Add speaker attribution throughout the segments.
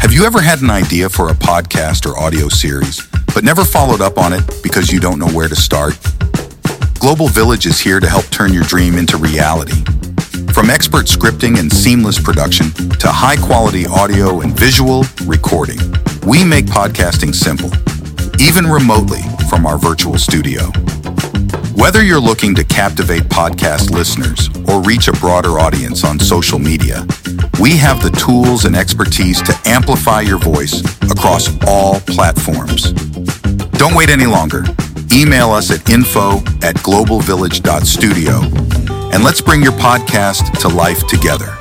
Speaker 1: Have you ever had an idea for a podcast or audio series, but never followed up on it because you don't know where to start? Global Village is here to help turn your dream into reality. From expert scripting and seamless production to high quality audio and visual recording, we make podcasting simple, even remotely from our virtual studio. Whether you're looking to captivate podcast listeners or reach a broader audience on social media, we have the tools and expertise to amplify your voice across all platforms. Don't wait any longer. Email us at info at globalvillage.studio and let's bring your podcast to life together.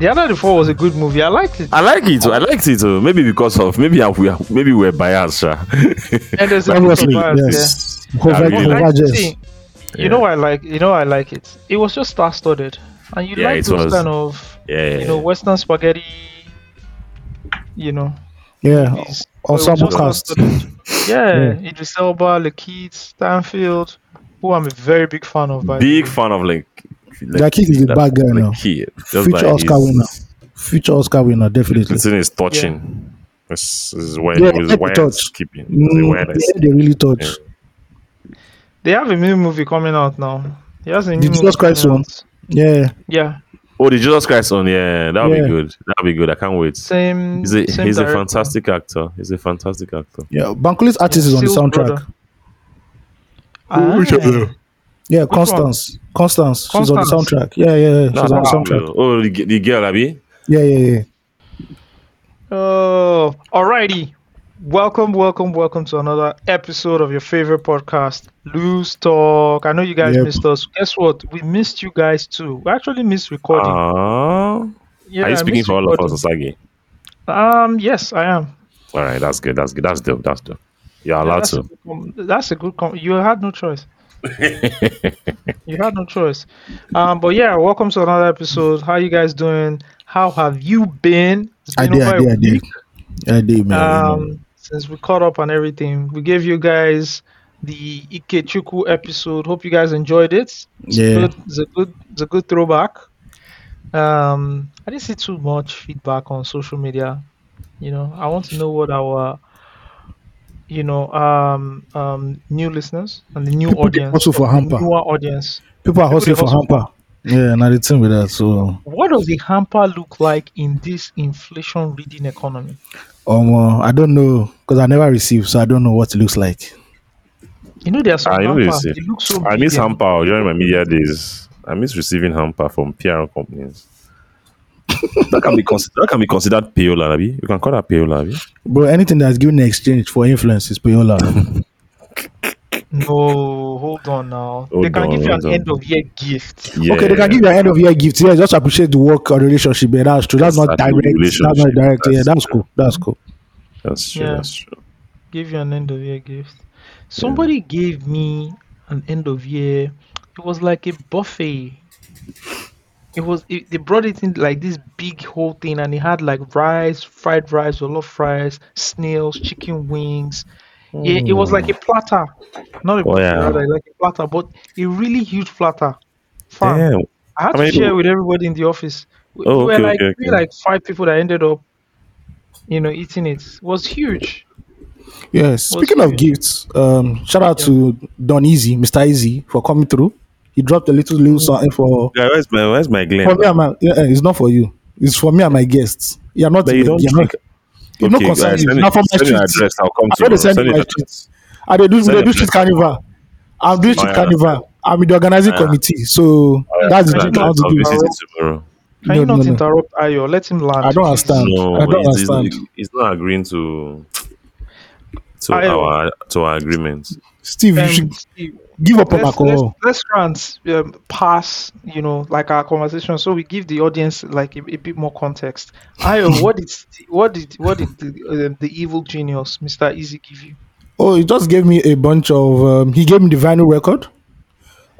Speaker 2: The other the four was a good movie. I liked it.
Speaker 3: I like it. I liked it. too. Maybe because of maybe I- we are, maybe we're biased. sha.
Speaker 2: And there's a
Speaker 4: Obviously,
Speaker 2: bit of bias,
Speaker 4: yes.
Speaker 3: I
Speaker 4: Conver-
Speaker 3: really
Speaker 2: yeah.
Speaker 4: convergence.
Speaker 2: See, You know why I like you know why I like it. It was just star studded. And you
Speaker 3: Yeah,
Speaker 2: like those
Speaker 3: was.
Speaker 2: kind of
Speaker 3: yeah,
Speaker 2: you know Western spaghetti you know
Speaker 4: Yeah,
Speaker 2: movies. It was
Speaker 4: ensemble
Speaker 2: just
Speaker 4: cast.
Speaker 2: star-studded. Yeah, Idris Elba, LaKeith, Stanfield, who I'm a very big fan of by the
Speaker 3: big
Speaker 2: way.
Speaker 3: fan of like. Like
Speaker 4: LaKeith is the
Speaker 3: that-
Speaker 4: bad guy
Speaker 3: like
Speaker 4: now.
Speaker 3: He, just
Speaker 4: Future Oscar
Speaker 3: his-
Speaker 4: winner. Future Oscar winner, definitely.
Speaker 3: This thing is touching. This is when
Speaker 4: Yeah,
Speaker 3: it's
Speaker 4: let me touch.
Speaker 3: keeping
Speaker 4: Mm,
Speaker 3: awareness.
Speaker 4: yeah, they really touch.
Speaker 3: Yeah.
Speaker 2: They have a new movie coming out now. He has a new
Speaker 4: The Jesus
Speaker 2: movie
Speaker 4: Christ one? Yeah,
Speaker 2: Yeah.
Speaker 3: Oh, the Jesus Christ one, yeah, that'll
Speaker 4: Yeah.
Speaker 3: be good. That'll be good. I can't wait.
Speaker 2: Same
Speaker 3: He's a
Speaker 2: same
Speaker 3: he's a fantastic actor. He's a fantastic actor.
Speaker 4: yeah. Bankuli's artist is on the
Speaker 2: Seal
Speaker 4: soundtrack.
Speaker 2: brother. Ah,
Speaker 4: Yeah,
Speaker 2: Which one?
Speaker 4: Constance. Constance. She's on the soundtrack. Yeah, yeah, yeah. She's
Speaker 3: No,
Speaker 4: on the
Speaker 3: no,
Speaker 4: soundtrack.
Speaker 3: Oh, the, the girl, Abby.
Speaker 4: Yeah, yeah, yeah.
Speaker 2: Oh, alrighty. Welcome, welcome, welcome to another episode of your favorite podcast, Loose Talk. I know you guys
Speaker 4: Yep.
Speaker 2: missed us. Guess what? We missed you guys too. We actually missed recording.
Speaker 3: Ah,
Speaker 2: yeah,
Speaker 3: are you
Speaker 2: I
Speaker 3: speaking
Speaker 2: missed
Speaker 3: for all of
Speaker 2: recording.
Speaker 3: us, Osagie?
Speaker 2: Um, yes, I am.
Speaker 3: All right, that's good. That's good. That's dope. That's dope. You're
Speaker 2: Yeah,
Speaker 3: allowed
Speaker 2: that's,
Speaker 3: to.
Speaker 2: good com- that's a good. Com- you had no choice. You had no choice. Um, but yeah, welcome to another episode. How you guys doing? How have you been?
Speaker 4: I did, I did, I did. I did, man.
Speaker 2: um, since we caught up on everything. We gave you guys the Ikechukwu episode. Hope you guys enjoyed it. It's
Speaker 4: Yeah.
Speaker 2: good. It's a good. It's a good throwback. Um, I didn't see too much feedback on social media. You know, I want to know what our, you know, um, um, new listeners and the new
Speaker 4: People
Speaker 2: audience,
Speaker 4: also for
Speaker 2: the
Speaker 4: hamper.
Speaker 2: newer audience.
Speaker 4: People are
Speaker 2: people
Speaker 4: hustling for hamper. Yeah, now the thing with that. So,
Speaker 2: What does the hamper look like in this inflation reading economy?
Speaker 4: um, uh, I don't know because I never received, so I don't know what it looks like.
Speaker 2: You know, there's some
Speaker 3: I know
Speaker 2: hamper.
Speaker 3: this.
Speaker 2: They look so
Speaker 3: I miss hamper during my media days. I miss receiving hamper from PR companies. That can be considered. That can be considered payola, Abi. You can call that payola, Abi.
Speaker 4: But anything that's given in exchange for influence is payola.
Speaker 2: No, hold on now. they can
Speaker 3: on,
Speaker 2: give you an
Speaker 3: on.
Speaker 2: end of year gift.
Speaker 3: Yeah.
Speaker 4: Okay, they can give you an end of year gift. Yeah, just appreciate the work or relationship. Yeah, that's true. That's not
Speaker 3: That's a
Speaker 4: direct. That's not
Speaker 3: relationship.
Speaker 4: direct. Yeah,
Speaker 3: That's
Speaker 4: that's
Speaker 3: true.
Speaker 4: cool. That's cool.
Speaker 3: That's true.
Speaker 2: Yeah.
Speaker 3: That's true.
Speaker 2: Give you an end of year gift. Somebody gave me an end of year. It was like a buffet. It was. It, they brought it in like this big whole thing, and it had like rice, fried rice, a lot of fries, snails, chicken wings. It, it was like a platter, not a
Speaker 3: Oh,
Speaker 2: buffet,
Speaker 3: yeah.
Speaker 2: rather, like a platter, but a really huge platter. Fam,
Speaker 3: Damn.
Speaker 2: I had
Speaker 3: How
Speaker 2: to
Speaker 3: many
Speaker 2: share
Speaker 3: people?
Speaker 2: with everybody in the office. We,
Speaker 3: Oh,
Speaker 2: we were
Speaker 3: okay,
Speaker 2: like
Speaker 3: okay, okay.
Speaker 2: like five people that ended up, you know, eating it. It was huge.
Speaker 4: Yeah. Speaking of gifts, um, shout out to Don Eazi, Mr. Eazi, for coming through. He dropped a little little something for
Speaker 3: Yeah, where's my Where's my Glenn?
Speaker 4: for me and my. Yeah, eh, it's not for you. It's for me and my guests. You're not.
Speaker 3: But you don't
Speaker 4: you're not.
Speaker 3: think.
Speaker 4: Not
Speaker 3: Okay,
Speaker 4: concern
Speaker 3: guys,
Speaker 4: you.
Speaker 3: send
Speaker 4: Not
Speaker 3: it-
Speaker 4: for my
Speaker 3: your
Speaker 4: streets.
Speaker 3: address. I'll come to
Speaker 4: know
Speaker 3: you.
Speaker 4: they send
Speaker 3: Send
Speaker 4: me
Speaker 3: it
Speaker 4: my
Speaker 3: to-
Speaker 4: streets. I they do
Speaker 3: Send
Speaker 4: they do street carnival. I'm doing street carnival. I'm in the organizing
Speaker 3: Yeah.
Speaker 4: committee. So that's the
Speaker 2: Can
Speaker 4: thing
Speaker 2: you
Speaker 4: I
Speaker 2: not
Speaker 4: want to
Speaker 3: I'll
Speaker 4: do.
Speaker 3: visit
Speaker 2: tomorrow?
Speaker 3: it tomorrow.
Speaker 2: Can
Speaker 4: No,
Speaker 2: you not
Speaker 4: no, no.
Speaker 2: interrupt Ayo? Let him land.
Speaker 4: I don't understand.
Speaker 3: No,
Speaker 4: I don't
Speaker 3: he's, he's,
Speaker 4: understand.
Speaker 3: he's not agreeing to to
Speaker 2: I-
Speaker 3: our to our agreement.
Speaker 4: Steve, you
Speaker 2: Um,
Speaker 4: should
Speaker 2: Steve,
Speaker 4: give up on alcohol.
Speaker 2: try um, pass, you know, like our conversation, so we give the audience like a, a bit more context. Ayo, what did what did what did the, uh, the evil genius, Mr. Eazi, give you?
Speaker 4: Oh, he just gave me a bunch of. Um, he gave me the vinyl record.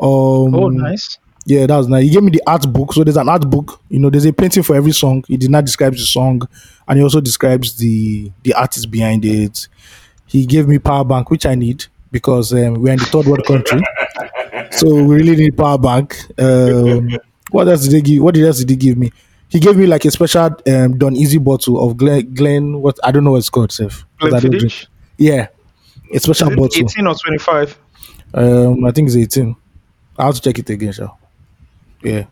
Speaker 4: Um,
Speaker 2: Oh, nice.
Speaker 4: Yeah, that was nice. He gave me the art book. So there's an art book. You know, there's a painting for every song. He did not describe the song, and he also describes the the artist behind it. He gave me power bank, which I need because um, we're in the third world country, so we really need power bank. Um, what else did they give? What else did he give me? He gave me like a special um, Don Eazi bottle of Glen. Glen what I don't know what it's called, Seth. 'cause I don't drink.
Speaker 2: Glenfiddich?
Speaker 4: Yeah, a special bottle.
Speaker 2: 18 or 25?
Speaker 4: Um, I think it's 18. I have to check it again, sure. Yeah.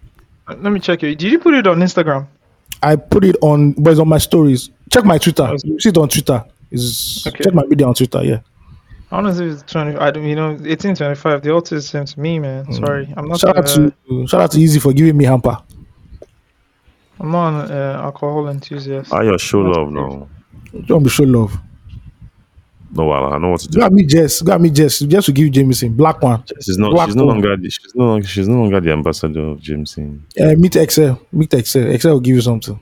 Speaker 2: Let me check it. Did you put it on Instagram?
Speaker 4: I put it on, but it's on my stories. Check my Twitter. You see it on Twitter. Is
Speaker 2: Okay.
Speaker 4: check my video on Twitter. Yeah.
Speaker 2: I want to say it's 20. I don't, you know, 18, 25. The auto is same to me, man. Sorry, I'm not.
Speaker 4: Shout out
Speaker 2: uh,
Speaker 4: to shout out to Eazi for giving me hamper.
Speaker 2: I'm not an uh, alcohol enthusiast.
Speaker 3: I your show love no.
Speaker 4: Don't be show love.
Speaker 3: No, I know what to do.
Speaker 4: Got me Jess. Got me Jess. Jess will give you Jameson. Black one.
Speaker 3: She's not.
Speaker 4: Black
Speaker 3: She's no longer. She's no. longer- She's no longer the ambassador of Jameson.
Speaker 4: Uh, meet Excel. Meet Excel. Excel will give you something.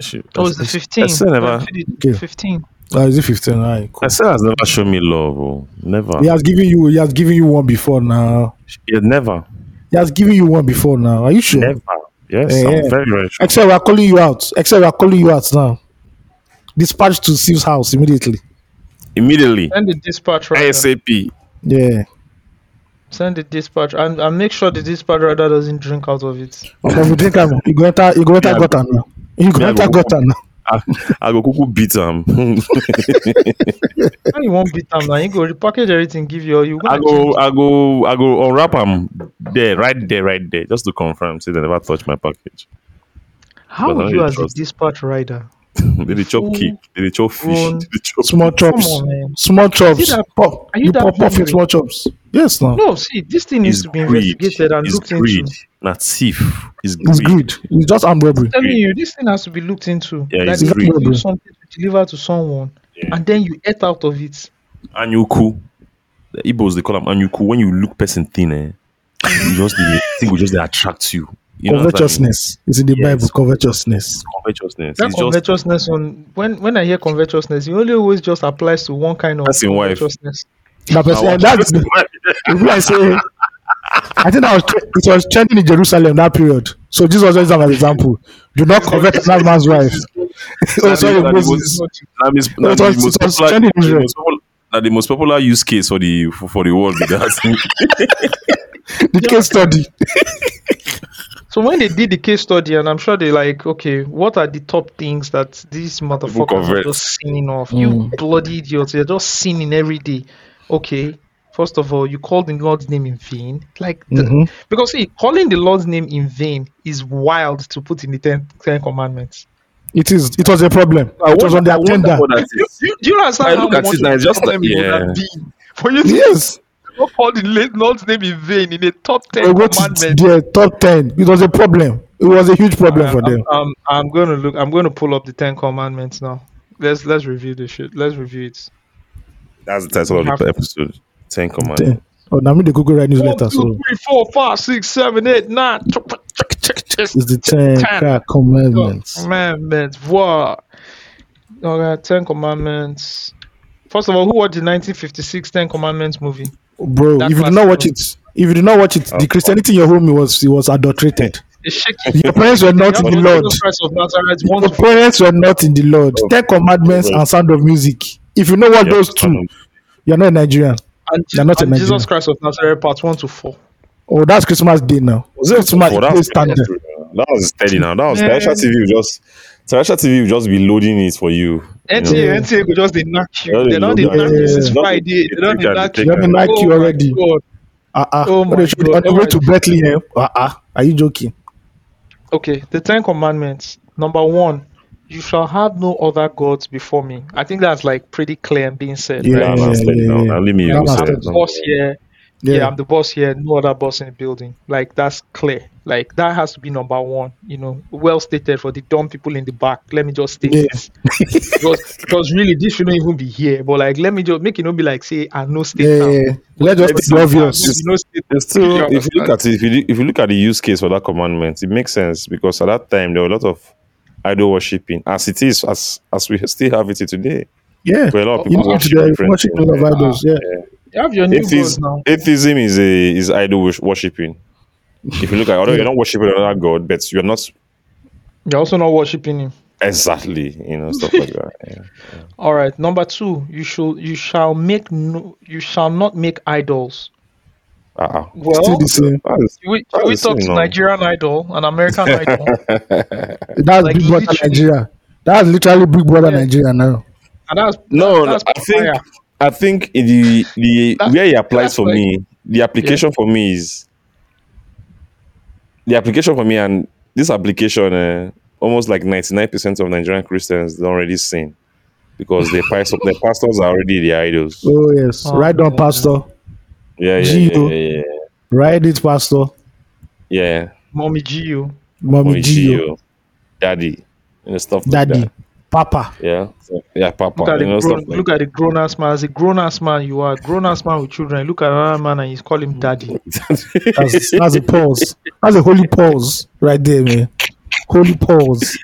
Speaker 3: She,
Speaker 2: Oh, it's the 15.
Speaker 3: Estelle never.
Speaker 4: Okay.
Speaker 2: 15.
Speaker 4: Uh, is it 15? All right, cool.
Speaker 3: Estelle has never shown me love. Oh, never.
Speaker 4: He has given you. He has given you one before now.
Speaker 3: Yeah, never.
Speaker 4: He has given you one before now. Are you sure?
Speaker 3: Never. Yes,
Speaker 4: Eh,
Speaker 3: I'm
Speaker 4: eh.
Speaker 3: very very sure.
Speaker 4: Excel, we are calling you out. Excel, we are calling you out now. Dispatch to Steve's house immediately.
Speaker 3: Immediately.
Speaker 2: Send the dispatch rider.
Speaker 3: ASAP.
Speaker 4: Yeah.
Speaker 2: Send the dispatch and, and make sure the dispatch rider doesn't drink out of it.
Speaker 4: But if you drink you go enter, you go enter
Speaker 3: Yeah.
Speaker 4: gutter now. You go enter
Speaker 3: go-
Speaker 4: gutter now.
Speaker 3: I, I go cuckoo beat him.
Speaker 2: How you won't beat them now? You go repackage everything, give you. all You
Speaker 3: I go, I go, I go unwrap them there, right there, right there, just to confirm. Say they never touch my package.
Speaker 2: How would you as a dispatch rider?
Speaker 3: Did they chop cake? Did they chop fish?
Speaker 2: grown-
Speaker 3: Did they chop
Speaker 4: Small chops.
Speaker 2: on.
Speaker 4: Small chops.
Speaker 2: Is that-
Speaker 4: Pop.
Speaker 2: are you
Speaker 4: You
Speaker 2: that
Speaker 4: pop off
Speaker 2: hungry?
Speaker 4: with small chops. Yes, no.
Speaker 2: No, see, this thing needs
Speaker 3: It's
Speaker 2: to be
Speaker 3: greed.
Speaker 2: investigated and
Speaker 3: It's
Speaker 2: looked
Speaker 3: greed.
Speaker 2: into.
Speaker 3: Not thief. It's greed.
Speaker 4: It's
Speaker 3: greed.
Speaker 4: greed. It's just armed robbery.
Speaker 2: I'm telling you, this thing has to be looked into.
Speaker 3: Yeah,
Speaker 2: Like
Speaker 3: it's
Speaker 2: if you
Speaker 4: greed.
Speaker 2: do something to deliver to someone,
Speaker 3: Yeah.
Speaker 2: and then you ate out of it.
Speaker 3: Anyuku. The Igbos they call them anyuku. When you look person thin, eh, you just the thing will just they attract you. You know what I mean?
Speaker 4: Covetousness. It's in the
Speaker 3: Yes.
Speaker 4: Bible. Covetousness.
Speaker 3: Covetousness.
Speaker 2: That
Speaker 3: It's just
Speaker 2: covetousness on when when I hear covetousness, it only always just applies to one kind of
Speaker 3: That's in wife.
Speaker 2: covetousness.
Speaker 4: That person,
Speaker 3: I
Speaker 4: that's the, if I say. I think that was tre- it was trending in Jerusalem that period. So this was just an example. Do not covet another man's wife. oh, sorry,
Speaker 3: That is-
Speaker 4: Moses.
Speaker 3: That means
Speaker 4: No,
Speaker 3: that the
Speaker 4: was-
Speaker 3: most popular-
Speaker 4: trending
Speaker 3: that most popular- that the most popular use case for the for, for the world be.
Speaker 4: The case study.
Speaker 2: So when they did the case study, and I'm sure they like, okay, what are the top things that these motherfuckers are just sinning off? You bloody idiots, you're just sinning every day. Okay, first of all, you called the Lord's name in vain, like the,
Speaker 4: Mhm.
Speaker 2: because see, calling the Lord's name in vain is wild to put in the Ten, ten Commandments.
Speaker 4: It is. It was a problem. It was on the agenda.
Speaker 2: Do you, do you understand
Speaker 3: I
Speaker 2: how
Speaker 3: look at it now, just like- yeah.
Speaker 2: for you to
Speaker 4: Yes.
Speaker 2: Not call the la- Lord's name in vain in the top
Speaker 4: I
Speaker 2: ten
Speaker 4: wrote it
Speaker 2: commandments?
Speaker 4: there, top ten. It was a problem. It was a huge problem uh, for
Speaker 2: I'm,
Speaker 4: them.
Speaker 2: I'm, I'm gonna look. I'm gonna pull up the Ten Commandments now. Let's let's review the shit. Let's review it.
Speaker 3: That's the title of the episode. Ten Commandments.
Speaker 4: Ten. Oh, now me the Google write
Speaker 2: One,
Speaker 4: newsletter.
Speaker 2: two,
Speaker 4: So
Speaker 2: three, four, five, six, seven, eight, nine.
Speaker 4: it's the ten,
Speaker 2: Ten.
Speaker 4: commandments.
Speaker 2: Commandments. What? Okay, Ten Commandments. First of all, who watched the 1956 Ten Commandments movie?
Speaker 4: Bro,
Speaker 2: That
Speaker 4: if you do not watch it, if you do not watch it, the Christianity in your home was it was adulterated. Your parents were not in the Lord.
Speaker 2: Jesus Christ of Nazareth. One
Speaker 4: Your parents were not in the Lord. Ten commandments and sound of music. If you know what
Speaker 3: Yeah,
Speaker 4: those two, you're not a Nigerian.
Speaker 2: and,
Speaker 4: They're not
Speaker 2: and
Speaker 4: in
Speaker 2: Jesus
Speaker 4: Nigeria.
Speaker 2: Christ of Nazareth, part one to four.
Speaker 4: Oh, that's Christmas Day now.
Speaker 3: Was it
Speaker 4: Christmas Day
Speaker 3: that?
Speaker 4: standard.
Speaker 3: That was steady now. That was
Speaker 2: Yeah.
Speaker 3: Terrestrial TV. Just Terrestrial TV will just be loading it for you.
Speaker 2: NTA,
Speaker 4: Yeah.
Speaker 2: NTA could just they knock you. They
Speaker 3: they
Speaker 2: don't they
Speaker 3: load
Speaker 2: knock
Speaker 4: you.
Speaker 2: you since Friday. They don't they
Speaker 3: They
Speaker 2: knock
Speaker 3: take
Speaker 2: you.
Speaker 3: it.
Speaker 4: They knock you already.
Speaker 2: God.
Speaker 4: Uh-uh.
Speaker 2: Oh
Speaker 4: When
Speaker 2: my
Speaker 4: they show you
Speaker 2: God.
Speaker 4: on the way to Bethlehem. Uh-uh. Are you joking?
Speaker 2: Okay, the Ten Commandments. Number one, you shall have no other gods before me. I think that's like pretty clear and being said,
Speaker 4: Yeah,
Speaker 3: Yeah,
Speaker 2: right?
Speaker 3: that's steady
Speaker 4: yeah,
Speaker 3: now.
Speaker 4: yeah.
Speaker 3: Now leave me
Speaker 4: That
Speaker 3: you say it.
Speaker 2: Of course, yeah. yeah. I'm the boss here, no other boss in the building. Like that's clear. Like that has to be number one. You know, well stated for the dumb people in the back. Let me just state
Speaker 4: Yeah.
Speaker 2: this because because really this shouldn't even be here. But like, let me just make it not be like say I no state
Speaker 4: Yeah, yeah, yeah. Let's just
Speaker 2: It's
Speaker 4: be obvious.
Speaker 2: you know, state-
Speaker 3: It's still, if you look at it, if you, if you look at the use case for that commandment, it makes sense because at that time there were a lot of idol worshipping, as it is, as as we still have it today.
Speaker 4: Yeah.
Speaker 3: Where a lot of
Speaker 4: You
Speaker 3: people
Speaker 4: know,
Speaker 3: worship
Speaker 4: today,
Speaker 3: different
Speaker 4: worship
Speaker 3: things.
Speaker 4: all idols. Yeah.
Speaker 2: Ah, You have your new gods
Speaker 3: Atheism,
Speaker 2: now.
Speaker 3: atheism is a is idol worshipping. If you look at, although you're not worshiping another god, but you're not
Speaker 2: You're also not worshiping him.
Speaker 3: exactly, you know, stuff like that. Yeah.
Speaker 2: All right. Number two, you should you shall make no you shall not make idols.
Speaker 3: Uh-uh.
Speaker 2: Well,
Speaker 4: Still the same.
Speaker 3: That's-
Speaker 2: we,
Speaker 3: That
Speaker 2: we talk to
Speaker 3: no.
Speaker 2: Nigerian idol and American idol.
Speaker 4: That's
Speaker 2: Like,
Speaker 4: Big Brother Nigeria. That's literally Big Brother
Speaker 2: Yeah.
Speaker 4: Nigeria now.
Speaker 2: And that's
Speaker 3: No,
Speaker 2: that's
Speaker 3: I think
Speaker 2: fire.
Speaker 3: I think the the
Speaker 2: That's-
Speaker 3: where it applies for
Speaker 2: like-
Speaker 3: me, the application for me is the application for me, and this application, uh, almost like ninety nine percent of Nigerian Christians don't already sin because their pastors, their pastors are already their idols.
Speaker 4: Oh yes.
Speaker 2: Oh,
Speaker 4: right on. Pastor.
Speaker 3: Yeah, yeah, yeah,
Speaker 4: Gio.
Speaker 3: yeah, yeah.
Speaker 4: Right it, Pastor.
Speaker 3: yeah.
Speaker 2: Mommy Gio.
Speaker 4: Mommy
Speaker 3: Mommy
Speaker 4: Gio.
Speaker 3: Gio, daddy, and stuff like
Speaker 4: Daddy.
Speaker 3: that.
Speaker 4: Papa.
Speaker 3: Yeah, yeah, papa,
Speaker 2: Look at
Speaker 3: you know,
Speaker 2: the grown,
Speaker 3: stuff like
Speaker 2: look at the grown ass man. As a grown ass man, you are a grown ass man with children. Look at another man and he's call him daddy.
Speaker 4: That's, that's a pause. That's a holy pause right there, man. Holy pause.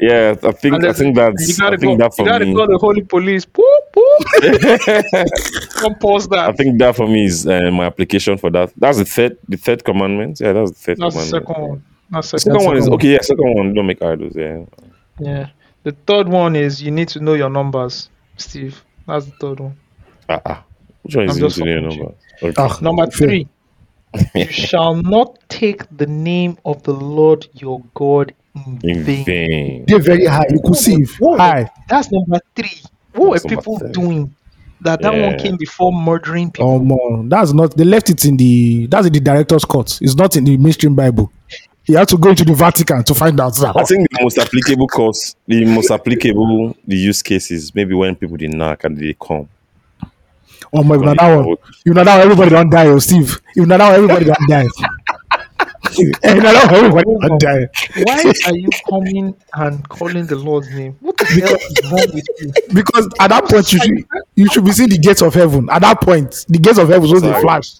Speaker 3: Yeah, I think
Speaker 2: And
Speaker 3: I
Speaker 2: then
Speaker 3: think
Speaker 2: You
Speaker 3: that's
Speaker 2: gotta
Speaker 3: I think
Speaker 2: go.
Speaker 3: that
Speaker 2: You
Speaker 3: for
Speaker 2: gotta
Speaker 3: me.
Speaker 2: call the holy police. Poop poop. Come pause that.
Speaker 3: I think that for me is uh, my application for that. That's the third, the third commandment. Yeah, that's the third
Speaker 2: That's the
Speaker 3: commandment.
Speaker 2: second one. That's
Speaker 3: The
Speaker 2: second.
Speaker 3: second one is okay. Yeah, second one. Don't make idols. Yeah.
Speaker 2: Yeah. The third one is you need to know your numbers, Steve. That's the third one.
Speaker 3: Ah, ah. Which one is
Speaker 2: I'm
Speaker 3: the
Speaker 2: just
Speaker 3: usually
Speaker 2: fucking
Speaker 3: number? Okay.
Speaker 4: Ah,
Speaker 2: Number three, you shall not take the name of the Lord your God in,
Speaker 3: In
Speaker 2: vain.
Speaker 3: vain.
Speaker 4: They're very high. Inclusive.
Speaker 2: Whoa.
Speaker 4: High.
Speaker 2: That's number three. What
Speaker 3: That's
Speaker 2: were people
Speaker 3: three.
Speaker 2: doing? That that one came before murdering people.
Speaker 4: Oh man, that's not. They left it in the. That's in the director's cut. It's not in the mainstream Bible. You have to go into the Vatican to find out that.
Speaker 3: I think the most applicable course, the most applicable, the use cases, maybe when people did knock and they come.
Speaker 4: Oh my, you know that one. You know that everybody don't die, oh Steve. You know that everybody don't die. you know that everybody don't die.
Speaker 2: Why are you coming and calling the Lord's name? What the hell is wrong with you?
Speaker 4: Because at that point you should you should be seeing the gates of heaven. At that point, the gates of heaven was the
Speaker 3: Sorry.
Speaker 4: flash.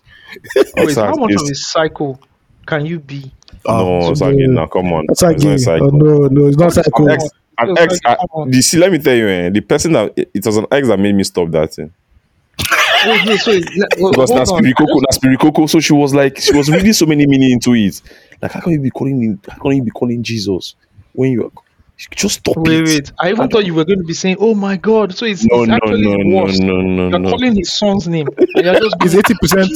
Speaker 2: Oh, Wait, how much of a psycho can you be?
Speaker 3: No, it's
Speaker 4: the-
Speaker 3: again now. Come on,
Speaker 4: That's
Speaker 3: It's not
Speaker 4: again. Oh, no, no, it's not psycho.
Speaker 3: An ex, an ex, I-
Speaker 2: come on.
Speaker 3: the, see, let me tell you, eh, the person that it was an ex that made me stop that thing.
Speaker 2: Wait, wait, so it- let- well,
Speaker 3: because
Speaker 2: hold
Speaker 3: that's
Speaker 2: on.
Speaker 3: Spirikoko, that's Spirikoko. So she was like, she was reading so many meaning into it. Like, how can you be calling him? How can you be calling Jesus when you are? Just stop
Speaker 2: Wait,
Speaker 3: it.
Speaker 2: wait. I even thought you were going to be saying, "Oh my God!" So it's,
Speaker 3: No,
Speaker 2: it's
Speaker 3: no,
Speaker 2: actually
Speaker 3: no, no,
Speaker 2: worse.
Speaker 3: no, no,
Speaker 2: You're
Speaker 3: no.
Speaker 2: calling his son's name. And you're just
Speaker 4: It's eighty percent.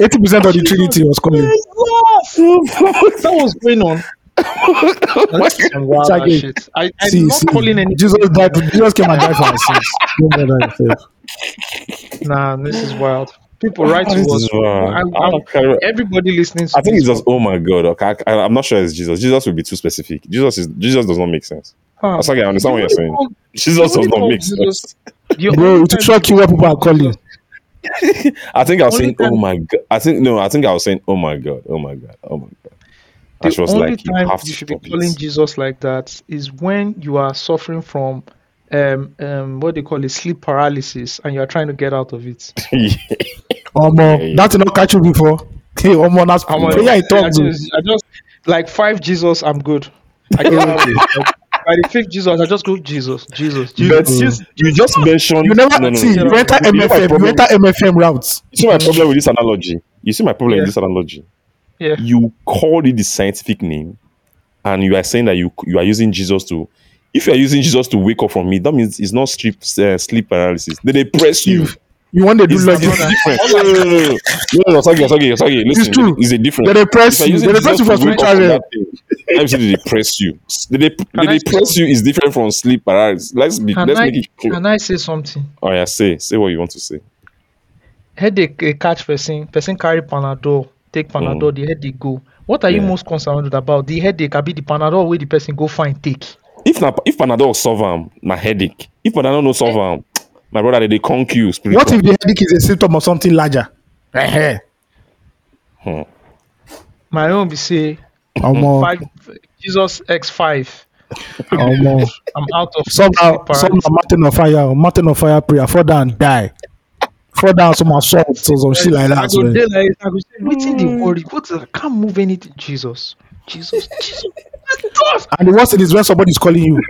Speaker 4: Eighty percent of the Trinity was calling.
Speaker 2: Jesus. that was going on. That's some wild
Speaker 4: It's like-
Speaker 2: shit. I, I'm
Speaker 4: See,
Speaker 2: not
Speaker 4: see,
Speaker 2: calling any.
Speaker 4: Jesus died. Jesus came and died for our sins. Don't bother yourself.
Speaker 2: Nah, this is wild. People write to
Speaker 3: This
Speaker 2: us. I,
Speaker 3: I
Speaker 2: I,
Speaker 3: don't
Speaker 2: everybody listening. To
Speaker 3: I think it's just oh my god. Okay, I, I, am not sure it's Jesus. Jesus will be too specific. Jesus is Jesus does not make sense.
Speaker 2: Huh.
Speaker 3: That's okay. I understand what you're saying.
Speaker 2: Call-
Speaker 3: Jesus does not make
Speaker 2: Jesus-
Speaker 3: sense.
Speaker 2: the
Speaker 4: Bro,
Speaker 2: only
Speaker 4: it will
Speaker 2: time
Speaker 4: shock you what people are calling.
Speaker 3: I think I was
Speaker 2: Only
Speaker 3: saying, oh my god. I think no. I think I was saying, oh my god, oh my god, oh my god. And she
Speaker 2: the
Speaker 3: was
Speaker 2: only
Speaker 3: like, you
Speaker 2: time
Speaker 3: have
Speaker 2: you
Speaker 3: to
Speaker 2: should be calling
Speaker 3: it.
Speaker 2: Jesus like that is when you are suffering from um um what they call it sleep paralysis and you are trying to get out of it.
Speaker 4: Oh man,
Speaker 3: Yeah, yeah.
Speaker 4: that did not catch you before. Hey, oh man, that's
Speaker 2: I'm
Speaker 4: prayer. I
Speaker 2: I
Speaker 4: talk to.
Speaker 2: just, I just like five Jesus, I'm good. I get out of it. By the fifth Jesus, I just go Jesus, Jesus,
Speaker 3: But
Speaker 2: Jesus.
Speaker 3: you, you just mentioned.
Speaker 4: You never
Speaker 3: no, no,
Speaker 4: see.
Speaker 3: no,
Speaker 4: You
Speaker 3: no.
Speaker 4: enter
Speaker 3: You know
Speaker 4: MFM. You
Speaker 3: problem-
Speaker 4: enter MFM routes.
Speaker 3: You see my problem with this analogy. You see my problem
Speaker 2: Yeah.
Speaker 3: with this analogy.
Speaker 2: Yeah.
Speaker 3: You called it the scientific name, and you are saying that you you are using Jesus to. If you are using Jesus to wake up from me, that means it's not sleep uh, sleep paralysis. Then they press you.
Speaker 4: You want to do
Speaker 3: It's
Speaker 4: like
Speaker 3: different.
Speaker 4: this?
Speaker 3: No, no, no, no, no, no, no, sorry, sorry, sorry. Listen,
Speaker 4: true.
Speaker 3: it's a different.
Speaker 4: Then they press you.
Speaker 3: you're
Speaker 4: Then
Speaker 3: using
Speaker 4: they press you for
Speaker 3: to wake up
Speaker 4: spiritual
Speaker 3: from
Speaker 4: realm.
Speaker 3: that thing, let me say they press you. They, they,
Speaker 2: I
Speaker 3: they
Speaker 2: say
Speaker 3: press you is different from sleep paralysis. Let's be,
Speaker 2: Can
Speaker 3: let's
Speaker 2: I
Speaker 3: make it clear.
Speaker 2: can I say something?
Speaker 3: Oh yeah, say say what you want to say.
Speaker 2: Headache catch person, person carry Panadol, take Panadol, the headache go. What are you
Speaker 3: Mm.
Speaker 2: Most concerned about? The headache, I be the Panadol where the person go find take.
Speaker 3: If na if Panadol solve am, na headache. If Panadol no solve am, my brother they, they conk you spiritual.
Speaker 4: What if the headache is a symptom of something larger?
Speaker 3: Hmm.
Speaker 2: My own be say
Speaker 4: Omo,
Speaker 2: five Jesus X five.
Speaker 4: omo.
Speaker 2: I'm out of
Speaker 4: Somehow, somehow, mountain of fire, mountain of fire prayer, fall down, die. Fall down, some assault or some shit like
Speaker 2: I
Speaker 4: that.
Speaker 2: go
Speaker 4: man.
Speaker 2: dey like I go say wetin dey worry what I can't move anything Jesus Jesus Jesus
Speaker 4: And the worst thing is when somebody's calling you,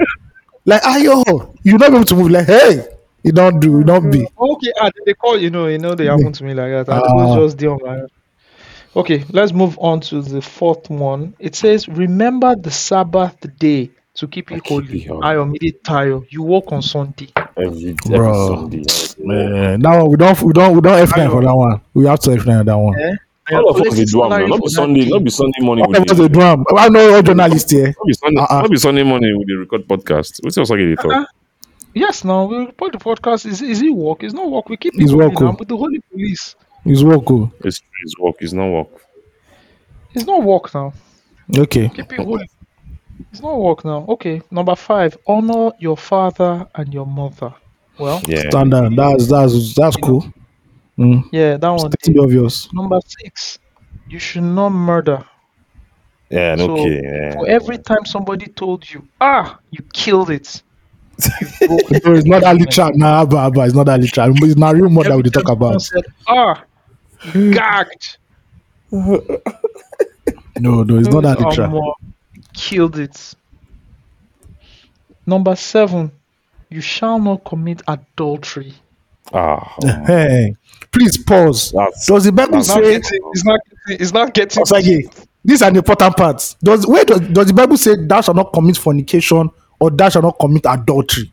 Speaker 4: like, ayo, you not be able to move. Like, hey, you don't do, you don't be.
Speaker 2: okay ah they call you know you know they happen to me like that I
Speaker 4: Ah.
Speaker 2: go just dey on my okay let's move on to the fourth one it says remember the Sabbath day to keep it holy
Speaker 3: it holy.
Speaker 2: Ayomide Tayo you work on Sunday
Speaker 3: Every, every
Speaker 4: Bro.
Speaker 3: Sunday.
Speaker 4: Man, that one we don't, we don't, we don't F9 for that one. We have to F9 on that one.
Speaker 2: eh
Speaker 3: All of us
Speaker 2: Collecting
Speaker 3: dey do am now.
Speaker 2: salary
Speaker 3: Not be Sunday.
Speaker 2: day.
Speaker 3: Not be Sunday morning.
Speaker 4: All
Speaker 3: we
Speaker 4: of us
Speaker 3: dey-
Speaker 4: dey do am. I know all journalists here.
Speaker 3: Not be Sunday.
Speaker 4: Uh-uh.
Speaker 3: Not be Sunday morning. We dey record podcast. Wetin else I dey talk?
Speaker 2: Yes now we report the podcast is is it work it's not work we keep it
Speaker 4: It's work, oh.
Speaker 2: now
Speaker 4: oh.
Speaker 2: with the holy police
Speaker 4: It's work. oh.
Speaker 3: It's, it's work. It's not work.
Speaker 2: it's not work now
Speaker 4: Okay.
Speaker 2: Keep it holy. It's not work now. Okay, number five. Honor your father and your mother. Well,
Speaker 3: Yeah.
Speaker 4: Standard. That's that's that's cool. Mm.
Speaker 2: yeah, that one.
Speaker 4: Stating the obvious.
Speaker 2: Number six. You should not murder.
Speaker 3: Yeah.
Speaker 2: So,
Speaker 3: Okay. Yeah.
Speaker 2: For every time somebody told you, ah, you killed it. You
Speaker 4: No, it's not that literal. Nah, Abba, Abba, it's not that literal. It's not real murder we talk
Speaker 2: time someone
Speaker 4: about.
Speaker 2: Said, ah, you gagged.
Speaker 4: No, no, it's not that
Speaker 2: Um,
Speaker 4: literal.
Speaker 2: killed it. Number seven. You shall not commit adultery.
Speaker 3: Ah.
Speaker 4: Hey, please pause.
Speaker 3: That's
Speaker 4: Does the Bible
Speaker 2: Not
Speaker 4: say?
Speaker 2: getting, it's not. It's not getting.
Speaker 4: Osagie, this is an important part. Does where does, does the Bible say thou shalt not commit fornication or thou shalt not commit adultery?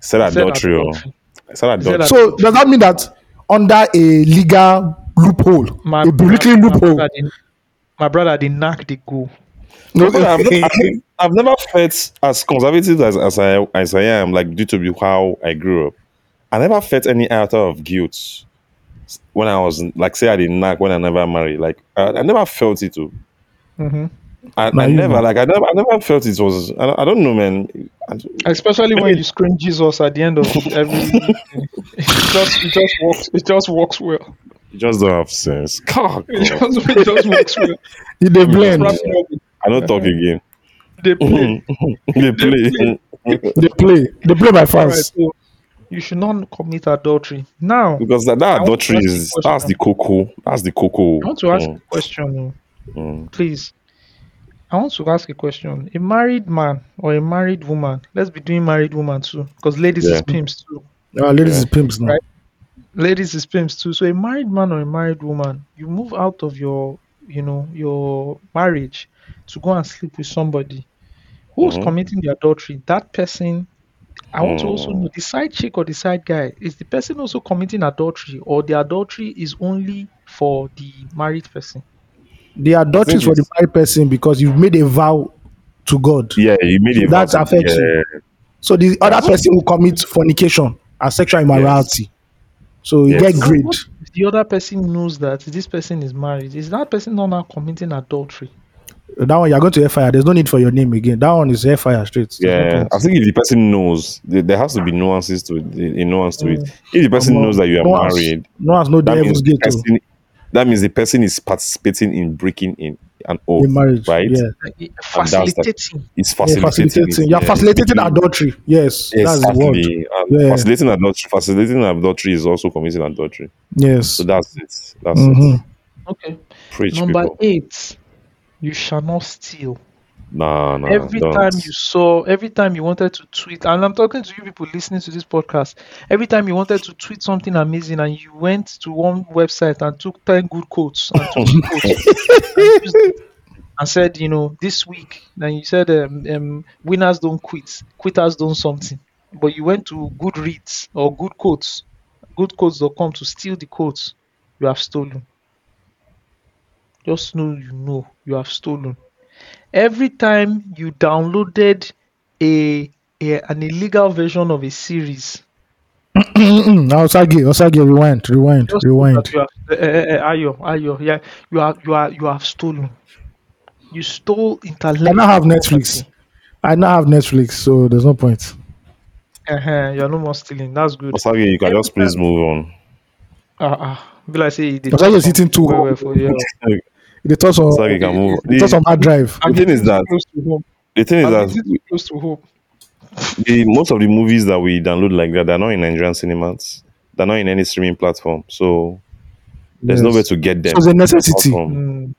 Speaker 3: said
Speaker 2: Said
Speaker 3: adultery. oh.
Speaker 2: adultery.
Speaker 3: Said
Speaker 2: Said
Speaker 3: adultery.
Speaker 4: So does that mean that under a legal loophole,
Speaker 2: My,
Speaker 4: a biblical
Speaker 2: my, my
Speaker 4: loophole?
Speaker 2: brother did- my brother did knock the goal.
Speaker 4: No,
Speaker 3: But I've, I've, I've never felt as conservative as, as I as I am, like due to how I grew up. I never felt any iota of guilt when I was like, say, I didn't knock when I never married. Like, I, I never felt it. Too.
Speaker 2: hmm
Speaker 3: I, I never,
Speaker 4: know.
Speaker 3: like, I never, I never felt it was. I, don't- I don't know, man.
Speaker 2: Especially when you scream Jesus at the end of every. it just it just works. It just works well.
Speaker 3: you just don't have sense. God,
Speaker 2: It
Speaker 3: God.
Speaker 2: just, it just works well.
Speaker 4: you dey blend,
Speaker 2: Wrap it up with-
Speaker 3: I don't talk again.
Speaker 2: They play.
Speaker 3: they play
Speaker 4: they play, they play by
Speaker 2: Alright,
Speaker 4: fans.
Speaker 2: so you should not commit adultery. Now,
Speaker 3: because that, that adultery
Speaker 2: ask you a
Speaker 3: is that's the cocoa. That's the cocoa.
Speaker 2: I want to ask
Speaker 3: Mm,
Speaker 2: a question, oh,
Speaker 3: mm.
Speaker 2: please. I want to ask a question. A married man or a married woman, let's be doing married woman too, because ladies
Speaker 3: Yeah.
Speaker 2: is pimps too.
Speaker 4: Ah, ladies
Speaker 3: Yeah.
Speaker 4: is pimps now.
Speaker 2: Right. ladies is pimps too. So a married man or a married woman, you move out of your, you know, your marriage to go and sleep with somebody who's
Speaker 3: Mhm.
Speaker 2: committing the adultery. That person, I want to also
Speaker 3: Mm.
Speaker 2: know the side chick or the side guy. Is the person also committing adultery, or the adultery is only for the married person?
Speaker 4: The adultery is for the married person because you've made a vow to God.
Speaker 3: Yeah, you made
Speaker 4: So
Speaker 3: it.
Speaker 4: that affects you. So the other person will commit fornication and sexual immorality. Yes. So you
Speaker 3: Yes.
Speaker 4: get
Speaker 2: What-
Speaker 4: grade.
Speaker 2: if the other person knows that this person is married? Is that person not now committing adultery?
Speaker 4: That one you're going to fire. There's no need for your name again. That one is fire straight. There's no
Speaker 3: Yeah,
Speaker 4: point.
Speaker 3: I think if the person knows, there, there has to be nuances to it. A nuance to it. If the person
Speaker 4: Omo,
Speaker 3: knows that you are
Speaker 4: no
Speaker 3: married,
Speaker 4: No one's no
Speaker 3: that
Speaker 4: devil's
Speaker 3: means, the
Speaker 4: gate. oh.
Speaker 3: person, that means the person is participating in breaking in an oath,
Speaker 4: In marriage,
Speaker 3: right?
Speaker 4: yeah.
Speaker 2: Like, it-
Speaker 3: And that's
Speaker 2: Facilitating.
Speaker 3: It's
Speaker 4: Yeah,
Speaker 3: facilitating.
Speaker 4: facilitating. You're
Speaker 3: yeah.
Speaker 4: facilitating adultery. Yes, that's the word.
Speaker 3: Exactly. And
Speaker 4: Yeah.
Speaker 3: Facilitating adultery. Facilitating adultery is also committing adultery.
Speaker 4: Yes.
Speaker 3: So that's it. That's
Speaker 4: Mhm.
Speaker 3: it.
Speaker 2: Okay.
Speaker 3: Preach
Speaker 2: Number
Speaker 3: people.
Speaker 2: eight, you shall not steal.
Speaker 3: Nah, nah.
Speaker 2: every
Speaker 3: don't.
Speaker 2: time you saw, every time you wanted to tweet, and I'm talking to you people listening to this podcast, every time you wanted to tweet something amazing and you went to one website and took 10 good quotes and took quotes and, and said, you know, this week, then you said, um, um, winners don't quit, quitters don't something. But you went to Goodreads or Good Quotes, goodquotes.com to steal the quotes, you have stolen. Just know you know you have stolen every time you downloaded a, a an illegal version of a series
Speaker 4: now Osagie, Osagie, rewind, rewind,
Speaker 2: just know
Speaker 4: rewind.
Speaker 2: that you have uh, uh, ayo ayo yeah you are you are you have stolen you stole intellectual
Speaker 4: I now have Netflix. I now have Netflix, so there's no point.
Speaker 2: uh-huh, you're no more stealing that's good
Speaker 3: Osagie, you can just please move on.
Speaker 2: uh, uh, be like say you dey Osagie
Speaker 4: is eating too
Speaker 2: well, well for you
Speaker 4: They thought some.
Speaker 3: So you can move.
Speaker 4: They thought some hard drive.
Speaker 3: The thing is that
Speaker 2: close to home.
Speaker 3: the thing is
Speaker 2: I'm
Speaker 3: that
Speaker 2: getting close to home.
Speaker 3: the most of the movies that we download like that, they're not in Nigerian cinemas. They're not in any streaming platform. So there's no way to get them.
Speaker 4: So it's a necessity.
Speaker 2: Mm,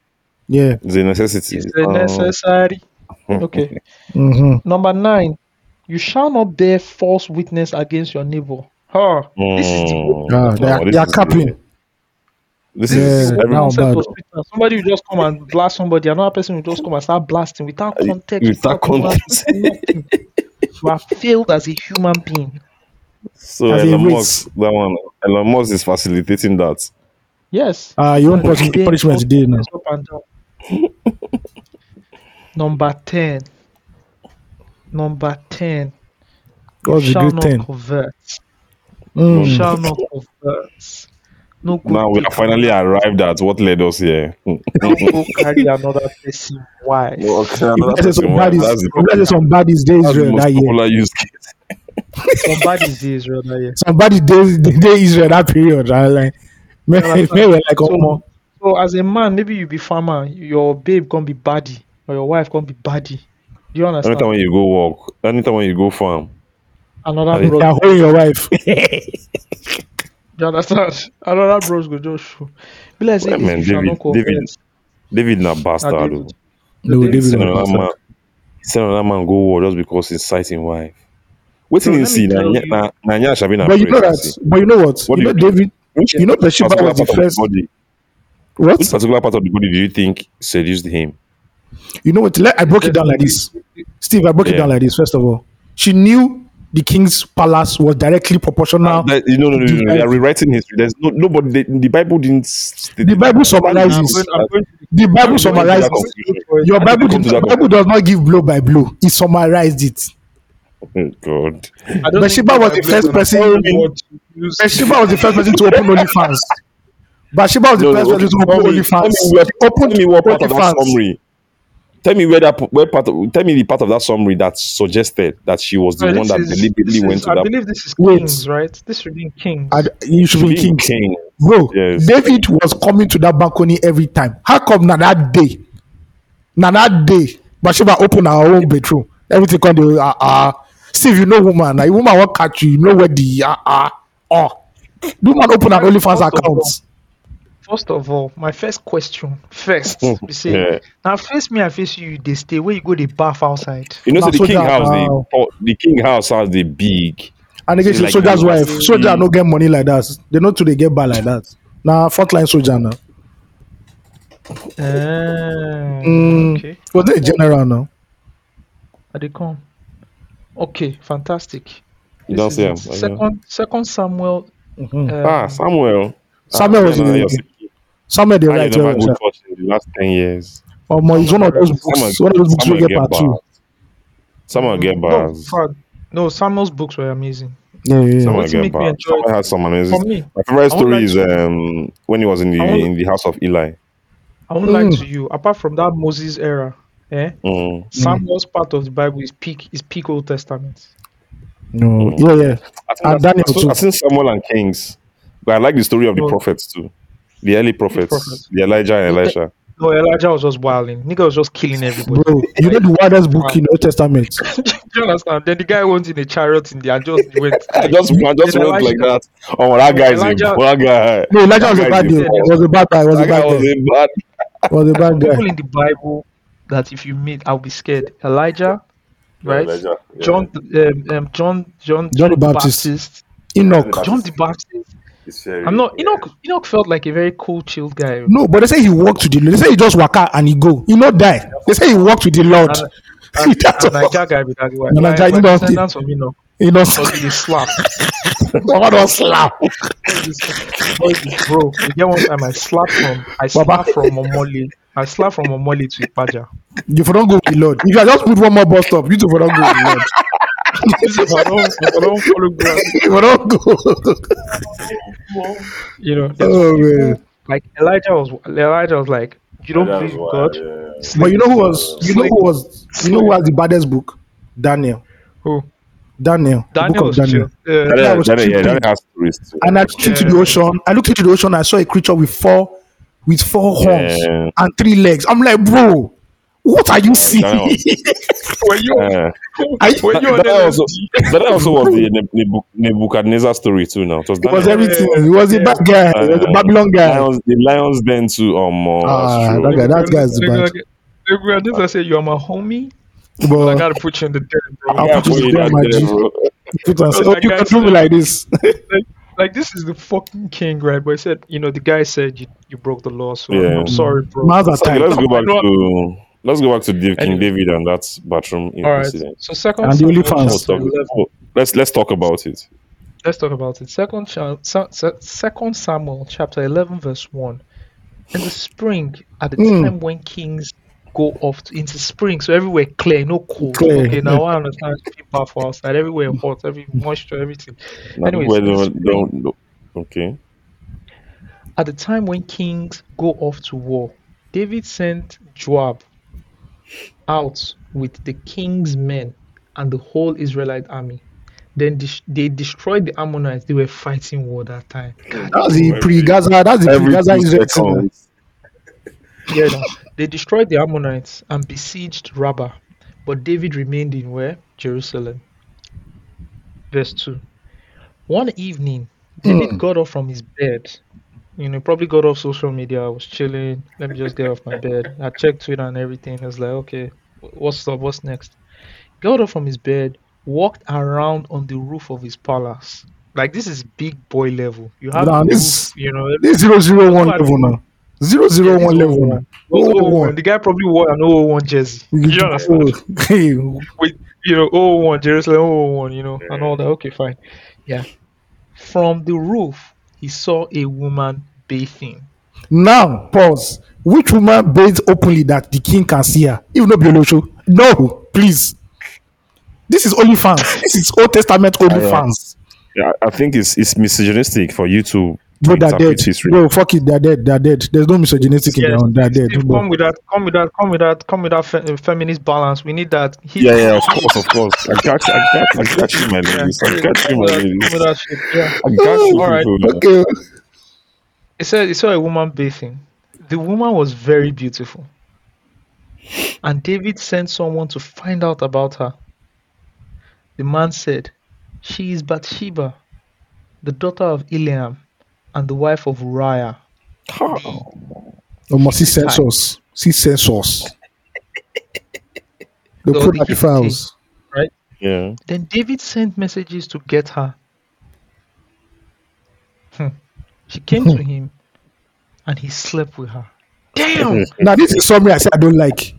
Speaker 4: Yeah.
Speaker 3: It's a necessity.
Speaker 2: Is it
Speaker 3: Um,
Speaker 2: necessary? Okay.
Speaker 4: hmm
Speaker 2: Number nine, you shall not bear false witness against your neighbor. Huh. This is the
Speaker 3: mm,
Speaker 4: Ah, they are,
Speaker 3: no, this
Speaker 4: they are
Speaker 3: is-
Speaker 4: capping.
Speaker 3: This
Speaker 4: Yeah,
Speaker 3: is every,
Speaker 4: now
Speaker 2: concept
Speaker 4: bad.
Speaker 2: of Twitter. Somebody will just come and blast somebody. Another person will just come and start blasting without context.
Speaker 3: without context.
Speaker 2: you have failed as a human being.
Speaker 3: so
Speaker 4: As
Speaker 3: Elon
Speaker 4: race.
Speaker 3: Musk, that one, Elon Musk is facilitating that.
Speaker 2: Yes.
Speaker 4: Ah, you want
Speaker 2: You
Speaker 4: punish-
Speaker 2: bear
Speaker 4: punishment
Speaker 2: false
Speaker 4: today now.
Speaker 2: up and down. Number 10. Number 10.
Speaker 4: What's the
Speaker 2: shall
Speaker 4: great
Speaker 2: not
Speaker 4: thing?
Speaker 2: covet.
Speaker 4: Mm.
Speaker 2: Shall not covet. No go
Speaker 3: Now we
Speaker 2: take
Speaker 3: have finally arrived at what led us here.
Speaker 2: No go carry another person wife.
Speaker 4: Let's say some
Speaker 3: That's
Speaker 4: baddies.
Speaker 3: the,
Speaker 4: some baddies day
Speaker 3: that's the
Speaker 4: Israel that year.
Speaker 3: popular use case.
Speaker 2: Somebody's day Israel that year.
Speaker 4: Somebody day day Israel that period. Right? Like, man,
Speaker 2: understand?
Speaker 4: man, we're like,
Speaker 2: So-
Speaker 4: oh, more.
Speaker 2: So as a man, maybe you be farmer, your babe can be baddie, or your wife can be baddie. Do you understand?
Speaker 3: Anytime when you go walk, anytime when you go farm,
Speaker 2: Another
Speaker 3: Yeah,
Speaker 2: bro,
Speaker 4: They are holding your wife.
Speaker 2: you understand? Another bros go just show. Be like say
Speaker 3: Yeah,
Speaker 2: if
Speaker 3: man,
Speaker 2: you shall
Speaker 3: David-
Speaker 2: not covet,
Speaker 3: David- David na
Speaker 2: na
Speaker 3: bastard.
Speaker 2: David.
Speaker 3: oh.
Speaker 4: no,
Speaker 2: David
Speaker 4: David.
Speaker 3: Send
Speaker 4: is
Speaker 3: another
Speaker 4: bastard.
Speaker 3: man, send another man go war just because he's citing wife. What
Speaker 2: So
Speaker 3: did he
Speaker 2: let me
Speaker 3: see? Na
Speaker 2: tell
Speaker 3: nya-
Speaker 2: you-
Speaker 3: na na nya shabi na
Speaker 4: But you know
Speaker 3: presidency.
Speaker 4: that. But you know what?
Speaker 3: What
Speaker 4: you
Speaker 3: do
Speaker 4: know
Speaker 3: you
Speaker 4: David.
Speaker 3: Which
Speaker 4: You know Bathsheba
Speaker 3: particular
Speaker 4: was the
Speaker 3: part of the
Speaker 4: first.
Speaker 3: body?
Speaker 4: What?
Speaker 3: Which particular part of the body do you think seduced him?
Speaker 4: You know what? Let, I broke it down like this. Steve, I broke it
Speaker 3: Yeah.
Speaker 4: down like this. First of all, she knew the king's palace was directly proportional.
Speaker 3: That- you know, no, no, no, no, they are rewriting history. There's no nobody. The, the Bible didn't. State
Speaker 4: The Bible
Speaker 2: I'm
Speaker 4: summarizes.
Speaker 2: going, I'm going
Speaker 4: The Bible
Speaker 3: I'm going to
Speaker 4: summarizes. Your Bible, the Bible does not give blow by blow. It summarized it.
Speaker 3: Oh, God.
Speaker 2: I don't
Speaker 4: Bathsheba was the first person-
Speaker 2: gonna want to use-
Speaker 4: Bathsheba was the first person to open OnlyFans. Bathsheba was the first person to open
Speaker 3: me-
Speaker 4: OnlyFans.
Speaker 3: Tell me where,
Speaker 4: She opened
Speaker 3: tell me what part of that summary. Tell me where that where part of tell me the part of that summary that suggested that she was the
Speaker 2: No,
Speaker 3: one
Speaker 2: this
Speaker 3: that
Speaker 2: is-
Speaker 3: deliberately went
Speaker 2: is-
Speaker 3: to
Speaker 2: I
Speaker 3: that
Speaker 2: believe this is
Speaker 4: Wait.
Speaker 2: Kings, right? This should be Kings.
Speaker 4: And you should be
Speaker 3: being
Speaker 4: king.
Speaker 3: king.
Speaker 4: Bro,
Speaker 3: Yes.
Speaker 4: David was coming to that balcony every time. How come now that day? Now that day, Bathsheba open her own bedroom. Everything come the uh, uh Steve, you know woman. Now, woman won't catch you. You know where the uh uh oh. The woman open her OnlyFans
Speaker 2: First of
Speaker 4: account.
Speaker 2: First of all, my first question first be say
Speaker 3: Yeah.
Speaker 2: now face me I face you they stay where you go they bath outside.
Speaker 3: You know, so
Speaker 4: Now,
Speaker 3: the king house,
Speaker 4: wow.
Speaker 3: the, the king house has the big.
Speaker 4: And again,
Speaker 3: See,
Speaker 4: she
Speaker 3: like
Speaker 4: soldier's
Speaker 3: the-
Speaker 4: wife.
Speaker 3: the-
Speaker 4: Soldier no get money like that. They know to they get bad like that. Now frontline soldier now.
Speaker 2: Ah,
Speaker 4: Mm.
Speaker 2: Okay,
Speaker 4: Was they general now?
Speaker 2: I they come. Okay, fantastic.
Speaker 3: You don't
Speaker 2: is
Speaker 3: see
Speaker 2: it.
Speaker 3: him.
Speaker 2: Second, second Samuel.
Speaker 4: Mhm.
Speaker 2: Um,
Speaker 3: ah, Samuel.
Speaker 4: Samuel was
Speaker 3: Ah,
Speaker 4: in
Speaker 3: you're
Speaker 4: the-
Speaker 3: sick.
Speaker 4: Somewhere they
Speaker 3: you
Speaker 4: write.
Speaker 3: never
Speaker 4: uh,
Speaker 3: in the last 10 years.
Speaker 4: Um, it's one of those
Speaker 3: Samuel,
Speaker 4: books. One of those books we
Speaker 3: Samuel
Speaker 4: get part
Speaker 3: get
Speaker 4: two.
Speaker 3: bars. Get
Speaker 2: no,
Speaker 3: bars.
Speaker 2: fun. no, Samuel's books were amazing.
Speaker 4: Yeah, yeah, yeah.
Speaker 3: Samuel get bars.
Speaker 2: enjoy-
Speaker 3: Samuel has some amazing.
Speaker 2: For me,
Speaker 3: My favorite story
Speaker 2: like
Speaker 3: is
Speaker 2: to-
Speaker 3: um when he was in the
Speaker 2: I
Speaker 3: in the house of Eli.
Speaker 2: I won't lie
Speaker 4: Mm.
Speaker 2: to you. Apart from that Moses era, eh,
Speaker 3: Mm.
Speaker 2: Samuel's part of the Bible is peak is peak Old Testament.
Speaker 4: No, yeah, yeah.
Speaker 3: I think
Speaker 4: And
Speaker 3: I've-
Speaker 4: Daniel
Speaker 3: I've seen-
Speaker 4: too.
Speaker 3: I've seen Samuel and Kings, but I like the story of the
Speaker 2: Oh.
Speaker 3: prophets too. The early prophets,
Speaker 2: prophets?
Speaker 3: the Elijah and Elisha.
Speaker 2: No, Elijah was just wilding. Nigga was just killing everybody.
Speaker 4: Bro, you know the wildest book in the Old Testament.
Speaker 2: Do you understand? Then the guy went in a chariot in there and just went.
Speaker 3: I just, I just
Speaker 2: Then
Speaker 3: went like that. Oh, that guy is a bad guy.
Speaker 4: No, Elijah was a bad
Speaker 3: guy
Speaker 4: dude. Was a bad guy. Was a
Speaker 3: That guy
Speaker 4: bad
Speaker 3: was
Speaker 4: guy.
Speaker 3: a bad.
Speaker 4: Was a bad guy.
Speaker 2: people in the Bible that if you meet, I'll be scared. Elijah, right?
Speaker 3: Elijah, yeah.
Speaker 2: John, um, um, John, John,
Speaker 4: John the Baptist. Enoch.
Speaker 2: John the Baptist.
Speaker 3: It's very-
Speaker 2: I'm not. Enoch. Enoch felt like a very cool, chilled guy.
Speaker 4: No, but they say he walked with the Lord. They say he just walk out and he go. He not die. They say he walked with the Lord.
Speaker 2: And- And,
Speaker 4: That's
Speaker 2: and
Speaker 4: all.
Speaker 2: Guy be that way.
Speaker 4: No,
Speaker 2: My,
Speaker 4: Niger, you don't
Speaker 2: descendants from Enoch.
Speaker 4: He not
Speaker 2: Because he slap.
Speaker 4: Baba don't slap.
Speaker 2: Bro, you get one time I slapped from I
Speaker 4: Baba.
Speaker 2: from Omoli. I slapped from Omoli to Ipaja.
Speaker 4: You for don't go with the Lord. If you just put one more bus stop, you two for don't go with the Lord.
Speaker 2: If I don't, if I don't follow God,
Speaker 4: You for don't go.
Speaker 2: you know.
Speaker 4: oh
Speaker 2: people-
Speaker 4: man.
Speaker 2: Like Elijah was, Elijah was like, you don't believe in God.
Speaker 4: But you know who was? You know who was? You know who has the baddest book? Daniel.
Speaker 2: Who?
Speaker 4: Daniel.
Speaker 2: Daniel
Speaker 4: book
Speaker 2: was
Speaker 4: Daniel.
Speaker 2: chill. Uh,
Speaker 3: Daniel,
Speaker 4: was
Speaker 3: Daniel, yeah,
Speaker 4: stupid.
Speaker 3: Daniel has stories.
Speaker 4: And I looked into the ocean. I looked into the ocean. I saw a creature with four, with four horns
Speaker 3: Yeah.
Speaker 4: and three legs. I'm like, bro, what are you seeing?
Speaker 2: Were you?
Speaker 3: Yeah.
Speaker 4: I-
Speaker 2: Were you
Speaker 3: That also, that also was the Neb- Nebuchadnezzar story too. Now it was,
Speaker 4: It was everything. It was a bad guy. It was a
Speaker 3: Uh,
Speaker 4: Babylon guy.
Speaker 3: Lions, the lions then too. Um, uh,
Speaker 4: Ah, that guy, that guy is bad.
Speaker 2: Nebuchadnezzar said, "You are my homie.
Speaker 4: But I
Speaker 2: gotta put you in the den, bro."
Speaker 4: I'll
Speaker 3: Yeah,
Speaker 4: put you
Speaker 3: boy,
Speaker 4: in the
Speaker 3: that
Speaker 4: my
Speaker 3: there, bro.
Speaker 4: put and say, oh, you
Speaker 2: guy
Speaker 4: can do me like this.
Speaker 2: like, like this is the fucking king, right? But he said, you know, the guy said you, you broke the law, so
Speaker 3: Yeah.
Speaker 2: I'm sorry, bro.
Speaker 4: Man's are
Speaker 3: Okay,
Speaker 4: tight.
Speaker 3: let's go back to let's go back to Dave, King
Speaker 2: Anyway.
Speaker 3: David and that bathroom
Speaker 2: All right.
Speaker 3: incident.
Speaker 2: So second,
Speaker 4: And the
Speaker 2: Samuel
Speaker 4: OnlyFans.
Speaker 3: Let's
Speaker 2: chapter
Speaker 3: talk,
Speaker 2: 11.
Speaker 3: oh, let's let's talk about it.
Speaker 2: Let's talk about it. Second, cha- Sa- Sa- second Samuel chapter eleven verse one. In the spring, at the
Speaker 4: Hmm.
Speaker 2: time when kings go off to, into spring, so everywhere clear, no cold.
Speaker 4: Clear.
Speaker 2: Okay, now I understand people for outside, everywhere hot, every moisture, everything.
Speaker 3: Now,
Speaker 2: Anyways,
Speaker 3: people
Speaker 2: in the spring,
Speaker 3: don't- don't- okay.
Speaker 2: At the time when kings go off to war, David sent Joab out with the king's men and the whole Israelite army. Then dis- they destroyed the Ammonites. They were fighting war that time.
Speaker 4: That's the pre-Gaza. That's the pre-Gaza Israel.
Speaker 2: Yeah, no. they destroyed the Ammonites and besieged Rabbah, but David remained in where? Jerusalem. Verse 2. One evening, hmm. David got up from his bed. You know, probably got off social media. I was chilling. Let me just get off my bed. I checked Twitter and everything. I was like, okay, what's up? What's next? Got off from his bed, walked around on the roof of his palace. Like, this is big boy level. You have
Speaker 4: Nah,
Speaker 2: the
Speaker 4: this-
Speaker 2: roof, you know,
Speaker 4: This zero zero one level now. Zero zero
Speaker 2: this
Speaker 4: one level
Speaker 2: 01.
Speaker 4: now.
Speaker 2: Oh,
Speaker 4: Oh, oh
Speaker 2: one. The guy probably wore an 001 jersey. You understand?
Speaker 4: Oh, hey,
Speaker 2: With you know 001 Jerusalem 001, you know, and all that. Okay, fine. Yeah. From the roof, he saw a woman bathing.
Speaker 4: Now, pause. Which woman bathes openly that the king can see her? Even though Biolosho. No, please. This is only fans. This is Old Testament only
Speaker 3: yeah.
Speaker 4: fans.
Speaker 3: Yeah, I think it's it's misogynistic for you to, to
Speaker 4: Bro, they're dead.
Speaker 3: history.
Speaker 4: Bro, fuck it. They're dead. They're dead. There's no misogynistic in
Speaker 2: Yes,
Speaker 4: their own. They're dead.
Speaker 2: Steve,
Speaker 4: bro.
Speaker 2: come with that, come with that, come with that, come with that fe- uh, feminist balance. We need that. He-
Speaker 3: Yeah, yeah, of course, of course. I got you, I got, I got you, my
Speaker 2: Yeah,
Speaker 3: ladies. I
Speaker 2: come
Speaker 3: got you, my
Speaker 2: with that-
Speaker 3: ladies.
Speaker 2: come with that shit. Yeah.
Speaker 3: I got you,
Speaker 2: All right.
Speaker 4: Okay.
Speaker 2: He said he saw a woman bathing. The woman was very beautiful. And David sent someone to find out about her. The man said, She is Bathsheba, the daughter of Eliam, and the wife of Uriah.
Speaker 4: We must see census. See census. The
Speaker 2: So
Speaker 4: put
Speaker 2: the
Speaker 4: at the
Speaker 3: Yeah.
Speaker 2: Then David sent messages to get her. Hmm. She came to hmm. him and he slept with her. Damn!
Speaker 4: Now this is something I say I don't like.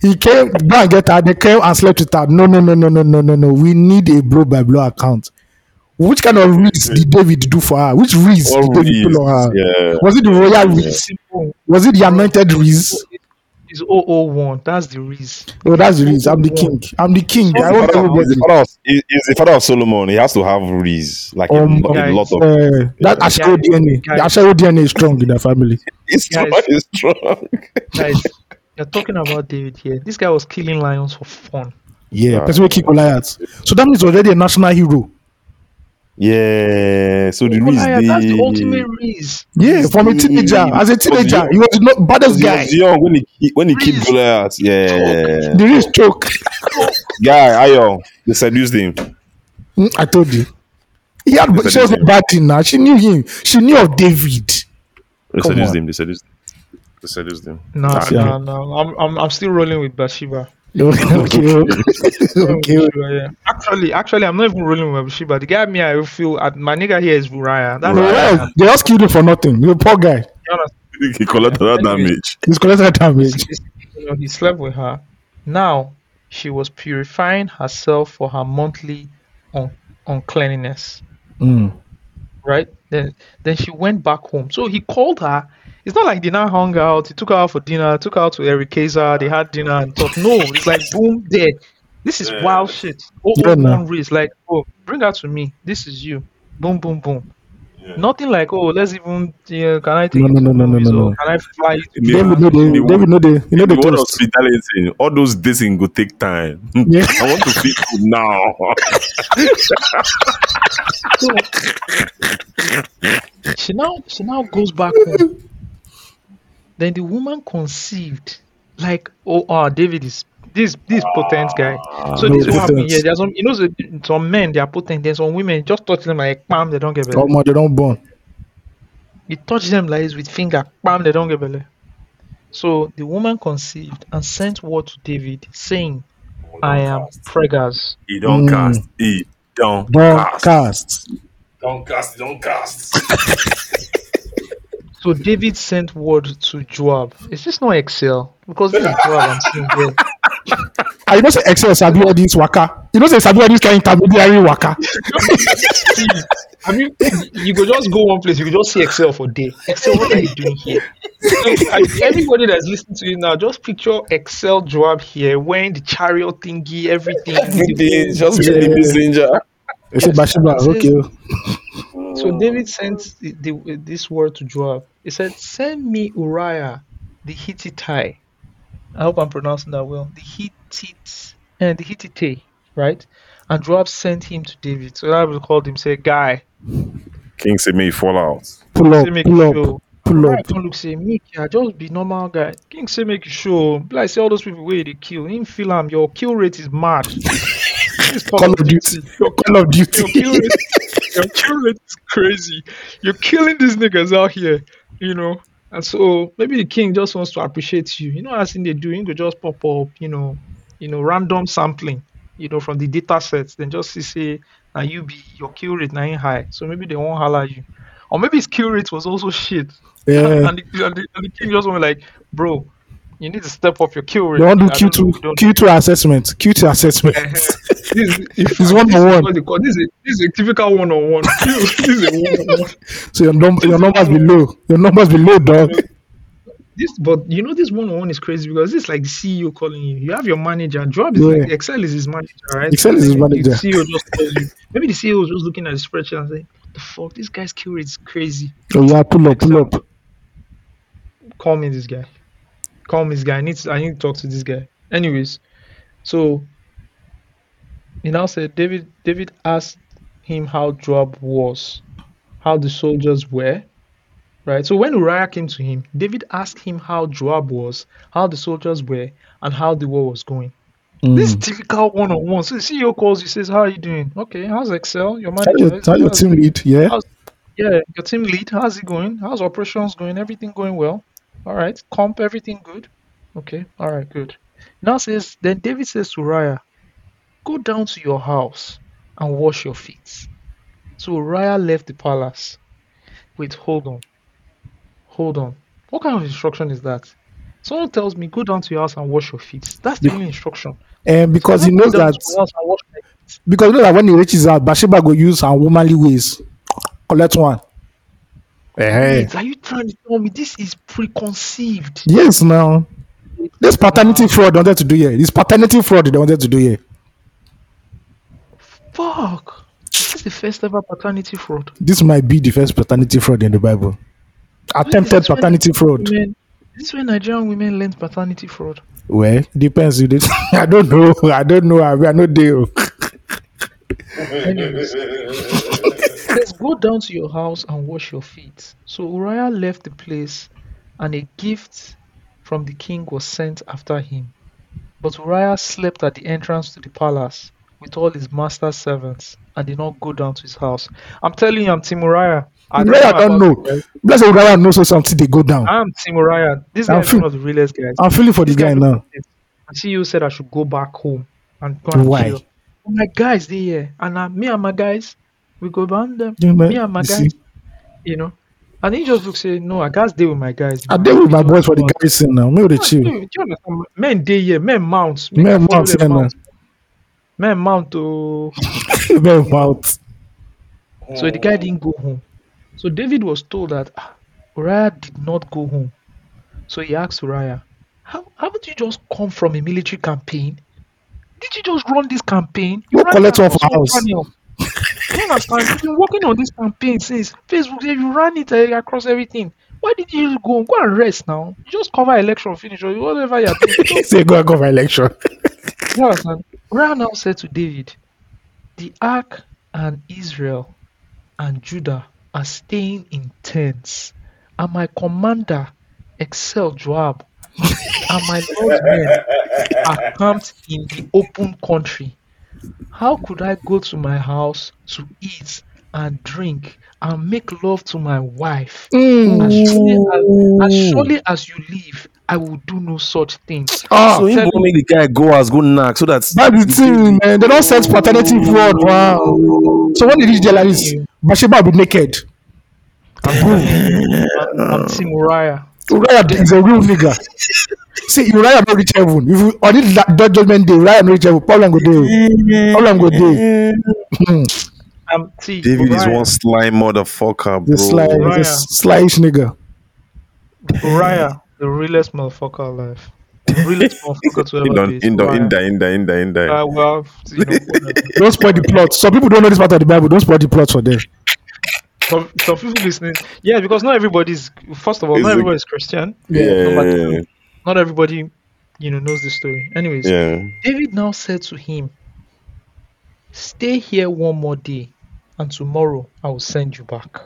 Speaker 4: He came, go and get her. They came and slept with her. No, no, no, no, no, no, no, no. We need a blow by blow account. Which kind of risk did hmm. David do for her? Which risk did David
Speaker 3: these,
Speaker 4: pull on her?
Speaker 3: yeah.
Speaker 4: Was it the royal
Speaker 2: It's
Speaker 4: risk?
Speaker 2: simple.
Speaker 4: Was it the anointed risk?
Speaker 2: It's 001. That's the reason.
Speaker 4: Oh, that's the risk. I'm the king. I'm the king. I
Speaker 3: He's
Speaker 4: want
Speaker 3: the father of- he's
Speaker 4: everybody.
Speaker 3: the father of- he's the father of Solomon. He has to have reeds, like a,
Speaker 4: Um,
Speaker 3: lo- a
Speaker 2: guys,
Speaker 3: lot of.
Speaker 4: Uh, that Ashero DNA. The Ashero DNA is strong in the family.
Speaker 3: It's
Speaker 2: guys.
Speaker 3: strong.
Speaker 2: Guys, you're talking about David here. This guy was killing lions for fun.
Speaker 4: Yeah,
Speaker 3: Right.
Speaker 4: person will kick Goliath. So that means already a national hero.
Speaker 3: Yeah. So the reeds,
Speaker 2: Goliath, that's the
Speaker 3: they-
Speaker 2: ultimate reason.
Speaker 4: Yeah, from a teenager. As a teenager, he was the not baddest
Speaker 3: He
Speaker 4: guy.
Speaker 3: was young when he when he killed
Speaker 2: Reeds.
Speaker 3: Goliath. Yeah.
Speaker 4: The risk choke.
Speaker 3: Guy, Ayo, they seduced him.
Speaker 4: I told you. He had,
Speaker 3: Yes, I
Speaker 4: she was
Speaker 3: did.
Speaker 4: a bad thing now. She knew him. She knew of David.
Speaker 3: They
Speaker 4: Come
Speaker 3: seduced
Speaker 4: on.
Speaker 3: him. They seduced. They seduced him.
Speaker 2: No,
Speaker 3: Ah,
Speaker 2: no, no. I'm, I'm, I'm still rolling with Bathsheba.
Speaker 4: Okay, okay.
Speaker 2: Yeah. Actually, actually, I'm not even rolling with Bathsheba. The guy me, I feel uh, my nigga here is Uriah. That's
Speaker 3: Uriah.
Speaker 2: Uriah.
Speaker 4: Well, they just killed him for nothing. The poor guy.
Speaker 3: he collected that damage.
Speaker 4: He's collected damage.
Speaker 2: You know, he slept with her. Now she was purifying herself for her monthly un- uncleanliness.
Speaker 4: Mm.
Speaker 2: right? Then then she went back home. So he called her. It's not like they now hung out. He took her out for dinner, took her out to Eric Kayser, they had dinner and thought, no, it's like boom, there. This is wild shit. Oh,
Speaker 4: Yeah,
Speaker 2: oh, race, like, oh, bring her to me. This is you. Boom, boom, boom. Nothing like, oh, let's even, yeah, can I take
Speaker 4: No,
Speaker 2: you
Speaker 4: no,
Speaker 2: to
Speaker 4: no, no, no,
Speaker 2: movies
Speaker 4: no,
Speaker 2: or. Can I fly you to
Speaker 3: The-
Speaker 4: David know the,
Speaker 3: the-
Speaker 4: David know the, you know the
Speaker 3: The word
Speaker 4: toast.
Speaker 3: hospitality, all those dating go take time.
Speaker 4: Yeah.
Speaker 3: I want to feel good now.
Speaker 2: She now she now goes back home Then the woman conceived. Like, oh, ah, David is this this potent guy. So
Speaker 4: No
Speaker 2: this what happened
Speaker 4: potent.
Speaker 2: here. There's some you know some men they are potent. There's some women just touch them like bam, they don't get belly.
Speaker 4: Oh my, they don't burn.
Speaker 2: You touch them like this with finger, bam, they don't get belly. So the woman conceived and sent word to David, saying, I am preggers.
Speaker 3: He don't
Speaker 4: Mm.
Speaker 3: cast. He don't,
Speaker 4: Don't
Speaker 3: cast.
Speaker 4: cast.
Speaker 3: Don't cast. Don't cast.
Speaker 2: So David sent word to Joab. Is this not Excel? Because this is Joab I'm seeing here.
Speaker 4: I you know say Excel sabi all this waka. You know say sabi all this kind intermediary waka.
Speaker 2: See, I mean, you could just go one place, you could just see Excel for day. Excel, what are you doing here? So, anybody that's listening to you now, just picture Excel Joab here, wearing the chariot thingy, everything.
Speaker 3: Everything. Just be
Speaker 4: Yeah.
Speaker 3: the messenger.
Speaker 4: They say Bathsheba, okay.
Speaker 2: So David sent the, the, this word to Joab. He said, "Send me Uriah, the Hittite." I hope I'm pronouncing that well. The Hittite and eh, the Hittite, right? And Joab sent him to David. So David called him, say, "Guy,
Speaker 3: King say me fall out.
Speaker 4: Pull up,
Speaker 2: say make
Speaker 4: pull
Speaker 2: you
Speaker 4: up,
Speaker 2: show."
Speaker 4: pull
Speaker 2: Uriah
Speaker 4: up.
Speaker 2: come look say, "Make ya just be normal guy." King say, "Make you show." Be Like say all those people where they kill, him feel am. Your kill rate is mad. This
Speaker 4: Call of Duty.
Speaker 2: Your
Speaker 4: Call of
Speaker 2: Your
Speaker 4: Duty.
Speaker 2: kill rate, your kill rate is crazy. You're killing these niggas out here, you know. And so maybe the king just wants to appreciate you. You know, as in they do, he could just pop up, you know, you know, random sampling, you know, from the data sets. Then just see say, now you be your kill rate ain't high. So maybe they won't holler you. Or maybe his kill rate was also shit.
Speaker 4: Yeah.
Speaker 2: and, the, and, the, and the king just went like, bro, you need to step up your kill rate.
Speaker 4: They want to do
Speaker 2: don't know,
Speaker 4: Q2, Q2 assessment. Q2 assessment.
Speaker 2: This is, if
Speaker 4: It's one-on-one.
Speaker 2: This is, what they call- this, is, a typical one on one. This is a one on one.
Speaker 4: So your, num- your numbers be low. Your numbers be low, dog.
Speaker 2: This, but you know, this one on one is crazy because it's like the CEO calling you. You have your manager. Job is like Excel is his manager, right?
Speaker 4: Excel is his
Speaker 2: The
Speaker 4: manager.
Speaker 2: CEO just calls you. Maybe the CEO was just looking at the spreadsheet and saying, "What the fuck? This guy's kill rate is crazy.
Speaker 4: Oh, yeah, pull up, pull up.
Speaker 2: Call me this guy. Call me this guy. I need to, I need to talk to this guy." Anyways, so he now said David. David asked him how Joab was, how the soldiers were, right? So when Uriah came to him, David asked him how Joab was, how the soldiers were, and how the war was going. This is
Speaker 4: Mm.
Speaker 2: typical one-on-one. So the CEO calls you, says, "How are you doing? Okay, how's Excel? Your
Speaker 4: Tell
Speaker 2: manager?
Speaker 4: your, tell your team lead, yeah?
Speaker 2: how's- yeah, your team lead. How's it going? How's operations going? Everything going well? All right. Comp, everything good? Okay. All right. Good. Now says, then David says to Uriah, go down to your house and wash your feet. So Uriah left the palace. Wait, hold on. Hold on. What kind of instruction is that? Someone tells me, go down to your house and wash your feet. That's the only instruction.
Speaker 4: And because he knows that,
Speaker 2: to your house and wash my feet.
Speaker 4: because he knows that when he reaches out, Bathsheba go use her womanly ways. Collect one. Hey.
Speaker 2: Wait, are you trying to tell me this is preconceived?
Speaker 4: Yes, now. This paternity fraud they wanted to do here. This paternity fraud they wanted to do here.
Speaker 2: Fuck. This is the first ever paternity fraud.
Speaker 4: This might be the first paternity fraud in the Bible. Attempted
Speaker 2: when
Speaker 4: paternity fraud.
Speaker 2: Women, this is when Nigerian women learned paternity fraud.
Speaker 4: Well, depends. You did. I don't know. I don't know. I are not there.
Speaker 2: Anyways, let's go down to your house and wash your feet. So Uriah left the place, and a gift from the king was sent after him. But Uriah slept at the entrance to the palace with all his master's servants and did not go down to his house. I'm telling you, I'm Team Uriah. I
Speaker 4: don't
Speaker 2: about
Speaker 4: know.
Speaker 2: it, right?
Speaker 4: Blessed Uriah knows so something they go down.
Speaker 2: I'm Team Uriah. This
Speaker 4: I'm
Speaker 2: guy is one of the realest guys.
Speaker 4: I'm feeling for this guy
Speaker 2: looked
Speaker 4: now.
Speaker 2: And CEO said I should go back home and go and
Speaker 4: Why?
Speaker 2: chill. My guys, they here, and uh, me and my guys, we go down them.
Speaker 4: Yeah.
Speaker 2: Me and my
Speaker 4: You
Speaker 2: guys,
Speaker 4: see?
Speaker 2: you know. And he just looks say, no, I guys deal with my guys.
Speaker 4: I deal with my boys for the
Speaker 2: so-
Speaker 4: garrison now. Me with
Speaker 2: Yeah,
Speaker 4: chill.
Speaker 2: do you understand? Men day here, men mount. Make
Speaker 4: Men
Speaker 2: I follow
Speaker 4: mount, yeah,
Speaker 2: mount. Men mount to.
Speaker 4: Men mouth.
Speaker 2: So the guy didn't go home. So David was told that ah, Uriah did not go home. So he asked Uriah, How haven't you just come from a military campaign? Did you just run this campaign? You
Speaker 4: collect
Speaker 2: it
Speaker 4: one for
Speaker 2: across
Speaker 4: house.
Speaker 2: You understand? You've been working on this campaign since Facebook you ran it uh, across everything. Why did you go? Go and rest now. You just cover election finish or whatever you're doing.
Speaker 4: Say go and go for election.
Speaker 2: You understand? Uriah now said to David, The ark and Israel and Judah are staying in tents, and my commander Excel Joab, and my Lord's men are camped in the open country. How could I go to my house to eat and drink and make love to my wife? As surely as, as surely as you live, I will do no such thing.
Speaker 4: Ah,
Speaker 3: So he
Speaker 2: tell
Speaker 3: go make the guy go as go knock so that
Speaker 4: that's the thing, man. They don't set paternity fraud. Wow. So when they reach there like this, Bathsheba will be naked.
Speaker 2: I'm, I'm Team Uriah.
Speaker 4: Uriah is a real nigga. See, Uriah not reach heaven. If you on this that that judgment day, Uriah not reach heaven. Problem go there. Problem go there.
Speaker 2: Um, see,
Speaker 3: David is one sly motherfucker, bro.
Speaker 4: The sly,
Speaker 2: Uriah.
Speaker 4: the slyish nigga.
Speaker 2: Uriah, the realest motherfucker alive. The realest motherfucker to
Speaker 3: In
Speaker 2: ever be.
Speaker 3: in the in the in the in the in the.
Speaker 2: Uh, well, you know.
Speaker 4: Don't spoil the plot. Some people don't know this part of the Bible. Don't spoil the plot for them.
Speaker 2: some, some people listening, yeah, because not everybody's. First of all,
Speaker 3: Is
Speaker 2: not
Speaker 3: it-
Speaker 2: everybody's Christian.
Speaker 3: Yeah,
Speaker 2: Number
Speaker 3: yeah,
Speaker 2: two, not everybody, you know, knows the story. Anyways,
Speaker 3: yeah.
Speaker 2: David now said to him, "Stay here one more day, and tomorrow I will send you back."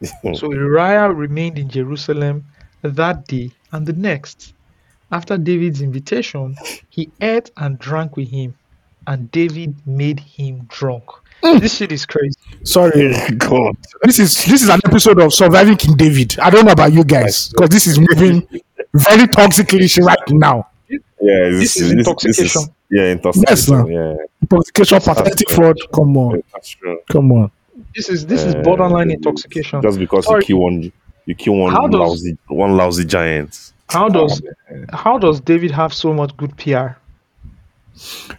Speaker 2: so Uriah remained in Jerusalem that day and the next. After David's invitation, he ate and drank with him, and David made him drunk. This shit is crazy.
Speaker 4: Sorry.
Speaker 3: God.
Speaker 4: This is this is an episode of Surviving King David. I don't know about you guys because this is moving very toxically right now.
Speaker 3: Yeah,
Speaker 2: This is intoxication.
Speaker 3: yeah, intoxication.
Speaker 4: now.
Speaker 3: yeah,
Speaker 4: Intoxication, paternity
Speaker 3: true.
Speaker 4: fraud. Come on,
Speaker 3: that's true.
Speaker 4: come on.
Speaker 2: This is this is
Speaker 3: Uh,
Speaker 2: borderline intoxication.
Speaker 3: Just because
Speaker 2: Sorry.
Speaker 3: you kill one, you kill one
Speaker 2: How does-
Speaker 3: lousy, one lousy giant.
Speaker 2: How does how does David have so much good PR?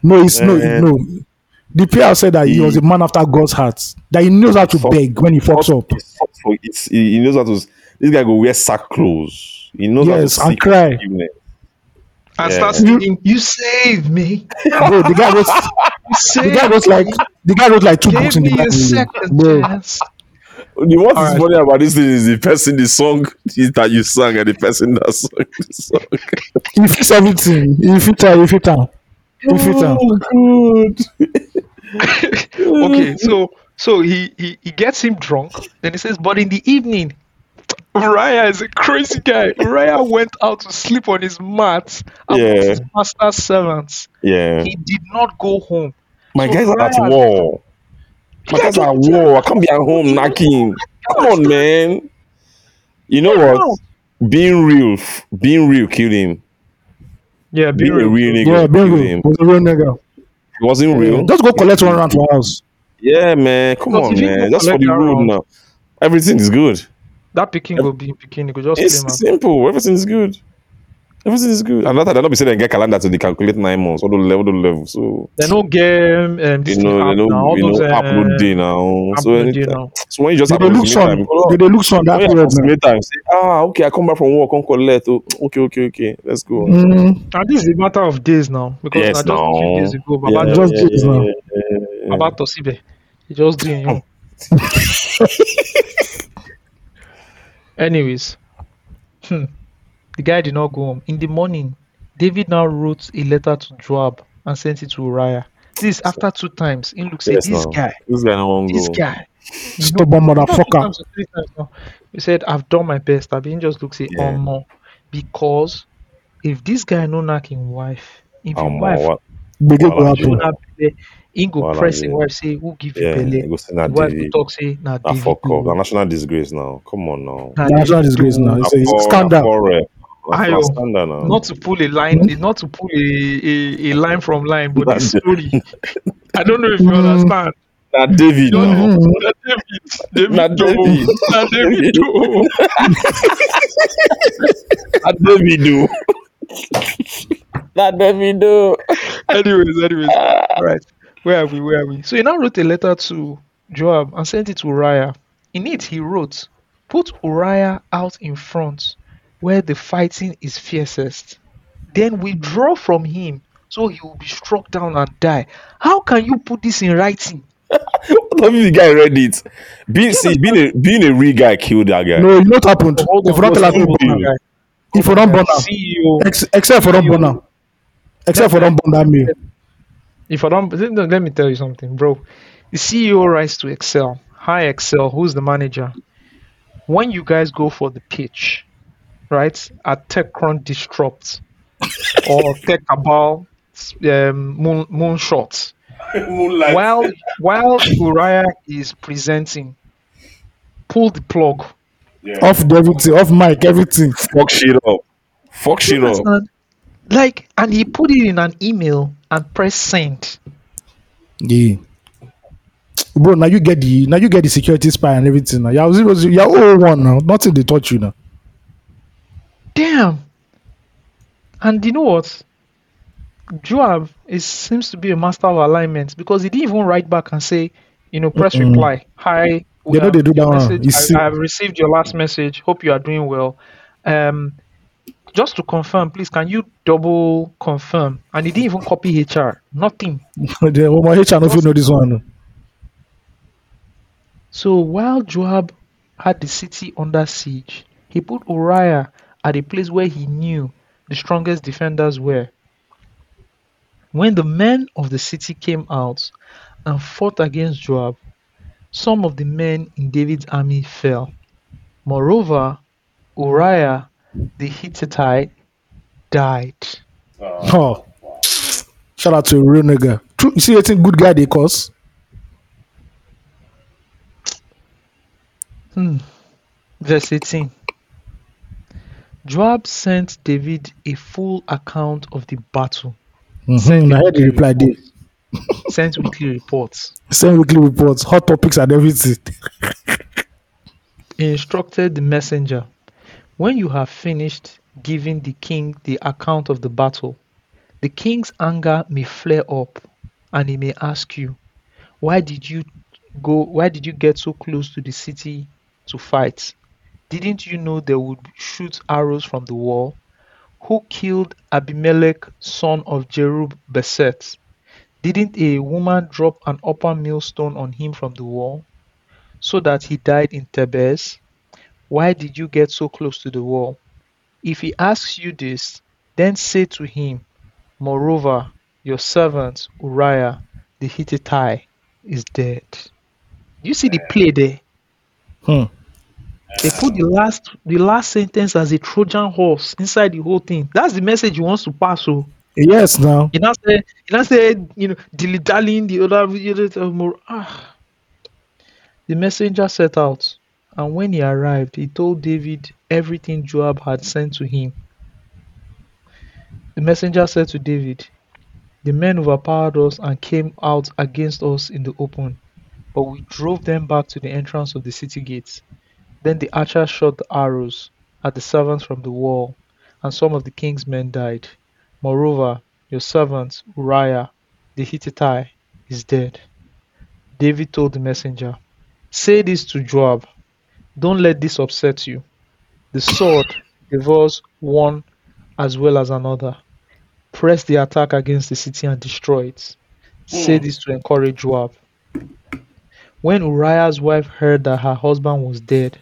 Speaker 4: No, it's no,
Speaker 3: Eh.
Speaker 4: no. The PR said that he
Speaker 3: He-
Speaker 4: was a man after God's heart. That he knows how to
Speaker 3: Fuck.
Speaker 4: beg when he fucks up.
Speaker 3: It's, it's, he he knows how to. This guy go wear sack clothes. He knows
Speaker 4: Yes,
Speaker 3: how to
Speaker 4: and cry.
Speaker 3: forgiveness.
Speaker 2: And
Speaker 3: Yeah.
Speaker 2: start singing, "You saved me,
Speaker 4: Bro, the guy was
Speaker 2: you
Speaker 4: the guy
Speaker 2: saved
Speaker 4: wrote like the guy wrote like two
Speaker 2: gave
Speaker 4: books in
Speaker 2: me
Speaker 4: the
Speaker 2: a
Speaker 4: Bible.
Speaker 2: Second
Speaker 4: Bro,
Speaker 2: chance."
Speaker 3: The what is
Speaker 2: Alright.
Speaker 3: funny about this thing is the person, the song that you sang, and the person that sang the song.
Speaker 4: he fits everything. He fit her. He fit her. He fit her.
Speaker 2: okay, so so he, he he gets him drunk. Then he says, "But in the evening, Raya is a crazy guy. Raya went out to sleep on his mat amongst
Speaker 3: Yeah.
Speaker 2: his master's servants.
Speaker 3: Yeah,
Speaker 2: He did not go home.
Speaker 3: my
Speaker 2: So
Speaker 3: guys are at
Speaker 2: Uriah-
Speaker 3: war. My guys are war. I can't be at home knocking. Come on, man. You know what? Being real, being real killed him.
Speaker 2: Yeah, be
Speaker 3: Being a
Speaker 2: real.
Speaker 3: real nigga
Speaker 4: Yeah,
Speaker 3: killed
Speaker 4: real.
Speaker 3: him.
Speaker 4: Was a real nigga.
Speaker 3: He wasn't real.
Speaker 4: Just go collect one round for house.
Speaker 3: Yeah, man. Come
Speaker 2: Because
Speaker 3: on,
Speaker 2: if you
Speaker 3: man.
Speaker 2: go
Speaker 3: Just for
Speaker 2: collect
Speaker 3: the
Speaker 2: that
Speaker 3: road
Speaker 2: round-
Speaker 3: now. Everything is good.
Speaker 2: That picking will be picking. You could just
Speaker 3: It's
Speaker 2: claim am.
Speaker 3: simple. Everything is good. Everything is good. And not that they not be saying they get calendar to they calculate nine months, all the level, the level. So
Speaker 2: They no game. Um, this
Speaker 3: you know, they
Speaker 2: now, all
Speaker 3: you know,
Speaker 2: those, uh,
Speaker 3: upload day now. So,
Speaker 2: upload day
Speaker 3: anytime,
Speaker 2: now.
Speaker 3: so when you just
Speaker 4: Did they look
Speaker 3: time,
Speaker 4: Did they look that period?
Speaker 3: approximate time, say, ah, okay, I come back from work, come collect. Oh, okay, okay, okay, let's go.
Speaker 4: Mm,
Speaker 2: And this is a matter of days now because
Speaker 3: Yes,
Speaker 2: na just few
Speaker 3: now.
Speaker 2: days ago,
Speaker 3: Yeah,
Speaker 4: just
Speaker 3: yeah,
Speaker 4: days
Speaker 3: yeah,
Speaker 4: now.
Speaker 3: yeah, yeah, yeah.
Speaker 2: Baba Tosibe, he just doing you. Anyways, hmm, the guy did not go home. In the morning, David now wrote a letter to Joab and sent it to Uriah. This is after two times. In looks
Speaker 3: Yes,
Speaker 2: this
Speaker 3: now.
Speaker 2: guy,
Speaker 3: This guy don't
Speaker 2: this
Speaker 3: go.
Speaker 2: guy.
Speaker 4: Stubborn
Speaker 2: not
Speaker 4: motherfucker.
Speaker 2: times or three times now. He said, I've done my best. I've been just look say,
Speaker 3: Yeah.
Speaker 2: oh no. Because if this guy no knock him wife, if
Speaker 3: Um,
Speaker 2: him wife
Speaker 3: what?
Speaker 4: Big
Speaker 3: Well,
Speaker 4: go
Speaker 3: I'm
Speaker 2: do
Speaker 4: happen.
Speaker 2: he go
Speaker 3: Well,
Speaker 2: press
Speaker 3: I
Speaker 2: him wife say, who give you belly?
Speaker 3: he go say na
Speaker 2: The wife go talk say, nah,
Speaker 3: Ah,
Speaker 2: David.
Speaker 3: fuck off.
Speaker 2: do."
Speaker 3: A national disgrace now. Come on now.
Speaker 2: Nah,
Speaker 4: National disgrace now. It's a
Speaker 3: Na
Speaker 4: a
Speaker 3: for- na
Speaker 4: scandal.
Speaker 3: For, na for
Speaker 2: Ayo. Not to pull a line, not to pull a, a, a line from line, but this
Speaker 3: Nah,
Speaker 2: story. I don't know if you
Speaker 4: Mm.
Speaker 2: understand.
Speaker 3: Na David
Speaker 2: You
Speaker 3: now.
Speaker 4: Mhm.
Speaker 2: na David, David,
Speaker 3: Na. David.
Speaker 2: na David, do.
Speaker 3: Na David do. Na David do.
Speaker 2: anyways, anyways. All right. Where are we? Where are we? So he now wrote a letter to Joab and sent it to Uriah. In it, he wrote, Put Uriah out in front where the fighting is fiercest. Then withdraw from him so he will be struck down and die. How can you put this in writing?
Speaker 3: What if the guy read it? Being see, being a being a real guy killed that guy.
Speaker 4: No, you know what happened.
Speaker 2: Hold
Speaker 4: If you don't tell us,
Speaker 2: hold
Speaker 4: who
Speaker 2: on,
Speaker 4: born
Speaker 2: hold
Speaker 4: am.
Speaker 2: on.
Speaker 4: if you don't burn am,
Speaker 2: CEO.
Speaker 4: ex- except for don't burn am, except for don't burn that meal.
Speaker 2: If I don't, let let me tell you something, bro. The CEO writes to Excel. Hi, Excel. Who's the manager? When you guys go for the pitch, right, at TechCrunch Disrupt or TechCabal um, moon, Moonshot.
Speaker 3: Moonlight.
Speaker 2: While while Uriah is presenting, pull the plug.
Speaker 4: Off the everything, off mic, everything.
Speaker 3: Fuck shit up. Fuck shit up.
Speaker 2: Like, and he put it in an email and press send.
Speaker 4: Yeah. Bro, now you get the now you get the security spy and everything. Now you're zero zero, you're 01 now. Nothing they touch you now.
Speaker 2: Damn. And you know what? Joab is seems to be a master of alignment because he didn't even write back and say, you know, press
Speaker 4: Mm-mm.
Speaker 2: reply. Hi. we
Speaker 4: know they do that You
Speaker 2: I, have received your last message. Hope you are doing well. Um, just to confirm, please, can you double confirm? And he didn't even copy HR. Nothing.
Speaker 4: the oh, my HR if you know this one.
Speaker 2: So while Joab had the city under siege, he put Uriah at a place where he knew the strongest defenders were. When the men of the city came out and fought against Joab, some of the men in David's army fell. Moreover, Uriah the Hittite died.
Speaker 4: Oh. Shout out to a real nigga. True, you see, I think good guy they cause. Hmm.
Speaker 2: Verse 18 Joab sent David a full account of the battle,
Speaker 4: Mm-hmm. I heard the reply there.
Speaker 2: sent weekly reports.
Speaker 4: Send weekly reports, hot topics and everything.
Speaker 2: He instructed the messenger, When you have finished giving the king the account of the battle, the king's anger may flare up, and he may ask you, Why did you go why did you get so close to the city to fight? Didn't you know they would shoot arrows from the wall? Who killed Abimelech, son of Jerub Beset? Didn't a woman drop an upper millstone on him from the wall? so that he died in Thebez? Why did you get so close to the wall? If he asks you this, then say to him, Moreover, your servant Uriah the Hittite is dead. You see the play there?
Speaker 4: Hmm.
Speaker 2: They put the last the last sentence as a Trojan horse inside the whole thing. That's the message he wants to pass. So
Speaker 4: Yes, now.
Speaker 2: he now said, he now said, you know, dilly dallying the other, you more. Ah. The messenger set out, and when he arrived, he told David everything Joab had sent to him. The messenger said to David, The men overpowered us and came out against us in the open, but we drove them back to the entrance of the city gates. Then the archers shot the arrows at the servants from the wall, and some of the king's men died. Moreover, your servant Uriah the Hittite is dead. David told the messenger, Say this to Joab. Don't let this upset you. The sword devours one as well as another. Press the attack against the city and destroy it. Say hmm. this to encourage Joab. When Uriah's wife heard that her husband was dead,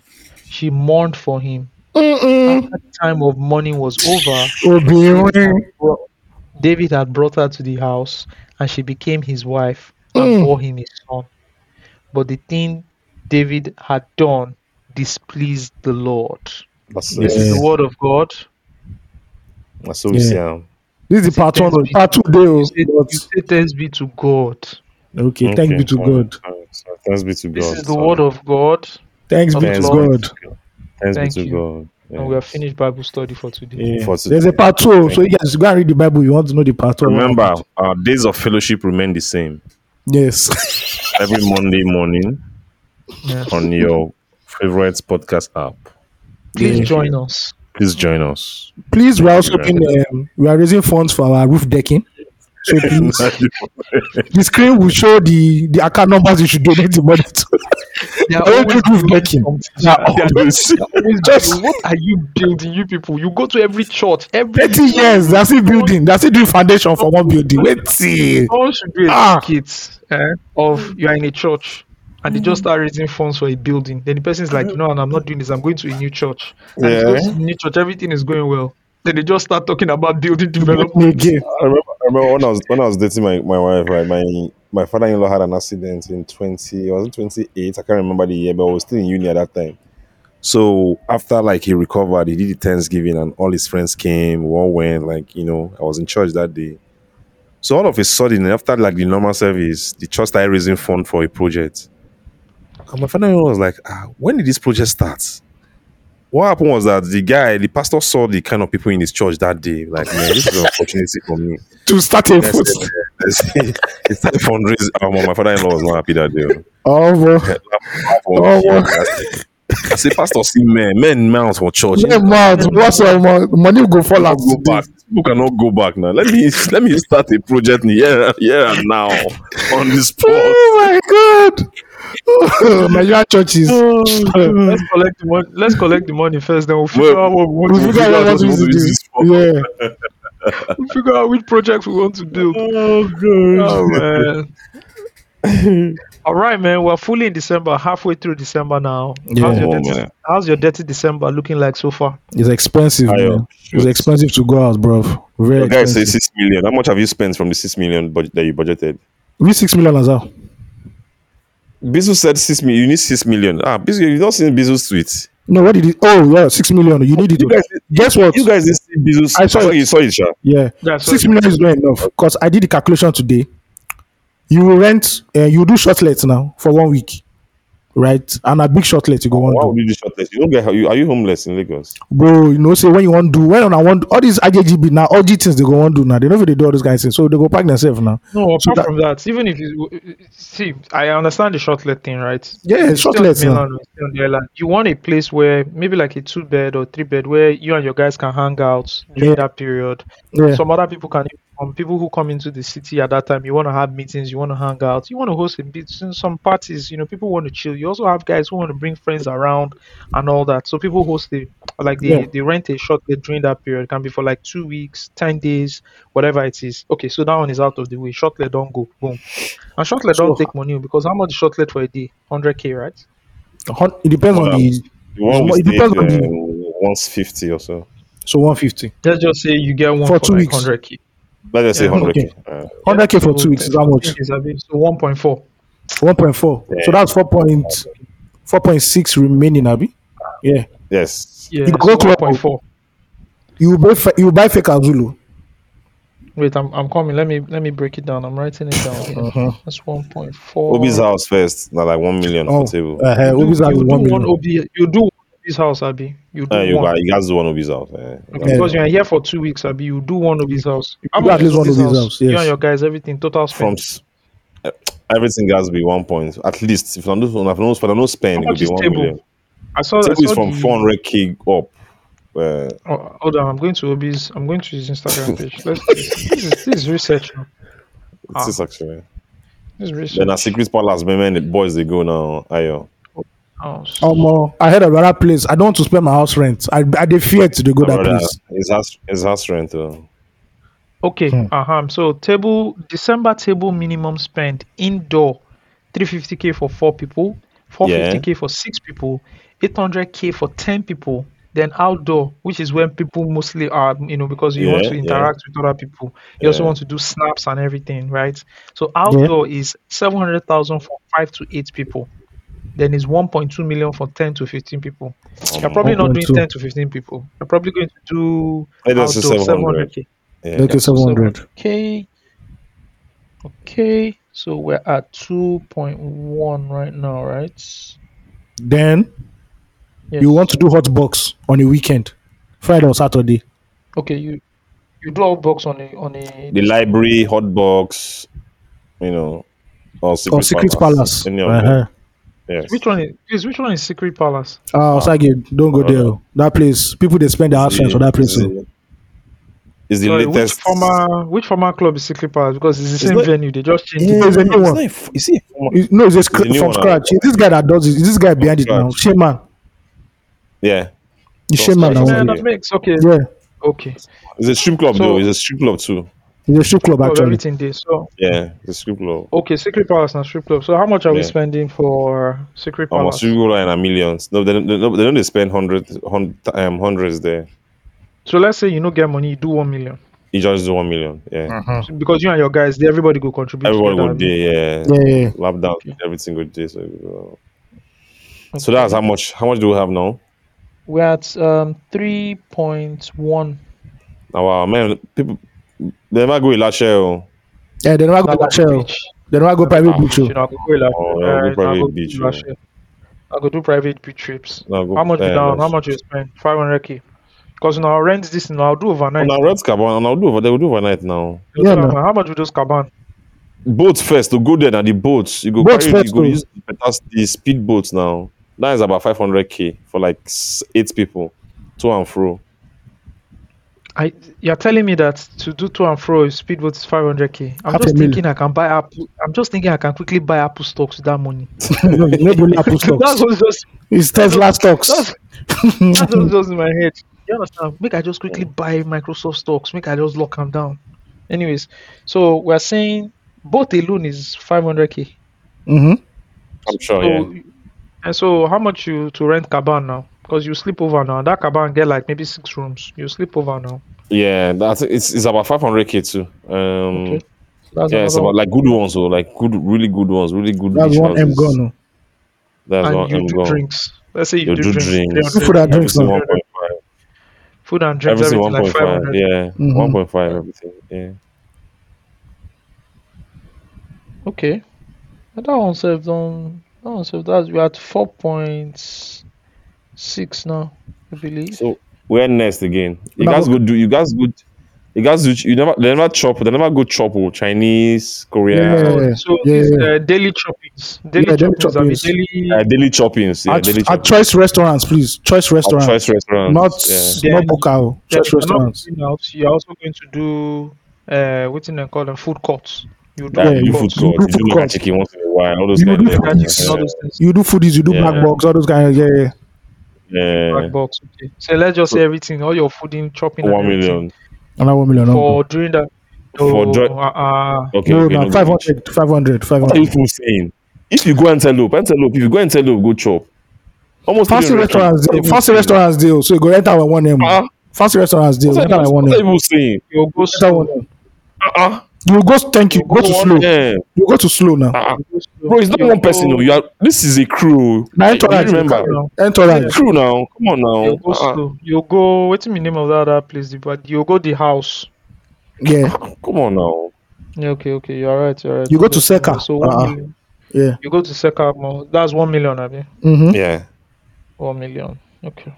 Speaker 2: she mourned for him. After the time of mourning was over,
Speaker 4: Obi-Wan.
Speaker 2: David had brought her to the house, and she became his wife and bore him a son. But the thing David had done displeased the Lord.
Speaker 3: That's,
Speaker 2: This
Speaker 3: uh,
Speaker 2: is the word of God.
Speaker 3: that's what we
Speaker 4: Yeah.
Speaker 3: see. Um,
Speaker 4: This is the part one. of- Part two day.
Speaker 2: You say,
Speaker 4: but-
Speaker 2: you say thanks be to God.
Speaker 4: Okay, thank
Speaker 3: okay,
Speaker 4: be to God.
Speaker 3: Thanks be to God.
Speaker 2: This is the word of God,
Speaker 4: Thanks be to God.
Speaker 3: Thanks
Speaker 2: Thank
Speaker 3: be to
Speaker 2: you.
Speaker 3: God.
Speaker 2: and we have finished Bible study for today.
Speaker 4: Yeah.
Speaker 3: For
Speaker 4: There's a
Speaker 3: today.
Speaker 4: part two. So you guys go and read the Bible. You want to know the part two.
Speaker 3: Remember, our days of fellowship remain the same.
Speaker 4: Yes.
Speaker 3: Every Monday morning
Speaker 2: Yes.
Speaker 3: on your favorite podcast app.
Speaker 2: Please
Speaker 4: Yeah.
Speaker 2: join us.
Speaker 3: Please join us.
Speaker 4: please, we're also
Speaker 3: Thank
Speaker 4: been, um, we are raising funds for our roof decking. So please, the screen will show the the account numbers you should donate the money to.
Speaker 2: They are
Speaker 4: Don't
Speaker 2: always
Speaker 4: do roof
Speaker 2: doing
Speaker 4: decking.
Speaker 2: something.
Speaker 3: They are always-
Speaker 2: Always
Speaker 4: Just-
Speaker 2: what are you building, you people? You go to every church, every
Speaker 4: 30 years, they're still building. They're still doing foundation for one building. Wait see.
Speaker 2: All should be a
Speaker 4: Ah.
Speaker 2: certificate eh, of you are in a church and they just start raising funds for a building. Then the person is like, no, I'm not doing this. I'm going to a new church. And he
Speaker 3: Yeah.
Speaker 2: goes to the new church, everything is going well. Then they just start talking about building development.
Speaker 4: Again.
Speaker 3: I remember, I remember when I was when I was dating my, my wife, right? My my father-in-law had an accident in twenty, I was twenty eight. I can't remember the year, but I was still in uni at that time. So after like he recovered, he did the Thanksgiving and all his friends came, we all went, like, you know, I was in church that day. So all of a sudden, after like the normal service, the church started raising fund for a project. And my father in law was like, ah, when did this project start? What happened was that the guy, the pastor saw the kind of people in his church that day. Like, man, this is an opportunity for me.
Speaker 4: To start a foot.
Speaker 3: He started fundraising. Um, my father-in-law was not happy that day.
Speaker 4: Oh, bro.
Speaker 3: Oh, I say, Pastor, see men, men mount for church.
Speaker 4: Yeah, man. What's man? Money go fall out.
Speaker 3: go back. People cannot go back now. Let me let me start a project here, here and now on the spot.
Speaker 4: Oh my god. Nigerian churches.
Speaker 2: Mm, let's collect the money. Let's collect the money first. Then we'll figure
Speaker 3: Well,
Speaker 2: out what we want
Speaker 4: We
Speaker 2: to
Speaker 4: figure
Speaker 2: do.
Speaker 4: out what we
Speaker 3: what
Speaker 4: need to do. Yeah.
Speaker 2: We'll figure out which projects we want to build.
Speaker 3: Oh god.
Speaker 2: Oh man. All right, man. We're fully in December, halfway through December now.
Speaker 4: Yeah.
Speaker 2: How's, your
Speaker 3: Oh,
Speaker 2: dirty, how's your dirty December looking like so far?
Speaker 4: It's expensive,
Speaker 3: Ayo,
Speaker 4: man. It's expensive to go out, bro. Very
Speaker 3: The guy say
Speaker 4: expensive.
Speaker 3: six million. How much have you spent from the six million budget that you budgeted?
Speaker 4: We six million as well.
Speaker 3: Bizu said six million. You need six million. Ah, Bizu, you not seen Bizu's tweet.
Speaker 4: No, what did it? Oh, yeah, six million. You need it.
Speaker 3: You guys,
Speaker 4: Guess what?
Speaker 3: you guys didn't see Bizu's.
Speaker 4: I saw it.
Speaker 3: You saw it, Sha.
Speaker 4: Yeah,
Speaker 2: Yeah, so-
Speaker 4: six million is not enough because I did the calculation today. You will rent, uh, you do shortlet now for one week, right? And a big shortlet you go
Speaker 3: Why
Speaker 4: on
Speaker 3: would
Speaker 4: do.
Speaker 3: you do shortlist? You don't get how you are you homeless in Lagos?
Speaker 4: Bro, you know, say when you want to do, when I want all these IJGB now, all these things they go on do now. They know if they do all those guys things, so they go pack themselves now.
Speaker 2: No, apart
Speaker 4: So that-
Speaker 2: from that, even if you see, I understand the shortlet thing, right?
Speaker 4: Yeah,
Speaker 2: It's still on
Speaker 4: shortlets
Speaker 2: the
Speaker 4: now.
Speaker 2: mainland, it's still on the island. You want a place where maybe like a two bed or three bed where you and your guys can hang out during
Speaker 4: Yeah.
Speaker 2: that period.
Speaker 4: Yeah,
Speaker 2: Some other people can um, people who come into the city at that time. You want to have meetings, you want to hang out, you want to host a bit some parties. You know, people want to chill. You also have guys who want to bring friends around and all that. So people host the like they,
Speaker 4: Yeah.
Speaker 2: they rent a shortlet during that period. It can be for like two weeks, ten days, whatever it is. Okay, so that one is out of the way. Shortlet don't go boom, and shortlet
Speaker 4: So-
Speaker 2: don't take money because how much is shortlet for a day? Hundred k, right?
Speaker 4: It depends on
Speaker 3: Well,
Speaker 4: the
Speaker 3: The one
Speaker 4: It depends
Speaker 3: stayed,
Speaker 4: on the-
Speaker 3: uh, once fifty or so.
Speaker 4: so one fifty.
Speaker 2: Let's just say you get one
Speaker 4: For
Speaker 2: for,
Speaker 4: two
Speaker 2: like
Speaker 4: weeks.
Speaker 2: hundred k.
Speaker 3: Let's just say
Speaker 2: Yeah,
Speaker 3: hundred
Speaker 4: okay.
Speaker 3: k. Uh,
Speaker 4: Hundred k for two weeks is how much?
Speaker 2: So one point four.
Speaker 4: One point four. So that's four point four point six remaining, Abi. Yeah,
Speaker 3: yes.
Speaker 2: Yeah,
Speaker 4: You go
Speaker 2: so
Speaker 4: club.
Speaker 2: 1.4.
Speaker 4: you buy fa- you buy fake Azulu.
Speaker 2: Wait, I'm I'm coming. Let me let me break it down. I'm writing it down.
Speaker 4: Uh-huh.
Speaker 2: That's one point four.
Speaker 3: Obi's house first, not like one million
Speaker 4: Oh,
Speaker 3: for table.
Speaker 2: You
Speaker 4: uh,
Speaker 2: do,
Speaker 4: Obi's house
Speaker 2: you
Speaker 4: is
Speaker 2: do
Speaker 4: one
Speaker 2: one
Speaker 4: million.
Speaker 2: Obi. You do one Obi's house, Abi. You do
Speaker 3: Uh, you,
Speaker 2: one.
Speaker 3: guys, you guys do one Obi's house. Uh,
Speaker 2: Okay,
Speaker 4: Yeah.
Speaker 2: Because you are here for two weeks, Abi. You do one Obi's house. How
Speaker 4: do
Speaker 2: much
Speaker 4: at least one
Speaker 2: Obi's
Speaker 4: Obi's house,
Speaker 2: You
Speaker 4: yes.
Speaker 2: and your guys, everything total
Speaker 3: from
Speaker 2: spend.
Speaker 3: s- uh, everything has to be one point at least. If I don't, if I don't, if I don't spend,
Speaker 2: How
Speaker 3: it could
Speaker 2: much
Speaker 3: be
Speaker 2: is
Speaker 3: one
Speaker 2: table?
Speaker 3: million.
Speaker 2: I saw. I
Speaker 3: Table is
Speaker 2: saw
Speaker 3: from
Speaker 2: the-
Speaker 3: four hundred k up. Uh,
Speaker 2: Oh, hold on, I'm going to Obi's. I'm going to his Instagram page. Let's. This is, this is research. now.
Speaker 3: it's
Speaker 2: Ah.
Speaker 3: just actually.
Speaker 2: This is research.
Speaker 3: Then a secret palace, man, man, the boys they go now. Ayo.
Speaker 2: Oh, so-
Speaker 4: Um, uh, I had another place. I don't want to spend my house rent. I I dey fear to dey go that place.
Speaker 3: It's house, it's house rent. Uh,
Speaker 2: Okay.
Speaker 4: Hmm.
Speaker 2: Uh-huh. So table December table minimum spend indoor 350k for four people, 450k for six people, 800k for 10 people. Then outdoor, which is when people mostly are, you know, because you want
Speaker 3: Yeah,
Speaker 2: to
Speaker 3: yeah.
Speaker 2: interact with other people. You also want to do snaps and everything, right? So outdoor is 700,000 for five to eight people. Then it's 1.2 million for 10 to 15 people. You're probably not doing 10 to 15 people. You're probably going to do
Speaker 3: Let us
Speaker 2: outdoor
Speaker 3: 700.
Speaker 2: 700k.
Speaker 3: yeah.
Speaker 4: Okay, seven hundred.
Speaker 2: Okay. Okay. So we're at 2.1 right now, right?
Speaker 4: Then
Speaker 2: Yes.
Speaker 4: you want to do hot box on a weekend, Friday or Saturday.
Speaker 2: Okay, you you do all box on a on a
Speaker 3: The library, hot box, you know, or secret,
Speaker 4: or Secret Palace.
Speaker 3: Any of
Speaker 4: Uh-huh.
Speaker 3: Them. Yes.
Speaker 2: which one is please, which one is Secret Palace?
Speaker 4: Ah, Osagie, don't go
Speaker 3: Uh,
Speaker 4: there. That place, people they spend their house rent for that place.
Speaker 3: Is
Speaker 4: oh.
Speaker 3: the, is the
Speaker 2: Sorry, which
Speaker 3: latest.
Speaker 2: former which former club is Secret Palace? Because it's the
Speaker 3: It's
Speaker 2: same
Speaker 3: not-
Speaker 2: venue. They just changed
Speaker 4: Yeah,
Speaker 2: it.
Speaker 4: it's a new
Speaker 3: It's
Speaker 4: one.
Speaker 3: not a f- You see,
Speaker 4: It- No, it's a sc-
Speaker 3: It's
Speaker 4: from
Speaker 3: one,
Speaker 4: scratch.
Speaker 3: uh,
Speaker 4: It's this guy that does it. It's this guy behind it now.
Speaker 3: scratch.
Speaker 4: Shame man.
Speaker 3: yeah,
Speaker 4: It's shame man
Speaker 3: scratch.
Speaker 2: Yeah,
Speaker 3: Yeah.
Speaker 2: that makes okay.
Speaker 4: Yeah,
Speaker 2: Okay.
Speaker 3: it's a strip club
Speaker 2: So-
Speaker 3: though. It's a strip club too.
Speaker 4: It's a strip club
Speaker 2: Of
Speaker 4: actually.
Speaker 2: everything there. So
Speaker 3: Yeah, it's a strip club.
Speaker 2: okay, Secret Palace and strip club. So how much are we spending for Secret
Speaker 3: Almost
Speaker 2: Palace?
Speaker 3: strip club and a millions. No, they don't. They don't, they don't spend hundreds, hundred, um, hundreds there.
Speaker 2: So let's say you don't get money, you do one million.
Speaker 3: You just do one million. Yeah,
Speaker 4: Uh-huh.
Speaker 2: Because you and your guys, everybody go contribute.
Speaker 3: everybody
Speaker 2: together,
Speaker 3: would
Speaker 2: abi?
Speaker 3: day. Yeah,
Speaker 4: Yeah, yeah.
Speaker 3: lap down
Speaker 2: Okay.
Speaker 3: every single day. So, uh, so that's how much. How much do we have now?
Speaker 2: We're at um three point one.
Speaker 3: Now, wow, man, people they never go Ilashe. Oh,
Speaker 4: Yeah, they never go to shell. They never go private beach. oh.
Speaker 2: You know, I go go like,
Speaker 3: Oh, yeah, go
Speaker 2: I
Speaker 3: private
Speaker 2: go
Speaker 3: beach,
Speaker 2: do
Speaker 3: yeah.
Speaker 2: last year. I go do private beach trips.
Speaker 3: now go,
Speaker 2: How much you
Speaker 3: eh,
Speaker 2: down? How much you spend? Five hundred k. Because now I'll rent this and I'll do
Speaker 3: Oh,
Speaker 2: overnight.
Speaker 3: now Red Carbon, and I'll do over. They will do overnight now.
Speaker 2: You
Speaker 4: Yeah.
Speaker 2: How much would those caban?
Speaker 3: Boats first to go there. Now the boats you go
Speaker 4: Boats
Speaker 3: carry,
Speaker 4: first,
Speaker 3: you go
Speaker 4: oh.
Speaker 3: use the, the speed boats now. That is about five hundred k for like eight people, to and fro.
Speaker 2: I you're telling me that to do to and fro is speedboat is 500k. I'm
Speaker 4: Half
Speaker 2: just
Speaker 4: a million.
Speaker 2: thinking I can buy Apple. I'm just thinking I can quickly buy Apple stocks with that money.
Speaker 4: no, maybe only Apple
Speaker 2: That
Speaker 4: stocks.
Speaker 2: was just
Speaker 4: It's Tesla stocks.
Speaker 2: that's, that was just in my head. You understand? Make I just quickly buy Microsoft stocks. Make I just lock them down. Anyways, so we're saying both alone is 500k.
Speaker 4: hmm
Speaker 3: I'm sure.
Speaker 2: So,
Speaker 3: yeah.
Speaker 2: and so how much you to rent caban now? Because you sleep over now. That caban get like maybe six rooms. You sleep over now.
Speaker 3: Yeah, that's it's, it's about 500k too. Um,
Speaker 2: Okay. That's
Speaker 3: yeah, it's
Speaker 2: another
Speaker 3: about like good ones, so like good, really good ones, really good.
Speaker 4: That's
Speaker 3: beach
Speaker 4: one M
Speaker 3: houses.
Speaker 4: gone.
Speaker 3: That's
Speaker 2: and
Speaker 3: one
Speaker 2: you
Speaker 3: M
Speaker 2: do
Speaker 3: gone.
Speaker 2: drinks. Let's say you,
Speaker 3: You
Speaker 2: do,
Speaker 3: do
Speaker 2: drinks.
Speaker 3: drinks.
Speaker 2: 300.
Speaker 4: Food and drinks now.
Speaker 3: 1.5.
Speaker 2: Food and drinks,
Speaker 3: Everything
Speaker 2: everything like
Speaker 3: 1.5.
Speaker 2: 500.
Speaker 3: Yeah,
Speaker 4: Mhm.
Speaker 3: 1.5. Everything. Yeah.
Speaker 2: Okay. But that one self done. That one self that's we had four point six now, I believe.
Speaker 3: So where next again? You
Speaker 4: Now-
Speaker 3: guys go do. You guys go. You guys do. You never. They never chop. They never go chop with Chinese, Korean.
Speaker 4: Yeah.
Speaker 2: so
Speaker 4: yeah,
Speaker 2: it's
Speaker 4: yeah.
Speaker 2: uh, daily choppings. Daily
Speaker 4: Yeah, daily
Speaker 2: choppings. I mean,
Speaker 4: choppings.
Speaker 2: daily.
Speaker 3: Uh, daily choppings. Yeah,
Speaker 4: At,
Speaker 3: daily
Speaker 4: at
Speaker 3: choppings.
Speaker 4: choice restaurants, please. Choice
Speaker 3: At
Speaker 4: restaurants.
Speaker 3: choice restaurants.
Speaker 4: Not
Speaker 3: yeah.
Speaker 2: Yeah.
Speaker 4: not Bukao.
Speaker 2: Yeah,
Speaker 4: Choice
Speaker 2: you're not
Speaker 4: restaurants.
Speaker 2: eating out, You're also going to do uh, what's in they call them food courts. You do
Speaker 3: Yeah,
Speaker 4: Yeah,
Speaker 3: you
Speaker 4: you
Speaker 3: do food
Speaker 2: courts.
Speaker 4: you
Speaker 3: court.
Speaker 4: do
Speaker 3: You do
Speaker 4: food
Speaker 3: like
Speaker 4: court.
Speaker 3: chicken once in a while. All those
Speaker 4: You
Speaker 3: kind
Speaker 4: do
Speaker 3: of
Speaker 4: food
Speaker 2: Fried
Speaker 3: things.
Speaker 2: chicken, all those things.
Speaker 4: You do foodies, you do
Speaker 3: Yeah.
Speaker 4: black box, all those kind of yeah, yeah.
Speaker 3: Yeah.
Speaker 2: Black box. Okay. So let's just say everything, all your food in chopping. and
Speaker 3: One
Speaker 2: everything.
Speaker 3: million.
Speaker 4: Another one million.
Speaker 2: for during that.
Speaker 3: For
Speaker 2: No,
Speaker 3: dri-
Speaker 2: uh, uh,
Speaker 3: Okay.
Speaker 4: no,
Speaker 3: okay,
Speaker 4: no,
Speaker 3: no,
Speaker 4: 500, 500,
Speaker 3: What are you
Speaker 4: 500.
Speaker 3: people saying? If you go Antelope, Antelope, if you go Antelope, go chop. Almost
Speaker 4: Fancy
Speaker 3: 300
Speaker 4: restaurants,
Speaker 3: What are
Speaker 4: deal. fancy restaurants deal. So you go enter with one M.
Speaker 3: Uh-uh.
Speaker 4: Fancy restaurants deal.
Speaker 3: What are
Speaker 4: Enter with
Speaker 3: you-
Speaker 4: one
Speaker 3: what are
Speaker 4: M.
Speaker 3: you saying?
Speaker 2: you go
Speaker 4: Enter
Speaker 2: slow.
Speaker 4: one M.
Speaker 3: Uh-uh.
Speaker 4: You go. Thank you. Go to
Speaker 3: one
Speaker 4: slow.
Speaker 3: M.
Speaker 4: You go to slow now.
Speaker 2: You go slow.
Speaker 3: Bro, it's not
Speaker 2: You
Speaker 3: one person. No. You are. This is a crew.
Speaker 4: Now
Speaker 3: You
Speaker 4: entourage.
Speaker 3: remember?
Speaker 2: No.
Speaker 4: Entourage.
Speaker 3: Crew now. Come on now.
Speaker 2: You go
Speaker 3: Uh-uh.
Speaker 2: slow. You go. What's the name of that other place? But you go the house.
Speaker 4: Yeah,
Speaker 3: Come on now.
Speaker 2: Yeah, okay, okay. You're right. You're right.
Speaker 4: You go to Seka.
Speaker 2: So million.
Speaker 4: yeah.
Speaker 2: You go to Seka. Mall. That's one million, I mean.
Speaker 4: Mm-hmm.
Speaker 3: Yeah.
Speaker 2: One million. Okay.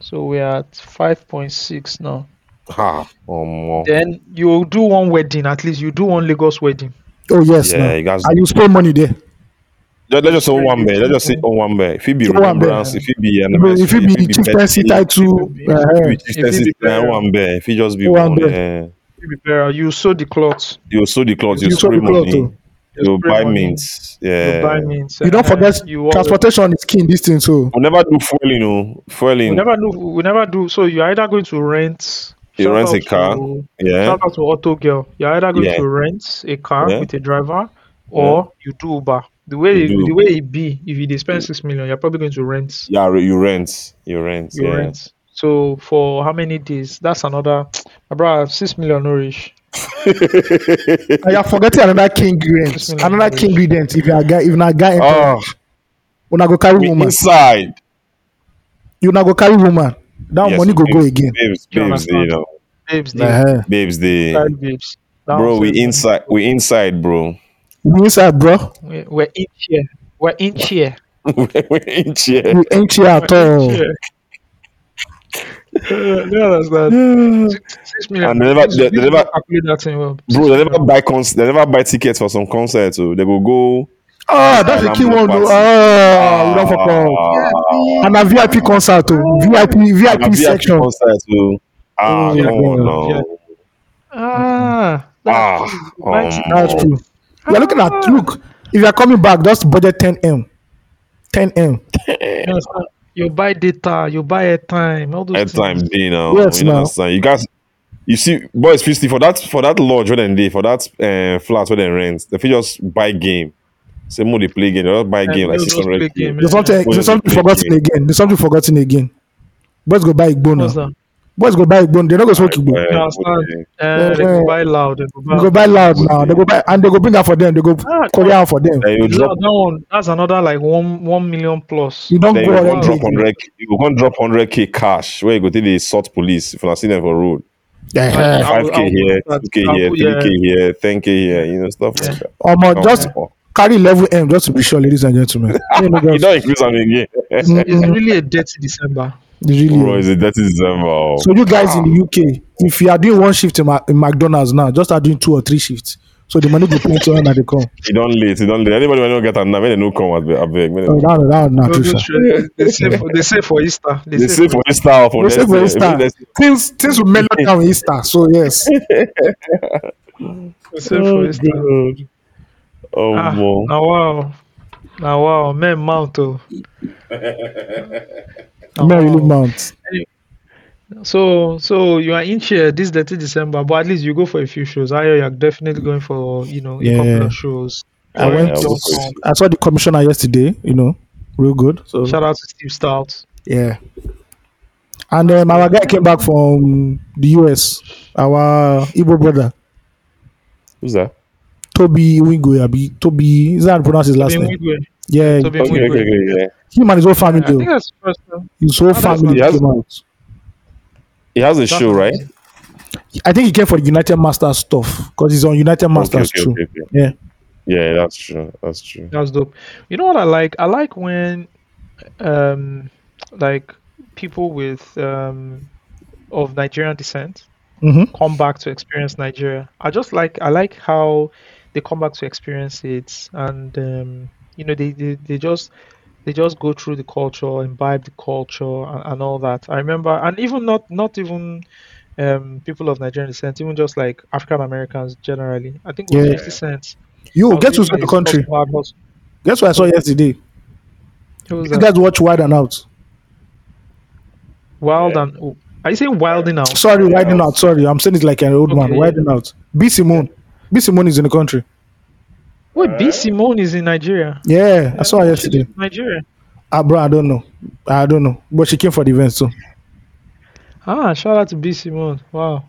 Speaker 2: So we're at five point six now.
Speaker 3: Ha. Um,
Speaker 2: Then you do one wedding. At least you do one Lagos wedding.
Speaker 4: Oh yes.
Speaker 3: yeah,
Speaker 4: now.
Speaker 3: you guys.
Speaker 4: And you spend money there.
Speaker 3: Let, let's just say one bear. Let's just say on one bear. If it be
Speaker 4: One bear.
Speaker 3: remembrance, if it be
Speaker 4: If
Speaker 3: anniversary,
Speaker 4: it be chieftaincy title,
Speaker 2: if it be-
Speaker 4: uh,
Speaker 3: if it be chieftaincy,
Speaker 2: If it be burial.
Speaker 3: one bear. If it just be
Speaker 4: One
Speaker 3: one,
Speaker 4: bear.
Speaker 3: uh,
Speaker 2: You be better. You sew the cloth.
Speaker 3: you sew the cloth, you,
Speaker 4: you saw
Speaker 3: spray
Speaker 4: the cloth.
Speaker 3: money,
Speaker 4: oh.
Speaker 3: you buy
Speaker 2: money.
Speaker 3: mints.
Speaker 2: You
Speaker 3: Yeah.
Speaker 2: buy mints.
Speaker 4: You don't
Speaker 2: uh,
Speaker 4: forget
Speaker 2: you
Speaker 4: transportation is key in this thing. So
Speaker 3: We never do fueling, no. Fueling.
Speaker 2: We never do. We never do. So you're either going to rent.
Speaker 3: You
Speaker 2: shout
Speaker 3: rent a car,
Speaker 2: To,
Speaker 3: yeah.
Speaker 2: Shout out to Auto Girl. You're either going
Speaker 3: Yeah.
Speaker 2: to rent a car
Speaker 3: Yeah.
Speaker 2: with a driver, or you do Uber. The way
Speaker 3: You
Speaker 2: the way it be, if you dey spend six million, you're probably going to rent.
Speaker 3: Yeah, you rent. You rent.
Speaker 2: You
Speaker 3: yeah.
Speaker 2: rent. So for how many days? That's another. My brother, six million no reach.
Speaker 4: and you're forgetting another key ingredient.
Speaker 2: Bismillah.
Speaker 4: Another key ingredient. If you're a guy, if you're a guy, enter,
Speaker 3: Oh,
Speaker 4: when I go carry
Speaker 3: me
Speaker 4: woman,
Speaker 3: inside.
Speaker 4: you not go carry woman. That
Speaker 3: Yes,
Speaker 4: money go go
Speaker 3: babes,
Speaker 4: again.
Speaker 3: Babes,
Speaker 2: You
Speaker 3: babes, they, you know.
Speaker 2: Babes, they
Speaker 4: Uh-huh.
Speaker 3: Babes, they.
Speaker 2: babes.
Speaker 3: Bro, we
Speaker 2: self-
Speaker 3: inside. We inside, bro.
Speaker 4: We inside, bro.
Speaker 2: we- We're in here. We're in here.
Speaker 3: we're in here.
Speaker 4: We ain't here at all.
Speaker 2: Yeah. yeah, that's that. Six, six million.
Speaker 3: And they never- they- they never-
Speaker 2: that thing well.
Speaker 3: Bro, they never buy cons. They never buy tickets for some concerts. So they will go.
Speaker 4: Oh, that's a key one. though. Oh, we don't fuck up. And a VIP concert, oh. VIP,
Speaker 3: A
Speaker 4: VIP
Speaker 3: VIP
Speaker 4: section.
Speaker 3: concert. So, ah,
Speaker 4: Oh,
Speaker 3: come on
Speaker 2: yeah.
Speaker 3: now.
Speaker 2: Ah,
Speaker 3: Ah,
Speaker 2: That's-
Speaker 3: um,
Speaker 4: That's true. You're looking at look. If you're coming back, just budget 10 m. 10 m.
Speaker 2: you understand? You buy data, you buy airtime, all those
Speaker 3: At time
Speaker 2: things.
Speaker 3: day now.
Speaker 4: Yes,
Speaker 3: you
Speaker 4: now.
Speaker 3: understand? You guys, you see, boys, fifty for that for that lodge where they dey, for that uh, flat where they rent. They fit just buy game. Say more they play game. They just buy
Speaker 2: And
Speaker 3: game like
Speaker 2: they'll
Speaker 3: six
Speaker 2: just play
Speaker 3: hundred
Speaker 2: game,
Speaker 3: k.
Speaker 4: There's something, there's something forgotten
Speaker 3: play
Speaker 4: again. There's something forgotten again. Boys go buy Igbo
Speaker 2: What's
Speaker 4: now. Boys go buy Igbo. They don't go smoke Igbo.
Speaker 3: Uh,
Speaker 2: You
Speaker 3: would
Speaker 2: understand?
Speaker 3: they-
Speaker 2: they go buy loud. They go buy,
Speaker 4: They go buy loud now. They go buy and they go bring her for them. They go
Speaker 2: Ah,
Speaker 4: Korean for them.
Speaker 3: You drop,
Speaker 2: Loud, that one, that's another like one one million plus.
Speaker 4: You don't go
Speaker 3: you drop hundred. You go drop hundred k cash. Where you go to the sort police if you not see them for road.
Speaker 4: Yeah.
Speaker 3: Five k
Speaker 2: I'll
Speaker 3: here, two k
Speaker 2: I'll
Speaker 3: here, 3k here, ten k here. You know stuff like that.
Speaker 4: Um, just
Speaker 3: Oh,
Speaker 4: carry level M just to be sure, ladies and gentlemen. You know,
Speaker 3: you
Speaker 4: just-
Speaker 3: don't increase them again.
Speaker 2: It's, it's mm-hmm. really a dirty December.
Speaker 4: really.
Speaker 3: Bro, it's a dirty December. oh.
Speaker 4: So you guys in the ah. UK, if you are doing one shift in, Ma- in McDonald's now, just are doing two or three shifts. So the money go plenty when they come.
Speaker 3: You don't late. You don't late. Anybody when don't get an now, when they no come, I beg. I beg.
Speaker 4: Oh, that, that, that,
Speaker 2: Go-
Speaker 4: true,
Speaker 2: go
Speaker 4: sir.
Speaker 2: straight. They say for, they say for Easter. They,
Speaker 3: They say for Easter or for
Speaker 4: We say for. Easter.
Speaker 3: Oh, Even next-
Speaker 4: Things things will mellow down Easter. So yes.
Speaker 2: they say for oh, Easter.
Speaker 3: God. Oh,
Speaker 2: Ah,
Speaker 3: boy.
Speaker 2: now wow, now wow, men mount oh. Now, wow.
Speaker 4: Lou Mount.
Speaker 2: So so you are in here this 30 December, but at least you go for a few shows. I hear you're definitely going for you know a
Speaker 4: Yeah.
Speaker 2: couple of shows.
Speaker 4: I went.
Speaker 3: I'll
Speaker 2: to-
Speaker 3: go for it.
Speaker 4: I saw the commissioner yesterday. You know, real good. So
Speaker 2: Shout out to Steve Stoute.
Speaker 4: yeah. And um, our guy came back from the US. Our Igbo brother
Speaker 3: Who's that?
Speaker 4: Tobe Wingo. Abi Tobe. Is that how to pronounce his last
Speaker 2: Tobe
Speaker 4: name?
Speaker 2: Nwigwe.
Speaker 4: Yeah,
Speaker 2: Tobe
Speaker 3: Okay, okay,
Speaker 2: Nwigwe.
Speaker 3: okay, yeah.
Speaker 4: him and his whole
Speaker 2: I
Speaker 4: family.
Speaker 2: think that's first time.
Speaker 4: His whole
Speaker 2: that's
Speaker 4: family
Speaker 3: nice.
Speaker 4: came out.
Speaker 3: He has a show, right?
Speaker 4: I think he came for the UnitedMasters stuff because he's on United Masters
Speaker 3: okay,
Speaker 4: too.
Speaker 3: okay, okay.
Speaker 4: Yeah.
Speaker 3: Yeah, that's true. That's true.
Speaker 2: That's dope. You know what I like? I like when um like people with um of Nigerian descent
Speaker 4: hmm
Speaker 2: come back to experience Nigeria. I just like I like how they come back to experience it and um you know they, they, they just they just go through the culture, imbibe the culture and, and all that. I remember and even not not even um people of Nigerian descent, even just like African Americans generally. I think it was
Speaker 4: Yeah.
Speaker 2: 50 cents.
Speaker 4: You
Speaker 2: I
Speaker 4: get
Speaker 2: was
Speaker 4: to the country.
Speaker 2: Hustle Hard
Speaker 4: Guess what I saw yesterday?
Speaker 2: Who was
Speaker 4: You guys watch Wild and Out.
Speaker 2: Wild and oh, are you saying wilding out?
Speaker 4: Sorry, Widen Out. Sorry, I'm saying it like an old man.
Speaker 2: Okay.
Speaker 4: Widen Out. B Simone. B Simone is in the country.
Speaker 2: Wait, B Simone is in Nigeria.
Speaker 4: Yeah, I saw her yesterday.
Speaker 2: Nigeria.
Speaker 4: Ah, bro, I don't know. I don't know. But she came for the event too.
Speaker 2: Ah, shout out to B Simone. Wow.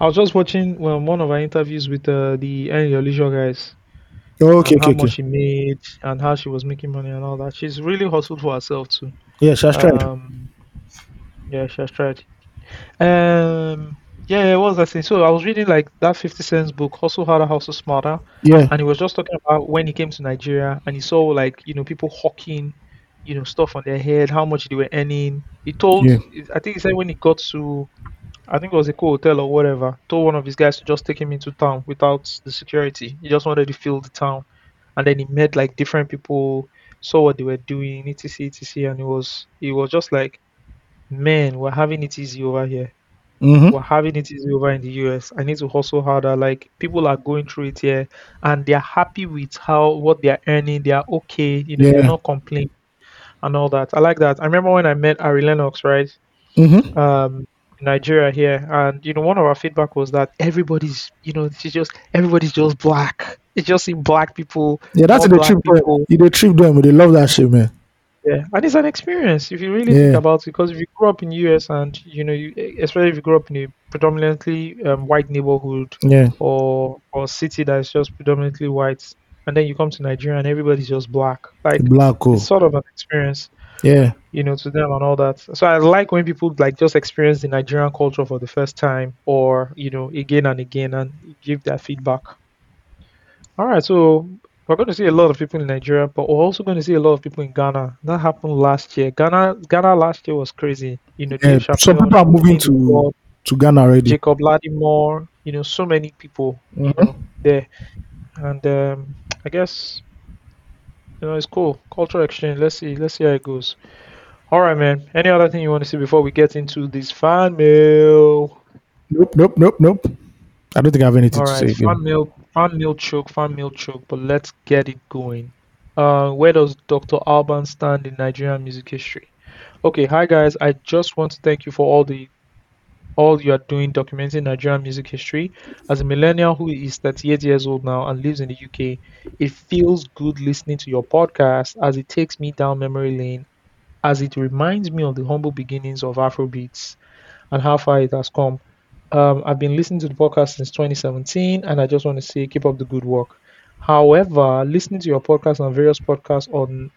Speaker 2: I was just watching well, one of our interviews with uh, the Earn Your Leisure guys.
Speaker 4: Oh, okay,
Speaker 2: and how
Speaker 4: okay,
Speaker 2: much she made and how she was making money and all that. She's really hustled for herself too.
Speaker 4: Yeah, she has tried.
Speaker 2: Um, yeah, she has tried. Um, yeah, what was I saying? So I was reading like that 50 cents book, Hustle Harder, Hustle Smarter.
Speaker 4: yeah.
Speaker 2: and he was just talking about when he came to Nigeria and he saw like you know people hawking, you know stuff on their head, how much they were earning. He told,
Speaker 4: Yeah.
Speaker 2: I think he said when he got to, I think it was a cool hotel or whatever, told one of his guys to just take him into town without the security. He just wanted to feel the town, and then he met like different people, saw what they were doing, etc, etc, and it was it was just like, man, we're having it easy over here
Speaker 4: Mm-hmm.
Speaker 2: we're having it easy over in the US. I need to hustle harder. Like people are going through it here and they're happy with how what they're earning. They are okay, you know,
Speaker 4: Yeah.
Speaker 2: they're not complaining and all that. I like that. I remember when I met Ari Lennox, right?
Speaker 4: Mm-hmm.
Speaker 2: Um in Nigeria here and you know one of our feedback was that everybody's you know she's just everybody's just black. It's just in black people.
Speaker 4: Yeah, that's the trip.
Speaker 2: people.
Speaker 4: They trip them. but They love that shit, man.
Speaker 2: Yeah, and it's an experience if you really think about it. Because if you grew up in US and you know, you, especially if you grew up in a predominantly um, white neighborhood,
Speaker 4: Yeah.
Speaker 2: or or city that is just predominantly white, and then you come to Nigeria and everybody's just black. Like
Speaker 4: black hole.
Speaker 2: it's sort of an experience,
Speaker 4: Yeah.
Speaker 2: you know, to them and all that. So I like when people like just experience the Nigerian culture for the first time, or you know, again and again, and give that feedback. All right, so we're going to see a lot of people in Nigeria, but we're also going to see a lot of people in Ghana. That happened last year. Ghana, Ghana last year was crazy. You know,
Speaker 4: Yeah, some people are moving to- To Ghana already.
Speaker 2: Jacob Lattimore, you know, so many people, you
Speaker 4: Mhm.
Speaker 2: know, there. And um, I guess, you know, it's cool. Cultural exchange. Let's see. Let's see how it goes. All right, man. Any other thing you want to see before we get into this fan mail?
Speaker 4: Nope, nope, nope, nope. I don't think I have anything
Speaker 2: All
Speaker 4: to say
Speaker 2: right,
Speaker 4: again.
Speaker 2: fan mail, fan mail choke, fan mail choke. But let's get it going. Uh, where does Dr. Alban stand in Nigerian music history? Okay, hi guys. I just want to thank you for all the all you are doing documenting Nigerian music history. As a millennial who is 38 years old now and lives in the UK, it feels good listening to your podcast as it takes me down memory lane, as it reminds me of the humble beginnings of Afrobeats and how far it has come. Um, I've been listening to the podcast since 2017, and I just want to say keep up the good work. However, listening to your podcast and various podcasts on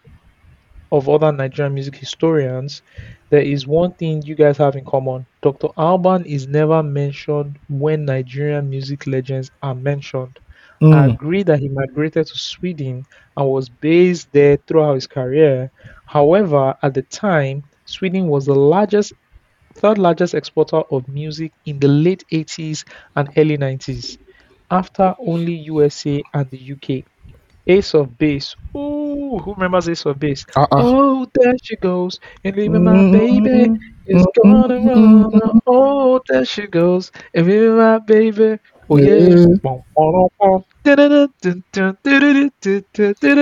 Speaker 2: of other Nigerian music historians, there is one thing you guys have in common. Dr. Alban is never mentioned when Nigerian music legends are mentioned. I
Speaker 4: Mm.
Speaker 2: agree that he migrated to Sweden and was based there throughout his career. However, at the time, Sweden was the largest, third largest exporter of music in the late 80s and early 90s, after only USA and the UK. Ace of Base. Ooh, who remembers Ace of Base?
Speaker 4: Uh-uh.
Speaker 2: Oh, there she goes. And leaving my baby is gonna run. Oh, there she goes. And leaving my baby. Oh, yeah.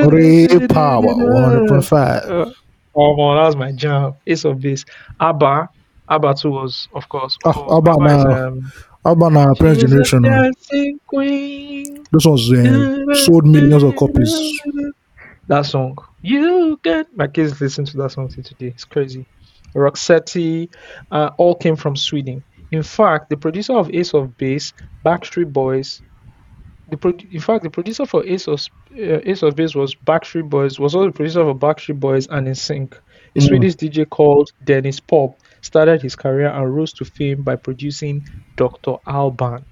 Speaker 4: Ray Power, 100.5.
Speaker 2: Uh, Oh, man, that was my jam. Ace of Base. Abba. Abba too was, of course.
Speaker 4: Ah,
Speaker 2: Oh,
Speaker 4: Abba now.
Speaker 2: um,
Speaker 4: our parents' generation?
Speaker 2: dancing queen.
Speaker 4: Ones uh, sold millions of copies.
Speaker 2: That song. You can. My kids listen to that song till today. It's crazy. Roxette, uh, all came from Sweden. In fact, the producer of Ace of Base, Backstreet Boys, the pro- in fact the producer for Ace of uh, Ace of Base was Backstreet Boys. Was also the producer for Backstreet Boys and NSYNC. A
Speaker 4: Mm.
Speaker 2: Swedish DJ called Denniz Pop started his career and rose to fame by producing Dr. Alban.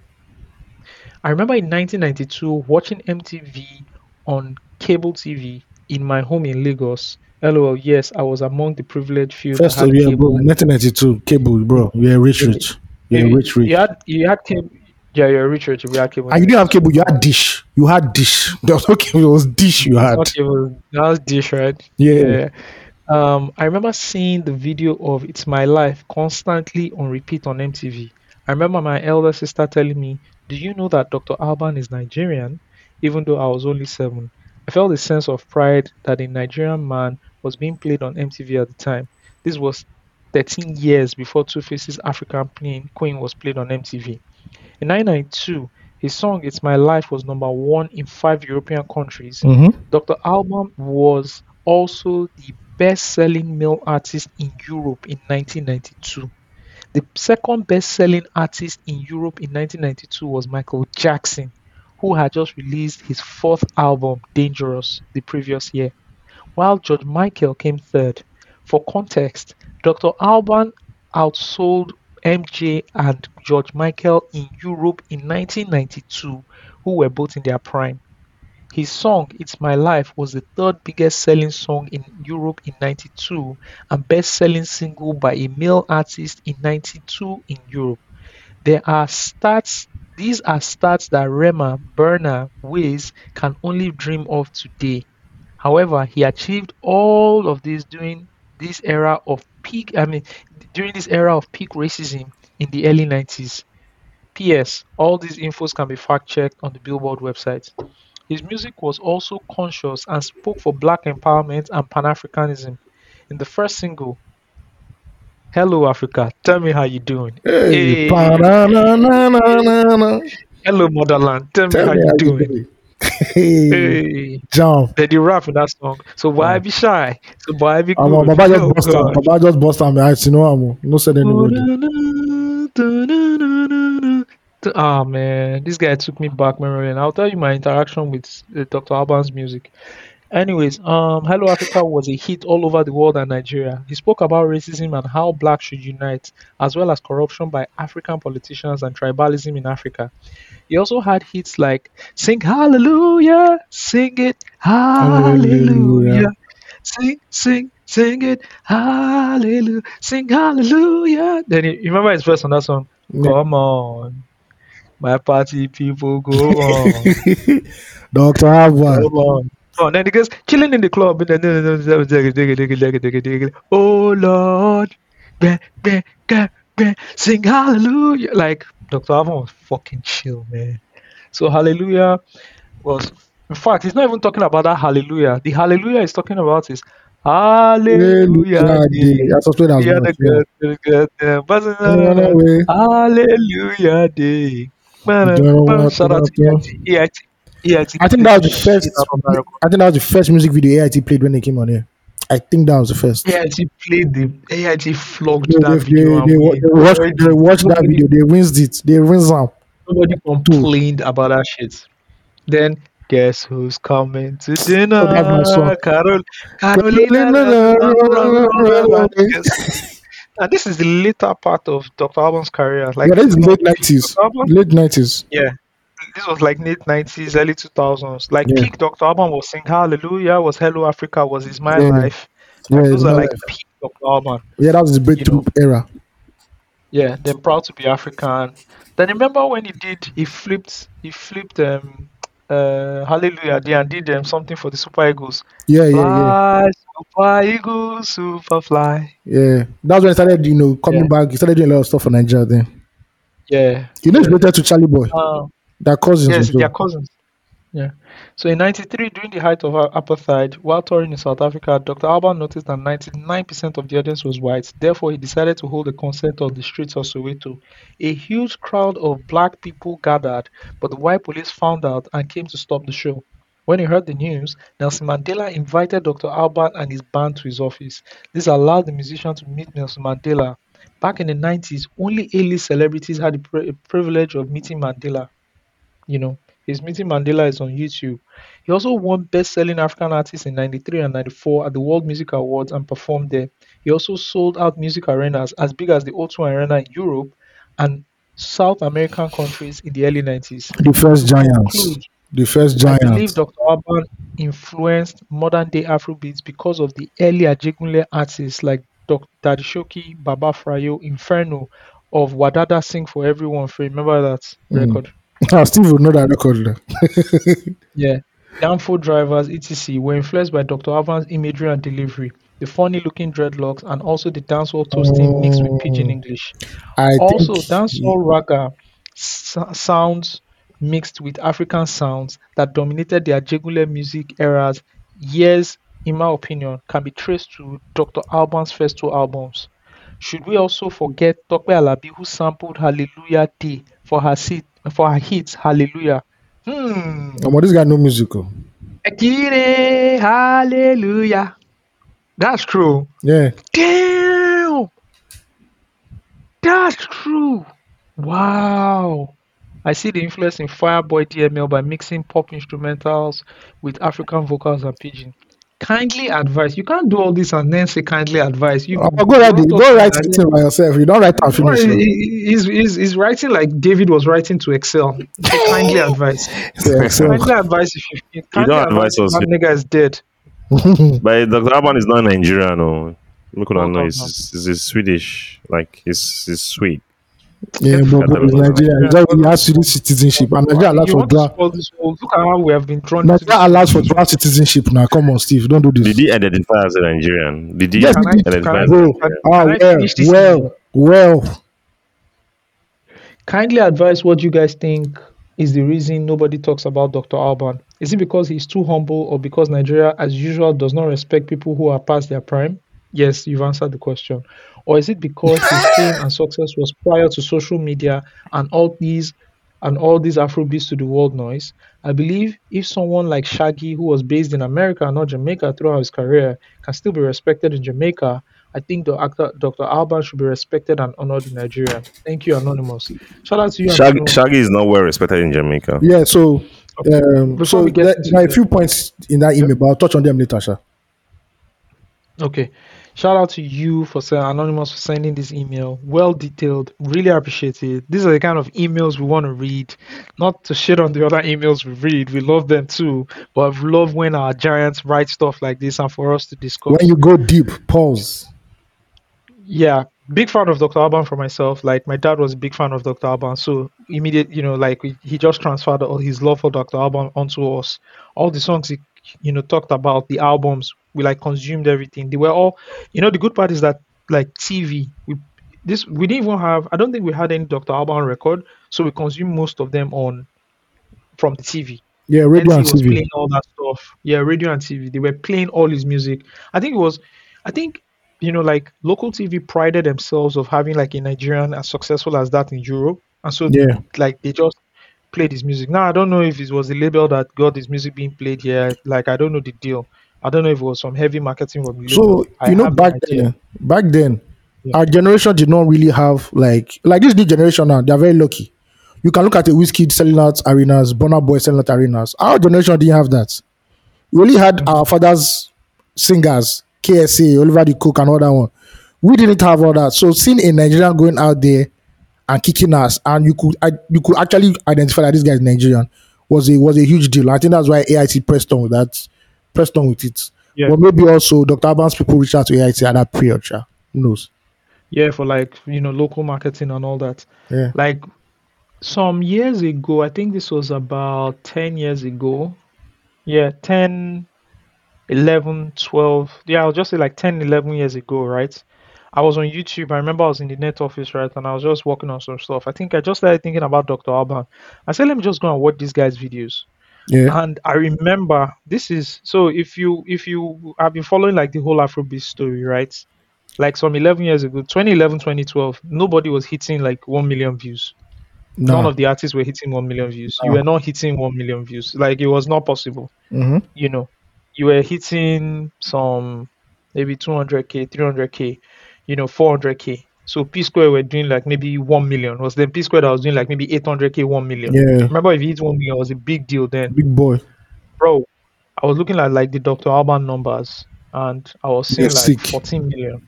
Speaker 2: I remember in 1992 watching MTV on cable TV in my home in Lagos. LOL, yes, I was among the privileged few
Speaker 4: First of
Speaker 2: had
Speaker 4: yeah, bro, 1992, cable, bro. You're rich, rich. You're
Speaker 2: You-
Speaker 4: rich, rich.
Speaker 2: You had, you had cable. Yeah, you're rich, rich. You had cable.
Speaker 4: And you didn't have cable, you had dish. You had dish. There was no cable, it was dish you had.
Speaker 2: Okay, that was dish, right?
Speaker 4: Yeah.
Speaker 2: Um, I remember seeing the video of "It's My Life" constantly on repeat on MTV. I remember my elder sister telling me, "Do you know that Dr. Alban is Nigerian?" Even though I was only seven, I felt a sense of pride that a Nigerian man was being played on MTV at the time. This was 13 years before Two Faces African Queen Queen was played on MTV. In 1992, his song "It's My Life" was number one in five European countries.
Speaker 4: Mm-hmm.
Speaker 2: Dr. Alban was also the best-selling male artist in Europe in 1992. The second best-selling artist in Europe in 1992 was Michael Jackson, who had just released his fourth album, Dangerous, the previous year, while George Michael came third. For context, Dr. Alban outsold MJ and George Michael in Europe in 1992, who were both in their prime. His song It's My Life was the third biggest selling song in Europe in 92 and best selling single by a male artist in 92 in Europe. There are stats these are stats that Rema, Burna, Wiz can only dream of today. However, he achieved all of this during this era of peak I mean during this era of peak racism in the early 90s. P.S. All these infos can be fact checked on the Billboard website. His music was also conscious and spoke for black empowerment and Pan Africanism. In the first single, Hello Africa, tell me how you doing.
Speaker 4: Hey,
Speaker 2: Hey. Hello Motherland, tell me
Speaker 4: Tell
Speaker 2: how
Speaker 4: me
Speaker 2: you
Speaker 4: how you
Speaker 2: doing.
Speaker 4: doing. Hey,
Speaker 2: Hey,
Speaker 4: jump.
Speaker 2: they did rap in that song. So why be shy? So why be
Speaker 4: I'm
Speaker 2: good?
Speaker 4: Baba just
Speaker 2: Oh,
Speaker 4: bust am.
Speaker 2: God.
Speaker 4: Baba just bust am. I you know I'm no said anybody.
Speaker 2: Oh, Oh man, this guy took me back memory and I'll tell you my interaction with uh, Dr. Alban's music. Anyways, um, Hello Africa was a hit all over the world and Nigeria. He spoke about racism and how blacks should unite, as well as corruption by African politicians and tribalism in Africa. He also had hits like "Sing Hallelujah, Sing it, Hallelujah,
Speaker 4: Hallelujah.
Speaker 2: Sing, sing, sing it, Hallelujah, Sing Hallelujah." Then you you remember his verse on that song?
Speaker 4: Yeah.
Speaker 2: Come on, my party people, go on.
Speaker 4: Dr. Alban.
Speaker 2: Come on. Oh, then he goes chilling in the club. and then- Oh Lord, beh, beh, beh, sing hallelujah. Like Dr. Alban was fucking chill, man. So hallelujah was, in fact, he's not even talking about that hallelujah. The hallelujah he's talking about is hallelujah.
Speaker 4: Hallelujah.
Speaker 2: day.
Speaker 4: I suspect that's
Speaker 2: Yeah,
Speaker 4: much.
Speaker 2: the good, the good, the buzzing,
Speaker 4: Run away.
Speaker 2: Hallelujah day. Man,
Speaker 4: Don't
Speaker 2: man, shout out to
Speaker 4: to-
Speaker 2: AIT. AIT. AIT.
Speaker 4: I think that was the first.
Speaker 2: out.
Speaker 4: I think that was the first music video AIT played when they came on here. I think that was the first.
Speaker 2: AIT played the AIT flogged
Speaker 4: They,
Speaker 2: that
Speaker 4: they,
Speaker 2: video.
Speaker 4: they, they watched, they watched that video. They rinsed it. They rinsed them.
Speaker 2: Nobody complained about that shit. Then guess who's coming to dinner?
Speaker 4: Oh, that's my song.
Speaker 2: Carol, Carolina. And this is the later part of Dr. Alban's career. Like
Speaker 4: yeah,
Speaker 2: this is
Speaker 4: late nineties. Late nineties.
Speaker 2: Yeah. This was like late nineties, early two thousands. Like
Speaker 4: Yeah.
Speaker 2: peak Dr. Alban was Sing Hallelujah, was Hello Africa, was Is My
Speaker 4: Yeah.
Speaker 2: Life.
Speaker 4: Yeah,
Speaker 2: Like, those are like
Speaker 4: like-
Speaker 2: peak Dr. Alban.
Speaker 4: yeah, that was the breakthrough era.
Speaker 2: Yeah, they're proud to be African. Then remember when he did he flipped he flipped um uh Hallelujah there and did um, something for the Super Eagles.
Speaker 4: Yeah, yeah, yeah,
Speaker 2: Fly, Super Eagles, super fly.
Speaker 4: yeah. That's when he started, you know, coming
Speaker 2: Yeah.
Speaker 4: back. He started doing a lot of stuff for Nigeria then.
Speaker 2: Yeah.
Speaker 4: You know, it's related to Charly Boy.
Speaker 2: Uh,
Speaker 4: Their cousins.
Speaker 2: yes, they're cousins. Yeah. So in '93, during the height of apartheid, while touring in South Africa, Dr. Alban noticed that 99% of the audience was white. Therefore, he decided to hold a concert on the streets of Soweto. A huge crowd of black people gathered, but the white police found out and came to stop the show. When he heard the news, Nelson Mandela invited Dr. Alban and his band to his office. This allowed the musician to meet Nelson Mandela. Back in the 90s, only A-list celebrities had the pri- privilege of meeting Mandela. You know, his meeting Mandela is on YouTube. He also won Best Selling African Artist in 93 and 94 at the World Music Awards and performed there. He also sold out music arenas as big as the O2 Arena in Europe and South American countries in the early 90s.
Speaker 4: The first giants. The first giants.
Speaker 2: I believe. Dr. Alban influenced modern day Afrobeats because of the early Ajegunle artists like Dr. Daddy Showkey, Baba Fryo, Inferno, of Wadada Sing for Everyone. If you remember that
Speaker 4: Mm.
Speaker 2: record.
Speaker 4: Ah, Steve would not know that record.
Speaker 2: Yeah. Danfo Drivers, etc., were influenced by Dr. Alban's imagery and delivery, the funny looking dreadlocks, and also the dancehall toasting mixed with pidgin English.
Speaker 4: I
Speaker 2: Also,
Speaker 4: think
Speaker 2: dancehall raga s- sounds mixed with African sounds that dominated the Ajegunle music eras years, in my opinion, can be traced to Dr. Alban's first two albums. Should we also forget Tope Alabi, who sampled Hallelujah Day for her, seat, for her hit Hallelujah? Hmm.
Speaker 4: oh, but this guy no musical.
Speaker 2: Ekire, hallelujah. That's true.
Speaker 4: Yeah.
Speaker 2: Damn. That's true. Wow. I see the influence in Fireboy DML by mixing pop instrumentals with African vocals and pidgin. Kindly advise. You can't do all this and then say kindly advise. You
Speaker 4: Oh, go write it.
Speaker 2: you
Speaker 4: Go write
Speaker 2: don't-
Speaker 4: it by yourself. You don't write and
Speaker 2: No,
Speaker 4: finish.
Speaker 2: he- he- He's, he's, he's writing like David was writing to Excel. Say kindly advise.
Speaker 4: Yeah, so-
Speaker 2: Kindly advise if you, you kindly
Speaker 3: don't advise
Speaker 2: advise if
Speaker 3: us.
Speaker 2: that nigga is dead.
Speaker 3: But Dr. Alban is not Nigerian, no. Look
Speaker 2: Oh,
Speaker 3: at know.
Speaker 2: no,
Speaker 3: He's, he's, he's Swedish. Like, he's, he's sweet.
Speaker 4: Yeah, but, but
Speaker 3: Nigeria.
Speaker 4: Nigeria, Nigeria has Swedish citizenship, and Nigeria allows
Speaker 2: You
Speaker 4: for
Speaker 2: want to
Speaker 4: dual.
Speaker 2: spoil this look at how we have been drawn into
Speaker 4: Nigeria allows for dual citizenship. Now, come on, Steve, don't do this.
Speaker 3: Did
Speaker 4: this.
Speaker 3: he identify as a Nigerian? Did he
Speaker 4: Yes,
Speaker 2: Can I-
Speaker 3: identify as a
Speaker 2: can-
Speaker 4: ah, well, well, well.
Speaker 2: Kindly advise what you guys think is the reason nobody talks about Dr. Alban. Is it because he's too humble or because Nigeria, as usual, does not respect people who are past their prime? Yes, you've answered the question. Or is it because his fame and success was prior to social media and all these and all these Afrobeats to the world noise? I believe if someone like Shaggy, who was based in America and not Jamaica throughout his career, can still be respected in Jamaica, I think the actor Dr. Alban should be respected and honored in Nigeria. Thank you, Anonymous. Shout out to you,
Speaker 3: Shaggy, Shaggy is not well respected in Jamaica.
Speaker 4: Yeah, so um, so
Speaker 2: we get
Speaker 4: there, there are a few points in that email, but I'll touch on them later, Sha.
Speaker 2: Okay. Shout out to you for saying anonymous for sending this email. Well detailed. Really appreciate it. These are the kind of emails we want to read. Not to shit on the other emails we read. We love them too. But I love when our giants write stuff like this and for us to discuss.
Speaker 4: When you go deep, pause.
Speaker 2: Yeah, big fan of Dr. Alban for myself. Like my dad was a big fan of Dr. Alban, so immediate, you know, like we, he just transferred all his love for Dr. Alban onto us. All the songs he, you know, talked about, the albums, we like consumed everything. They were all, you know, the good part is that like TV, we this we didn't even have. I don't think we had any Dr. Alban record, so we consumed most of them on from the TV.
Speaker 4: Yeah, radio
Speaker 2: NT
Speaker 4: and
Speaker 2: was
Speaker 4: TV.
Speaker 2: playing all that stuff. Yeah, radio and TV. They were playing all his music. I think it was, I think, you know, like local TV prided themselves of having like a Nigerian as successful as that in Europe, and so
Speaker 4: Yeah.
Speaker 2: like they just played his music. Now I don't know if it was the label that got his music being played here. Like I don't know the deal. I don't know if it was from heavy marketing from.
Speaker 4: So
Speaker 2: I
Speaker 4: you know, back then, back then,
Speaker 2: Yeah.
Speaker 4: our generation did not really have like like this new generation now. They are very lucky. You can look at the Wizkid selling out arenas, Burna Boy selling out arenas. Our generation didn't have that. We only had
Speaker 2: Mm-hmm.
Speaker 4: our fathers' singers, KSA, Oliver De Coque, and all that one. We didn't have all that. So seeing a Nigerian going out there and kicking us, and you could you could actually identify that this guy is Nigerian was a was a huge deal. I think that's why AIT pressed on with that, pressed on with it.
Speaker 2: Yeah.
Speaker 4: But maybe also Dr. Alban's people reach out to AIT at that period. Sha. Who knows?
Speaker 2: Yeah, for like you know local marketing and all that.
Speaker 4: Yeah.
Speaker 2: Like some years ago, I think this was about 10 years ago. Yeah, 10, 11, 12. Yeah, I'll just say like 10, 11 years ago, right? I was on YouTube. I remember I was in the net office, right? And I was just working on some stuff. I think I just started thinking about Dr. Alban. I said, let me just go and watch this guy's videos.
Speaker 4: Yeah.
Speaker 2: And I remember this is so if you if you have been following like the whole Afrobeat story, right? Like some 11 years ago, 2011, 2012, nobody was hitting like 1 million views. None
Speaker 4: No.
Speaker 2: of the artists were hitting 1 million views. You
Speaker 4: No.
Speaker 2: were not hitting 1 million views. Like it was not possible.
Speaker 4: hmm
Speaker 2: You know, you were hitting some maybe 200k, 300k, you know, 400k. So P Square were doing like maybe 1 million. Was then P Square that was doing like maybe 800k, 1 million.
Speaker 4: Yeah.
Speaker 2: Remember, if you hit 1 million, it was a big deal then
Speaker 4: Big boy.
Speaker 2: bro, I was looking at like the Dr. Alban numbers and I was seeing
Speaker 4: They're
Speaker 2: like
Speaker 4: sick.
Speaker 2: 14 million.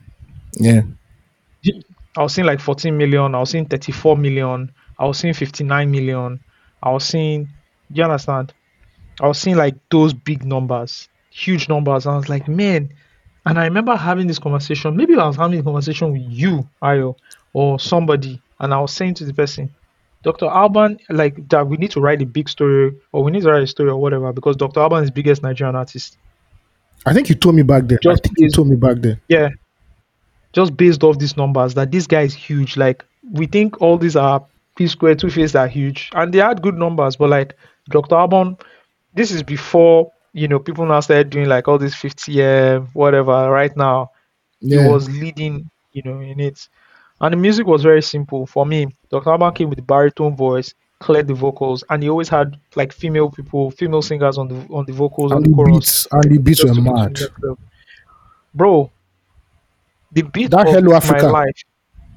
Speaker 4: Yeah.
Speaker 2: I was seeing like 14 million. I was seeing 34 million. I was seeing 59 million. I was seeing, do you understand? I was seeing like those big numbers, huge numbers. I was like, man. And I remember having this conversation. Maybe I was having a conversation with you, Ayo, or somebody. And I was saying to the person, Dr. Alban, like that we need to write a big story or we need to write a story or whatever because Dr. Alban is the biggest Nigerian artist.
Speaker 4: I think you told me back then.
Speaker 2: Just
Speaker 4: I think you told me back then.
Speaker 2: Yeah. Just based off these numbers, that this guy is huge. Like we think all these are P square, two face are huge, and they had good numbers, but like Dr. Alban, this is before you know people now started doing like all this 50 m whatever. Right now,
Speaker 4: Yeah.
Speaker 2: he was leading, you know, in it, and the music was very simple for me. Dr. Alban came with the baritone voice, cleared the vocals, and he always had like female people, female singers on the on the vocals
Speaker 4: and the
Speaker 2: the chorus
Speaker 4: beats and the beats were mad.
Speaker 2: level. Um, bro, the beat
Speaker 4: That
Speaker 2: of
Speaker 4: Hello Africa
Speaker 2: My Life,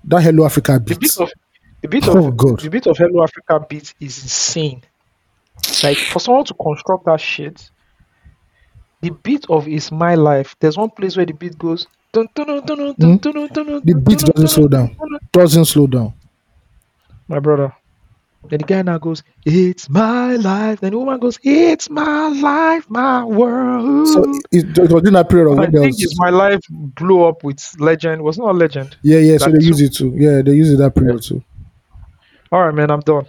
Speaker 4: That Hello Africa
Speaker 2: the
Speaker 4: beat.
Speaker 2: beat of the beat
Speaker 4: Oh,
Speaker 2: of
Speaker 4: God.
Speaker 2: the beat of Hello Africa beat is insane. Like for someone to construct that shit, the beat of Is My Life. There's one place where the beat goes. Dun, dun, dun, dun, dun,
Speaker 4: hmm?
Speaker 2: dun, dun, dun, dun,
Speaker 4: The beat doesn't slow down. Doesn't slow down.
Speaker 2: My brother. Then the guy now goes, It's my life. Then the woman goes, It's my life, my world.
Speaker 4: So it, it was in that period of
Speaker 2: I think It's My Life blew up with Legend. Was not Legend.
Speaker 4: yeah yeah. So they use it too. Yeah, they use it that period too.
Speaker 2: All right, man, I'm done.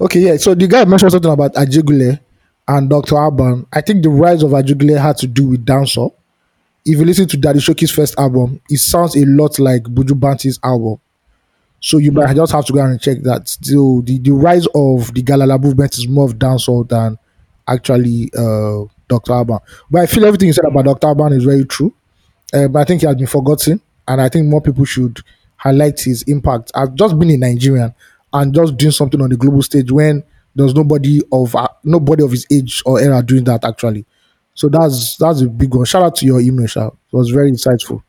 Speaker 4: Okay, yeah. So the guy mentioned something about Ajegunle and Dr. Alban. I think the rise of Ajegunle had to do with dancehall. If you listen to Daddy Showkey's first album, it sounds a lot like Buju Banton's album. So you might just have to go and check that. Still, the, the rise of the Galala movement is more of dancehall than actually uh, Dr. Alban. But I feel everything you said about Dr. Alban is very true. Uh, but I think he has been forgotten, and I think more people should highlight his impact. I've just been in Nigerian and just doing something on the global stage when there's nobody of uh, nobody of his age or era doing that actually. So that's that's a big one. Shout out to your email, Sha. It was very insightful.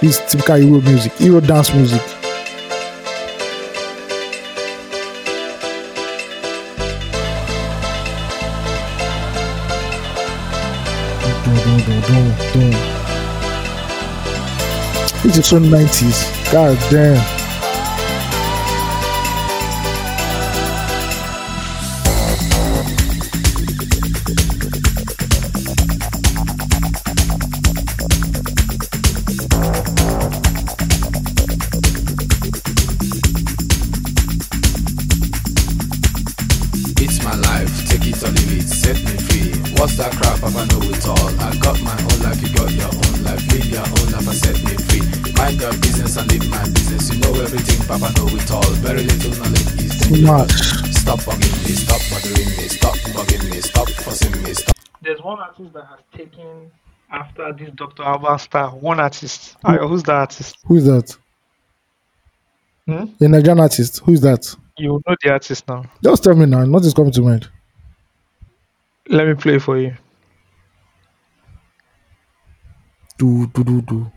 Speaker 4: This typical Euro music, Euro dance music. Dun, dun, dun, so 90s. God damn. Much.
Speaker 5: Stop bugging me, stop bothering me, stop bugging me, stop forcing me, stop.
Speaker 2: There's one artist that has taken after this Dr. Alban star. One artist. Ayo, who's that artist?
Speaker 4: Who is that?
Speaker 2: Hmm?
Speaker 4: A Nigerian artist. Who is that?
Speaker 2: You know the artist now.
Speaker 4: Just tell me now. Nothing's coming to mind.
Speaker 2: Let me play for you.
Speaker 4: Do do do do.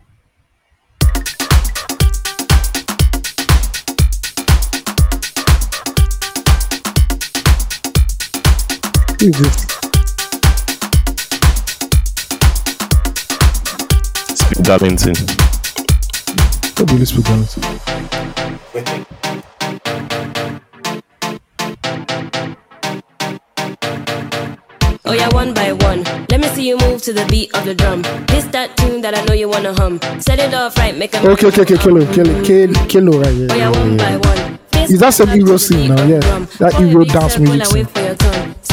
Speaker 3: Speak Darlington.
Speaker 4: What do you speak on?
Speaker 6: Oh yeah, one by one. Let me see you move to the beat of the drum. This that tune that I know you wanna hum. Set it off right, make a
Speaker 4: Okay, okay, okay, Kilo, Kilo, Kilo, Kilo, right? Yeah,
Speaker 6: Oh yeah,
Speaker 4: yeah,
Speaker 6: one
Speaker 4: yeah.
Speaker 6: by one. This
Speaker 4: Is that some Euro scene now? Yeah. That Euro dance
Speaker 6: circle,
Speaker 4: music scene.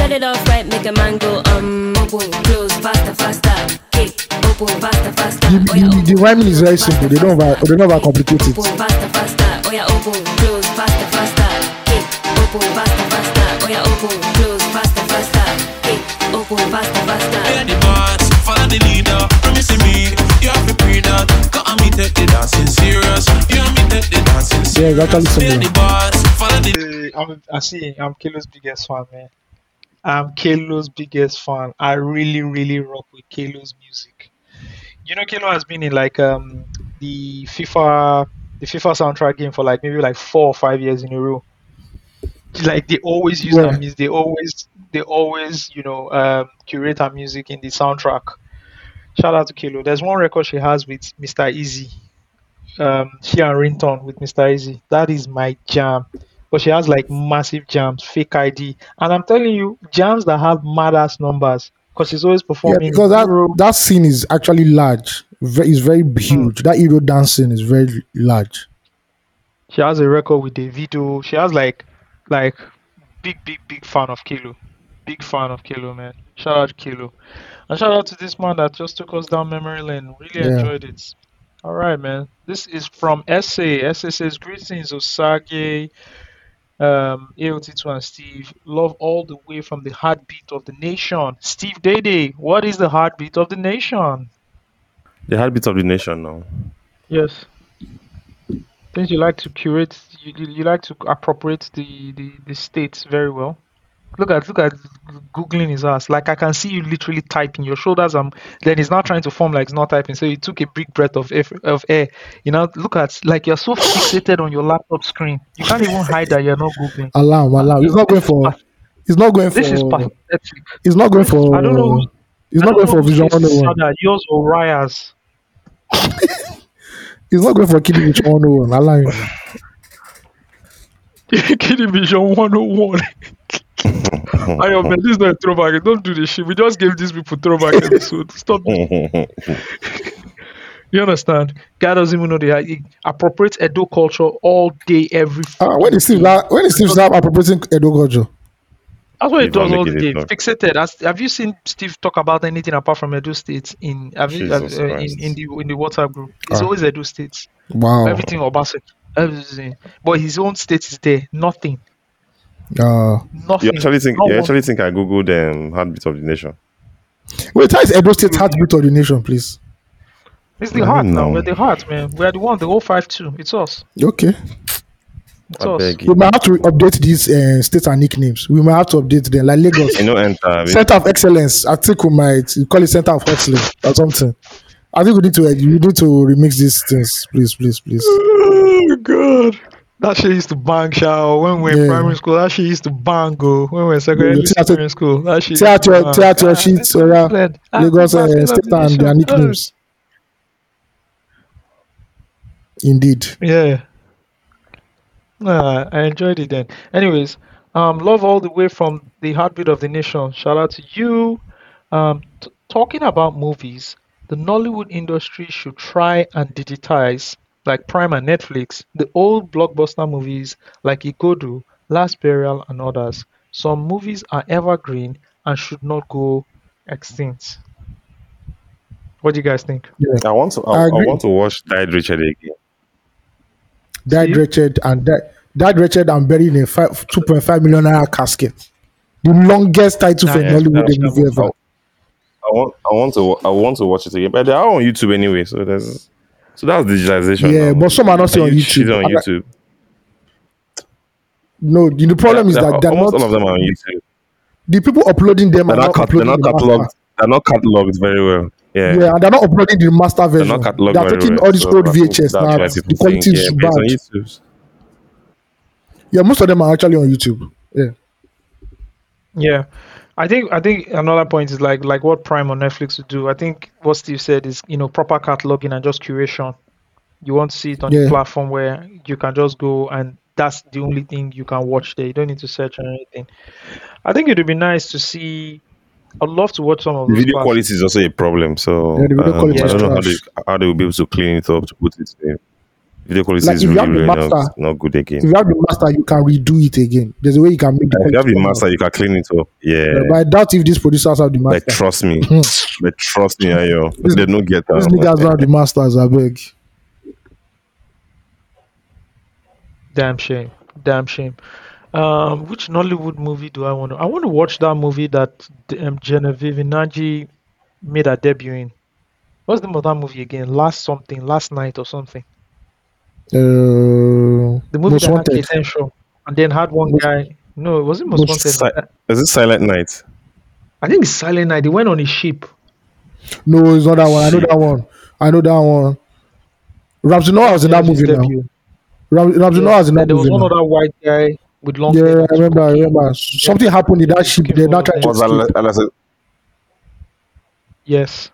Speaker 6: For. Set it off right, make a man go um open, close, faster, faster. Kick, open, faster, faster.
Speaker 4: The,
Speaker 6: Oh
Speaker 4: the, the rhyming is very simple. They don't over, they don't over complicate it.
Speaker 6: Open, faster, faster. Oh yeah, open, close, faster, faster. Kick, open, faster, faster. Oh yeah, open, close, faster, faster. Kick, open, faster, faster.
Speaker 7: Hear the boss, follow the leader. Promising me, you have to pre that. Got me take the dancing serious. You and me take the dancing
Speaker 4: Yeah,
Speaker 7: serious.
Speaker 4: it's actually
Speaker 7: Hear the
Speaker 4: similar.
Speaker 7: boss, follow the
Speaker 2: Uh, I'm, I see. I'm Kilo's biggest fan, man. I'm Kilo's biggest fan. I really, really rock with Kilo's music. You know, Kilo has been in like um the FIFA, the FIFA soundtrack game for like maybe like four or five years in a row. Like they always use
Speaker 4: Yeah.
Speaker 2: her music. They always, they always, you know, um, curate her music in the soundtrack. Shout out to Kilo. There's one record she has with Mr. Eazi. Um, she and Ringtone with Mr. Eazi. That is my jam. But she has like massive jams, fake ID, and I'm telling you, jams that have mad ass numbers because she's always
Speaker 4: Yeah,
Speaker 2: performing.
Speaker 4: because that
Speaker 2: Euro-
Speaker 4: that scene is actually large. It's very hmm. huge. That Euro dancing is very large.
Speaker 2: She has a record with Davido. She has like, like, big, big, big fan of Kilo. Big fan of Kilo, man. Shout out to Kilo. And shout out to this man that just took us down memory lane. Really
Speaker 4: Yeah.
Speaker 2: enjoyed it. All right, man. This is from SA. SA says, Greetings, Osagie, um, AOT2 and Steve. Love all the way from the heartbeat of the nation. Steve Dede, what is the heartbeat of the nation?
Speaker 3: The heartbeat of the nation now.
Speaker 2: Yes. Things you like to curate, you, you, you like to appropriate the, the, the states very well. Look at look at googling his ass. Like I can see you literally typing. Your shoulders um then he's now trying to form like it's not typing. So you took a big breath of air, of air. You know, look at like you're so fixated on your laptop screen. You can't even hide that you're not googling.
Speaker 4: Alarm, alarm. It's not going for. It's not going for.
Speaker 2: This is pathetic.
Speaker 4: It's not going for.
Speaker 2: I don't know.
Speaker 4: It's not going for Vision 101.
Speaker 2: sadder, Yours or Raya's?
Speaker 4: It's not going for Kiddie Vision 101. Alarm.
Speaker 2: Kidding Vision 101. Ayo, man, this is not a throwback. Don't do this shit. We just gave these people throwback episode. Stop. You understand? Guy doesn't even know they are he appropriates Edo culture all day, every.
Speaker 4: Uh, when is Steve? La- when is Steve start appropriating Edo Gojo?
Speaker 2: That's what he does all
Speaker 3: Aoki
Speaker 2: the
Speaker 3: did
Speaker 2: day.
Speaker 3: talk.
Speaker 2: Fixated. As, have you seen Steve talk about anything apart from Edo States in have you, uh, in, in the in the WhatsApp group? It's
Speaker 4: Ah.
Speaker 2: always Edo States.
Speaker 4: Wow.
Speaker 2: Everything Obasa. Everything. But his own state is there. Nothing.
Speaker 4: Uh,
Speaker 2: Nothing.
Speaker 3: You actually think
Speaker 2: Not
Speaker 3: you
Speaker 2: one-
Speaker 3: actually think I googled um, heartbeat of the nation?
Speaker 4: wait, how is Edo State heartbeat of the nation, please?
Speaker 2: It's the
Speaker 3: I
Speaker 2: heart now. We're the heart, man. We're the one, the whole five two. It's us.
Speaker 4: Okay.
Speaker 2: It's
Speaker 3: I
Speaker 2: us.
Speaker 4: We
Speaker 3: you.
Speaker 4: might have to update these uh, states and nicknames. We might have to update them, like Lagos.
Speaker 3: You know, enter. I
Speaker 4: Center of Excellence. I think we might call it Center of Excellence or something. I think we need to uh, you need to remix these things, please, please, please.
Speaker 2: Oh god. That shit used to bang shower when we were in primary school. That shit used to bang go when we were in secondary
Speaker 4: Yeah,
Speaker 2: school. That shit.
Speaker 4: tear
Speaker 2: used to bang.
Speaker 4: your
Speaker 2: Ah,
Speaker 4: sheets,
Speaker 2: it's
Speaker 4: Ora.
Speaker 2: excellent. Ah,
Speaker 4: Lagos uh, state and their nicknames. Indeed.
Speaker 2: Yeah. Nah, I enjoyed it then. Anyways, um, love all the way from the heartbeat of the nation. Shout out to you. Um, t- talking about movies, the Nollywood industry should try and digitize, like Prime and Netflix, the old blockbuster movies like Igodo, Last Burial, and others. Some movies are evergreen and should not go extinct. What do you guys think?
Speaker 3: I want to. I,
Speaker 4: I
Speaker 3: I want to watch Died Wretched again.
Speaker 4: Died
Speaker 2: Steve?
Speaker 4: wretched and died, died wretched and buried in a five, 2.5 million naira casket. The longest title for
Speaker 2: Ah,
Speaker 4: a
Speaker 2: yes,
Speaker 4: movie ever.
Speaker 3: I want. I want to. I want to watch it again, but they are on YouTube anyway. So there's. So that's digitalization.
Speaker 4: Yeah,
Speaker 3: now.
Speaker 4: but some are not still on
Speaker 3: You- she's
Speaker 4: YouTube.
Speaker 3: on YouTube.
Speaker 4: No, the, the problem is
Speaker 3: They're-
Speaker 4: that they're
Speaker 3: almost
Speaker 4: not
Speaker 3: all of them are on YouTube.
Speaker 4: the people uploading them
Speaker 3: They're
Speaker 4: are
Speaker 3: not,
Speaker 4: not
Speaker 3: they're not
Speaker 4: the
Speaker 3: cataloged.
Speaker 4: master.
Speaker 3: They're not cataloged very well. Yeah.
Speaker 4: Yeah, and they're not uploading the master version.
Speaker 3: They're not cataloged
Speaker 4: They're
Speaker 3: very
Speaker 4: taking
Speaker 3: well.
Speaker 4: all these
Speaker 3: So
Speaker 4: old VHS
Speaker 3: that's
Speaker 4: now. The quality
Speaker 3: think,
Speaker 4: is
Speaker 3: yeah,
Speaker 4: too
Speaker 3: but it's
Speaker 4: bad. Yeah, most of them are actually on YouTube. Yeah.
Speaker 2: Yeah. I think I think another point is like like what Prime on Netflix would do. I think what Steve said is you know proper cataloging and just curation. You want to see it on
Speaker 4: Yeah.
Speaker 2: a platform where you can just go and that's the only thing you can watch there. You don't need to search or anything. I think it would be nice to see. I'd love to watch some of
Speaker 3: The video
Speaker 2: classes.
Speaker 3: quality is also a problem. So
Speaker 4: Yeah, the video
Speaker 3: um,
Speaker 4: quality
Speaker 3: I
Speaker 2: is
Speaker 3: don't know how they, how they will be able to clean it up to put it there. Video quality
Speaker 4: Like,
Speaker 3: is
Speaker 4: if you
Speaker 3: really,
Speaker 4: have the
Speaker 3: really not,
Speaker 4: master-
Speaker 3: not good again.
Speaker 4: If you have the master, you can redo it again. There's a way you can make the
Speaker 3: If you have
Speaker 4: quality
Speaker 3: the master, you can clean it up. Yeah.
Speaker 4: Yeah, but I doubt if these producers have the master.
Speaker 3: Like trust me. like trust me, Ayo. They don't get
Speaker 4: These
Speaker 3: that.
Speaker 4: niggas don't have the masters, I beg.
Speaker 2: Damn shame. Damn shame. Um, which Nollywood movie do I want to? I want to watch that movie that um, Genevieve Nnaji made her debut in. What's the name of that movie again? Last something, last night or something.
Speaker 4: Uh,
Speaker 2: The movie
Speaker 4: most
Speaker 2: that had
Speaker 4: wanted.
Speaker 2: Kate Henshaw, and then had one
Speaker 4: Most-
Speaker 2: guy. No, it wasn't Most
Speaker 4: Most
Speaker 2: Wanted.
Speaker 3: Si- is it Silent Night?
Speaker 2: I think it's Silent Night. They went on a ship.
Speaker 4: No, it's not that one. I know that one. I know that one. Ramsey Nouah was in that
Speaker 2: His
Speaker 4: movie now.
Speaker 2: debut.
Speaker 4: Ram- Ramsey Nouah was in
Speaker 2: Then
Speaker 4: that
Speaker 2: there was
Speaker 4: movie
Speaker 2: one
Speaker 4: now.
Speaker 2: other white guy with long
Speaker 4: Yeah,
Speaker 2: hair.
Speaker 4: I remember. I remember. Something happened in that ship. They're not trying to
Speaker 3: Was that,
Speaker 4: escape.
Speaker 3: and I said,
Speaker 2: Yes,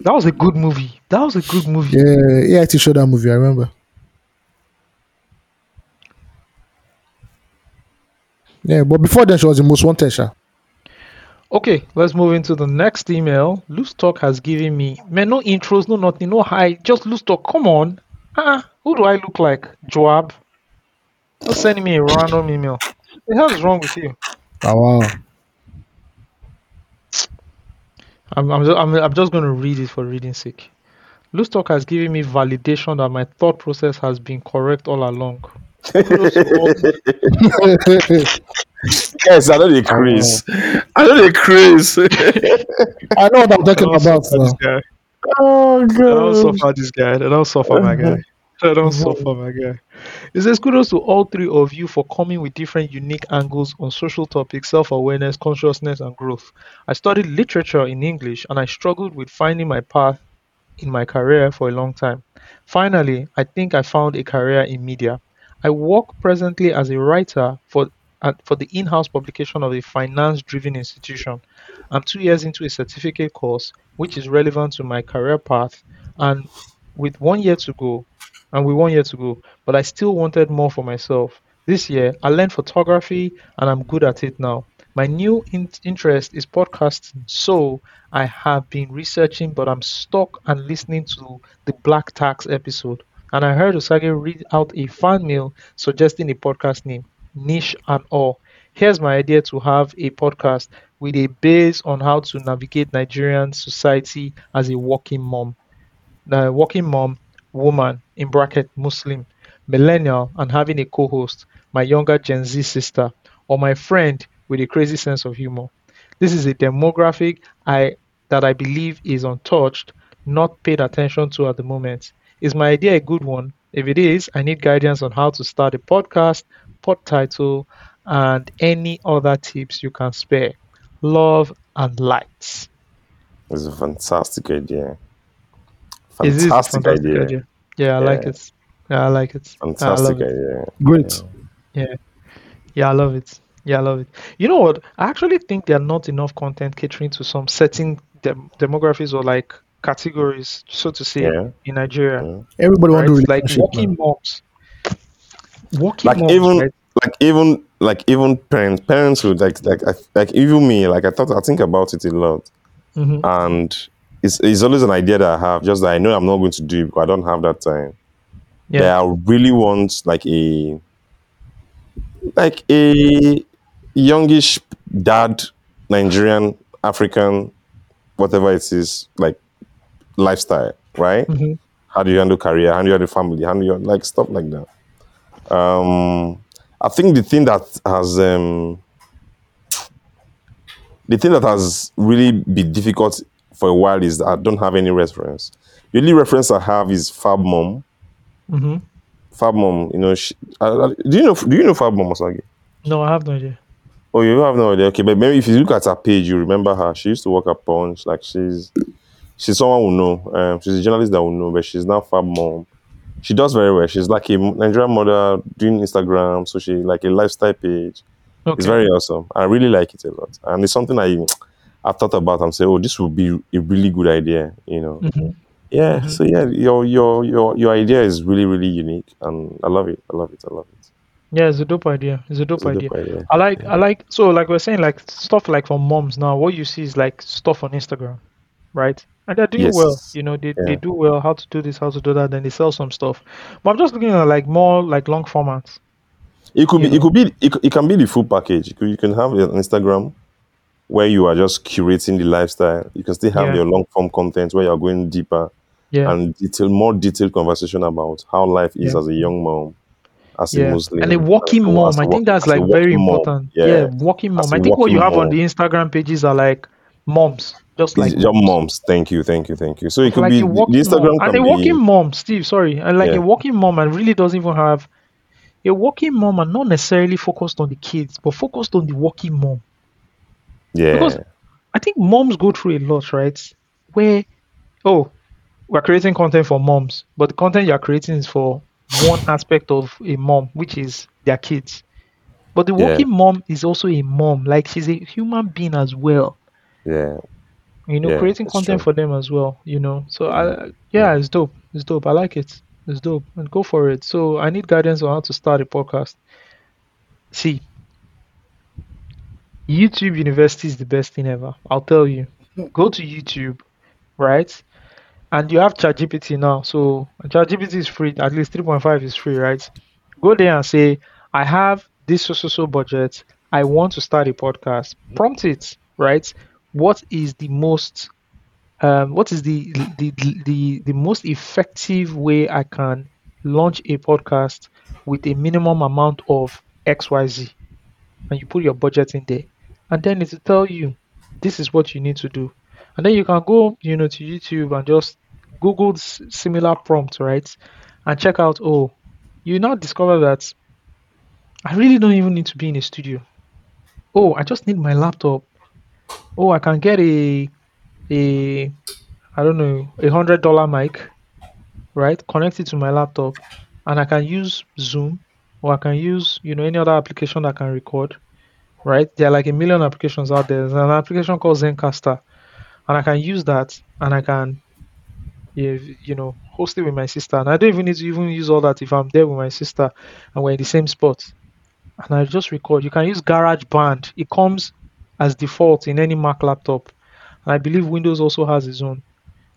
Speaker 2: that was a good movie. That was a good movie.
Speaker 4: Yeah, yeah, I to show that movie. I remember. Yeah, but before then, she was the most wanted. Sha.
Speaker 2: Okay, let's move into the next email. Loose Talk has given me man, no intros, no nothing, no hi, just Loose Talk. Come on, ah, who do I look like? Joab? Just sending me a random email. What the hell is wrong with you?
Speaker 4: Oh, wow.
Speaker 2: I'm I'm just, I'm, I'm just going to read it for reading sake. Loose Talk has given me validation that my thought process has been correct all along. Kudos to all-
Speaker 3: Yes, I know the craze. I know the craze.
Speaker 4: I know what I'm talking about.
Speaker 2: suffer
Speaker 4: Now.
Speaker 2: Oh, this guy.
Speaker 3: oh
Speaker 2: I don't
Speaker 3: god.
Speaker 2: suffer this guy. I don't suffer my guy. I don't suffer my guy. It says kudos to all three of you for coming with different unique angles on social topics, self-awareness, consciousness, and growth. I studied literature in English and I struggled with finding my path in my career for a long time. Finally, I think I found a career in media. I work presently as a writer for for the in-house publication of a finance-driven institution. I'm two years into a certificate course, which is relevant to my career path, and with one year to go, and with one year to go, but I still wanted more for myself. This year, I learned photography, and I'm good at it now. My new in- interest is podcasting, so I have been researching, but I'm stuck and listening to the Black Tax episode. And I heard Osagie read out a fan mail suggesting a podcast name, Niche and All. Here's my idea to have a podcast with a base on how to navigate Nigerian society as a working mom. The working mom, woman, in bracket Muslim, millennial, and having a co-host, my younger Gen Z sister, or my friend with a crazy sense of humor. This is a demographic I that I believe is untouched, not paid attention to at the moment. Is my idea a good one? If it is, I need guidance on how to start a podcast, pod title, and any other tips you can spare. Love and lights.
Speaker 3: It's a fantastic idea.
Speaker 2: Is this
Speaker 3: Fantastic,
Speaker 2: fantastic
Speaker 3: idea.
Speaker 2: idea? Yeah, I like it. Yeah, I like it.
Speaker 3: Fantastic
Speaker 2: love it.
Speaker 3: idea.
Speaker 4: Great.
Speaker 2: Yeah. Yeah, I love it. Yeah, I love it. You know what? I actually think there are not enough content catering to some certain dem- demographics or like categories, so to say,
Speaker 3: Yeah.
Speaker 2: in Nigeria.
Speaker 3: Yeah.
Speaker 4: Everybody
Speaker 2: Right?
Speaker 4: want to
Speaker 2: Like
Speaker 4: relationship.
Speaker 2: working moms. Working
Speaker 3: Like
Speaker 2: moms,
Speaker 3: even
Speaker 2: right?
Speaker 3: like even like even parents parents would like like like even me like I thought I think about it a lot
Speaker 2: Mhm.
Speaker 3: and it's it's always an idea that I have just that I know I'm not going to do it because I don't have that time.
Speaker 2: Yeah.
Speaker 3: that I really want like a like a youngish dad, Nigerian, African, whatever it is, like lifestyle, right?
Speaker 2: Mhm.
Speaker 3: How do you handle career? How do you handle family? How do you like stuff like that? Um, I think the thing that has um, the thing that has really been difficult for a while is that I don't have any reference. The only reference I have is Fab Mom.
Speaker 2: Mhm.
Speaker 3: Fab Mom, you know, she, uh, do you know do you know Fab Mom Osagie?
Speaker 2: No, I have no idea.
Speaker 3: Oh, you have no idea. Okay, but maybe if you look at her page, you remember her. She used to work at Punch. Like she's she's someone who know. Um, she's a journalist that will know, but she's now Fab Mom. She does very well. She's like a Nigerian mother doing Instagram, so she like a lifestyle page.
Speaker 2: Okay.
Speaker 3: It's very awesome. I really like it a lot, and it's something I I've thought about and say, oh, this would be a really good idea. You know,
Speaker 2: Mhm.
Speaker 3: yeah. So yeah, your your your your idea is really really unique, and I love it. I love it. I love it.
Speaker 2: Yeah, it's a dope idea. It's a dope
Speaker 3: It's a
Speaker 2: idea.
Speaker 3: dope idea.
Speaker 2: I like I like so like we're saying like stuff like for moms now. What you see is like stuff on Instagram, right? And they're doing well. You know, they,
Speaker 3: Yeah.
Speaker 2: they do well. How to do this, how to do that. Then they sell some stuff. But I'm just looking at like more like long formats.
Speaker 3: It could be. It could be. It, it can be the full package. You, could, you can have an Instagram where you are just curating the lifestyle. You can still have
Speaker 2: Yeah.
Speaker 3: your long form content where you are going deeper
Speaker 2: Yeah.
Speaker 3: and detail more detailed conversation about how life is as a young mom, as a. Muslim,
Speaker 2: And a working
Speaker 3: as
Speaker 2: mom.
Speaker 3: as a
Speaker 2: I think that's like very
Speaker 3: working mom.
Speaker 2: important.
Speaker 3: Yeah,
Speaker 2: working mom. I think what you have on the Instagram pages are like moms. Just like
Speaker 3: young moms. Thank you, thank you, thank you. So it could
Speaker 2: like
Speaker 3: be the Instagram
Speaker 2: mom. and a working
Speaker 3: be
Speaker 2: mom, Steve. Sorry, and like
Speaker 3: Yeah.
Speaker 2: a working mom, and really doesn't even have a working mom, and not necessarily focused on the kids, but focused on the working mom.
Speaker 3: yeah,
Speaker 2: Because I think moms go through a lot, right? Where, oh, we're creating content for moms, but the content you're creating is for one aspect of a mom, which is their kids. But the
Speaker 3: Yeah.
Speaker 2: mom is also a mom, like she's a human being as well.
Speaker 3: yeah.
Speaker 2: You know,
Speaker 3: Yeah,
Speaker 2: creating content
Speaker 3: true.
Speaker 2: for them as well. You know, so I, mm. yeah, it's dope. It's dope. I like it. It's dope, and go for it. So I need guidance on how to start a podcast. See, YouTube University is the best thing ever. I'll tell you. Go to YouTube, right? And you have ChatGPT now. So ChatGPT is free. At least 3.5 is free, right? Go there and say, I have this so so so budget. I want to start a podcast. Prompt it, right? What is the most um, what is the, the the the most effective way I can launch a podcast with a minimum amount of XYZ? And you put your budget in there. And then it will tell you this is what you need to do. And then you can go, you know, to YouTube and just Google similar prompts, right? And check out, oh, you now discover that I really don't even need to be in a studio. Oh, I just need my laptop. Oh, I can get a a I don't know, a hundred dollar mic, right? Connect it to my laptop and I can use Zoom or I can use, you know, any other application that can record, right? There are like a million applications out there. There's an application called Zencastr and I can use that and I can you know, host it with my sister. And I don't even need to even use all that if I'm there with my sister and we're in the same spot. And I just record. You can use GarageBand. It comes as default in any Mac laptop. And I believe Windows also has its own.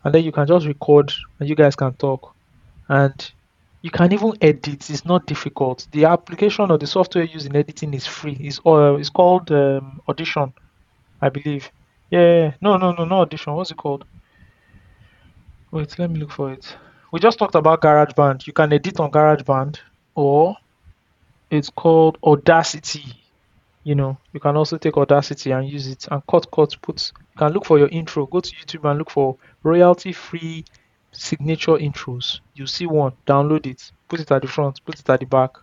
Speaker 2: And then you can just record and you guys can talk. And you can even edit. It's not difficult. The application or the software used in editing is free. It's uh, it's called um, Audition, I believe. Yeah, no, no, no, no Audition. What's it called? Wait, let me look for it. We just talked about GarageBand. You can edit on GarageBand, or it's called Audacity. You know, you can also take Audacity and use it and cut, cut, put. You can look for your intro. Go to YouTube and look for royalty-free signature intros. You see one, download it, put it at the front, put it at the back.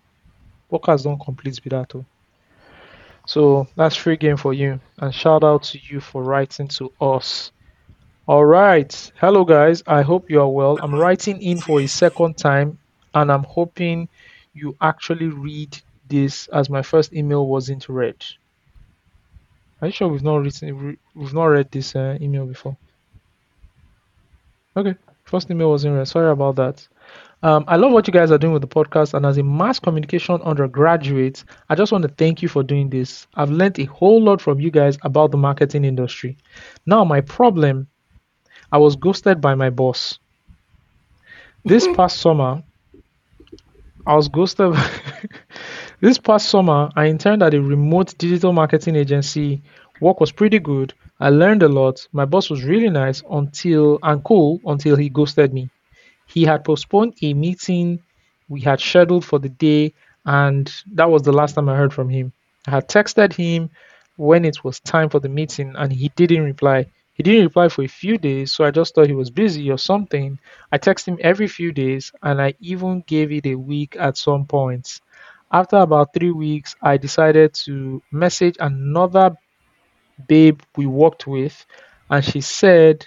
Speaker 2: Podcast don't complete with that. Too. So that's free game for you. And shout out to you for writing to us. All right. Hello, guys. I hope you are well. I'm writing in for a second time, and I'm hoping you actually read this as my first email wasn't read. Are you sure we've not written, we've not read this uh, email before? Okay, first email wasn't read. Sorry about that. Um, I love what you guys are doing with the podcast, and as a mass communication undergraduate, I just want to thank you for doing this. I've learned a whole lot from you guys about the marketing industry. Now, my problem I was ghosted by my boss. This past summer, I was ghosted. this past summer, I interned at a remote digital marketing agency. Work was pretty good. I learned a lot. My boss was really nice until and cool until he ghosted me. He had postponed a meeting we had scheduled for the day, and that was the last time I heard from him. I had texted him when it was time for the meeting, and he didn't reply. He didn't reply for a few days, so I just thought he was busy or something. I text him every few days, and I even gave it a week at some points. After about three weeks, I decided to message another babe we worked with, and she said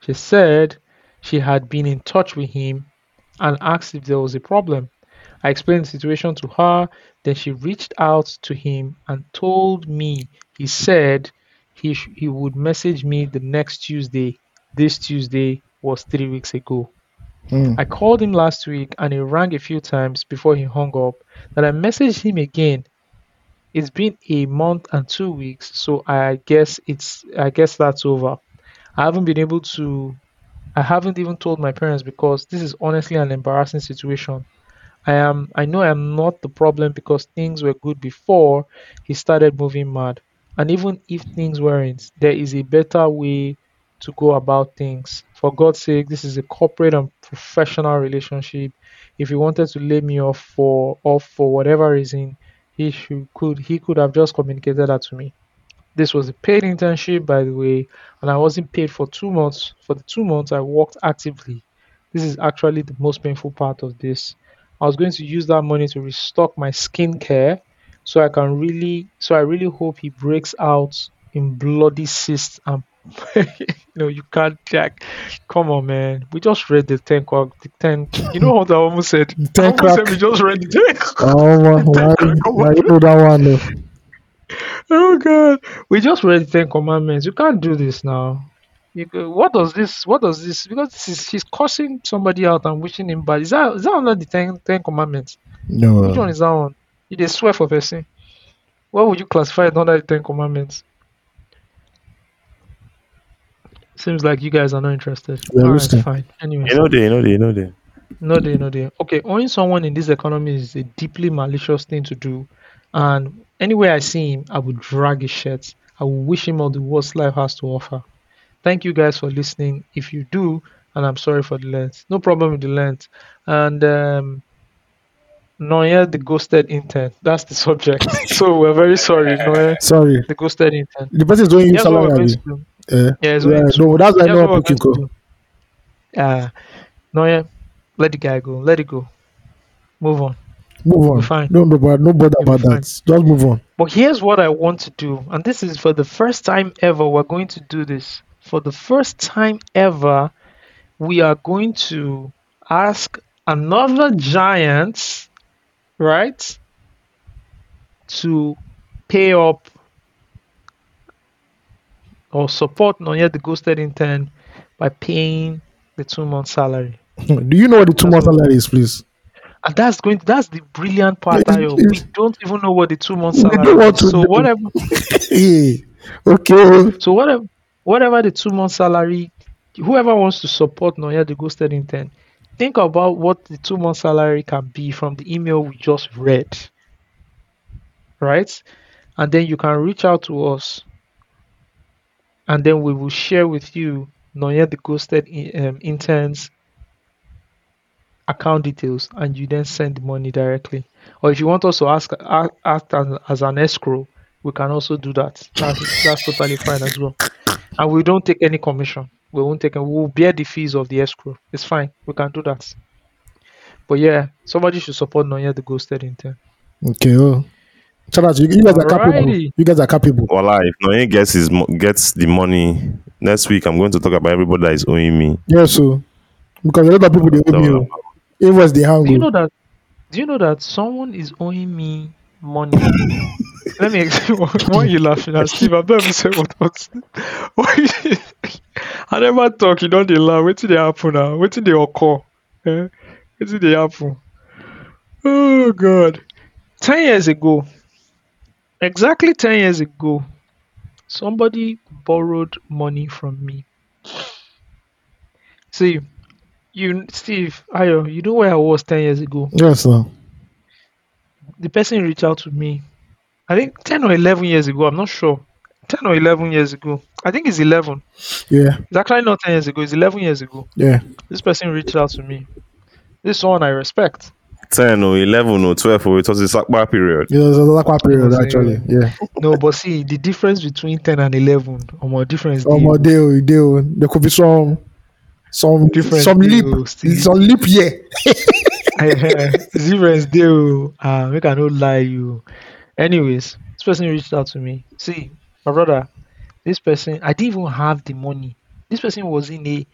Speaker 2: she said she had been in touch with him and asked if there was a problem. I explained the situation to her. Then she reached out to him and told me he said he, sh- he would message me the next Tuesday. This Tuesday was three weeks ago.
Speaker 4: Mm.
Speaker 2: I called him last week and he rang a few times before he hung up. Then I messaged him again. It's been a month and two weeks, so I guess it's I guess that's over. I haven't been able to I haven't even told my parents because this is honestly an embarrassing situation. I am I know I'm not the problem because things were good before he started moving mad. And even if things weren't, there is a better way to go about things. For God's sake, this is a corporate and professional relationship. If he wanted to lay me off for off for whatever reason, he should could he could have just communicated that to me. This was a paid internship, by the way, and I wasn't paid for two months. For the two months I worked actively. This is actually the most painful part of this. I was going to use that money to restock my skincare so I can really so I really hope he breaks out in bloody cysts and no you can't jack. Come on man. We just read the 10 quack the 10 you know what I almost said? I
Speaker 4: 10
Speaker 2: almost said we just read the 10
Speaker 4: Oh, man, why, why you know that one? though?
Speaker 2: oh god. We just read the 10 commandments. You can't do this now. You what does this what does this because this is he's cursing somebody out and wishing him bad. Is that is that under the 10, 10 commandments? Which one
Speaker 4: No.
Speaker 2: is that one? You dey swear for person. What would you classify it under the 10 commandments seems like you guys are not interested
Speaker 4: We are
Speaker 2: all right fine anyways
Speaker 3: You know they, you know they, you know they.
Speaker 2: no day, no day. Okay, owning someone in this economy is a deeply malicious thing to do. And anywhere I see him, I would drag his shirt. I will wish him all the worst life has to offer. Thank you guys for listening. If you do, and I'm sorry for the length. No problem with the length. And um Noya the ghosted intent. That's the subject. so we're very sorry, Noya
Speaker 4: Sorry.
Speaker 2: the ghosted intent.
Speaker 4: The person is doing you
Speaker 2: Here's what we're
Speaker 4: salary.
Speaker 2: Going
Speaker 4: abi?
Speaker 2: to do.
Speaker 4: Eh?
Speaker 2: Yeah,
Speaker 4: Yeah,
Speaker 2: going
Speaker 4: no, that's why I
Speaker 2: Here's
Speaker 4: know
Speaker 2: what we're
Speaker 4: picking
Speaker 2: going to
Speaker 4: call.
Speaker 2: do. Uh, let the guy go. Let it go. Move on.
Speaker 4: Move on.
Speaker 2: fine.
Speaker 4: No, no, but no bother about that. Just move on.
Speaker 2: But here's what I want to do, and this is for the first time ever. We're going to do this. For the first time ever, we are going to ask another giant, right, to pay up or support Nonya the ghosted intern by paying the two month salary.
Speaker 4: Do you know what the two month salary is, please?
Speaker 2: And that's going. To, That's the brilliant part.
Speaker 4: It's-
Speaker 2: Ayo.
Speaker 4: it's-
Speaker 2: We don't even know what the two month
Speaker 4: We don't
Speaker 2: salary
Speaker 4: want
Speaker 2: is.
Speaker 4: to
Speaker 2: So
Speaker 4: know.
Speaker 2: whatever.
Speaker 4: Okay.
Speaker 2: So whatever, whatever the two month salary, whoever wants to support Noya the ghosted intern, think about what the two month salary can be from the email we just read, right? And then you can reach out to us, and then we will share with you Noya the ghosted um, interns account details, and you then send the money directly. Or if you want us to ask act, as, as an escrow, we can also do that. That's that's totally fine as well. And we don't take any commission. We won't take. We'll bear the fees of the escrow. It's fine. We can do that. But yeah, somebody should support Nonya the ghosted intern.
Speaker 4: Okay. Oh. Shout out to you. You guys are capable.
Speaker 2: Alrighty.
Speaker 4: You guys are capable.
Speaker 3: Voila, if Noye gets his mo- gets the money next week, I'm going to talk about everybody that is owing me.
Speaker 4: Yes, so because a lot of people they owe me.
Speaker 3: So,
Speaker 4: oh. Invoice they hang.
Speaker 2: Do you
Speaker 4: oh.
Speaker 2: know that? Do you know that someone is owing me money? Let me explain. Why why are you laughing at Steve? I've never said what was. Why I never talk. You don't dey laugh. What did they happen now? Wait till they occur? Eh? What did they happen? Oh God! Ten years ago, exactly ten years ago, somebody borrowed money from me. See, you, Steve, Ayo, you know where I was ten years ago.
Speaker 4: Yes, sir.
Speaker 2: the person reached out to me i think 10 or 11 years ago i'm not sure 10 or 11 years ago i think it's 11
Speaker 4: Yeah,
Speaker 2: it's actually not 10 years ago it's 11 years ago
Speaker 4: yeah.
Speaker 2: this person reached out to me this is someone i respect
Speaker 3: 10 or 11 or 12 or it was a Sakpa period.
Speaker 4: You know, it's another quite period
Speaker 2: uh,
Speaker 4: actually. Yeah.
Speaker 2: No, but see the difference between ten and eleven. Or more difference.
Speaker 4: Oh
Speaker 2: dey
Speaker 4: my
Speaker 2: o.
Speaker 4: day, oh, day, oh. there could be some some
Speaker 2: Different
Speaker 4: some leap
Speaker 2: deals, still.
Speaker 4: some leap year.
Speaker 2: difference dey o. Ah, make I no lie you. Anyways, this person reached out to me. See, my brother, this person, I didn't even have the money. This person was in a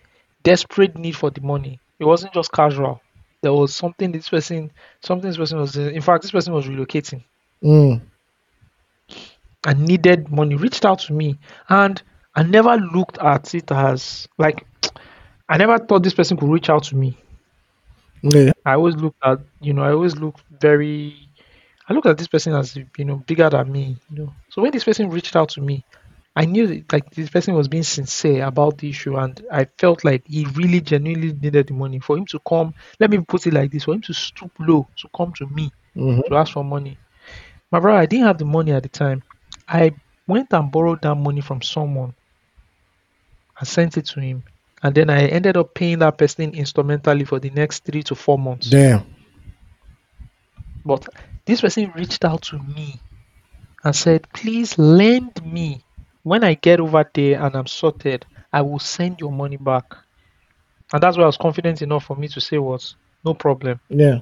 Speaker 2: desperate need for the money. It wasn't just casual. There was something this person, something this person was. In fact, this person was relocating
Speaker 4: Mm.
Speaker 2: and needed money. Reached out to me, and I never looked at it as like. I never thought this person could reach out to me.
Speaker 4: Yeah.
Speaker 2: I always look at, you know, I always look very, I look at this person as, you know, bigger than me, you know. So when this person reached out to me, I knew that, like this person was being sincere about the issue, and I felt like he really genuinely needed the money for him to come. Let me put it like this: for him to stoop low to come to me
Speaker 4: Mhm.
Speaker 2: to ask for money. My brother, I didn't have the money at the time. I went and borrowed that money from someone. I sent it to him, and then I ended up paying that person instrumentally for the next three to four months.
Speaker 4: Damn.
Speaker 2: But this person reached out to me and said, please lend me. When I get over there and I'm sorted, I will send your money back. And that's why I was confident enough for me to say was no problem.
Speaker 4: Yeah.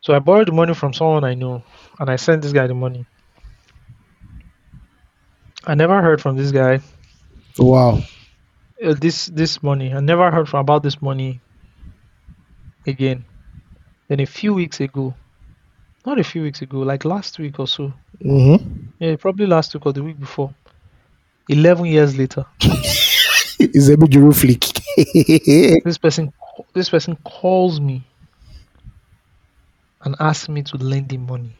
Speaker 2: So I borrowed the money from someone I know and I sent this guy the money. I never heard from this guy
Speaker 4: Wow.
Speaker 2: uh, this this money. I never heard from about this money again. Then a few weeks ago, not a few weeks ago, like last week or so,
Speaker 4: Mm-hmm.
Speaker 2: yeah, probably last week or the week before. Eleven years later,
Speaker 4: It's a bit Juru flick.
Speaker 2: this person this person calls me and asks me to lend him money.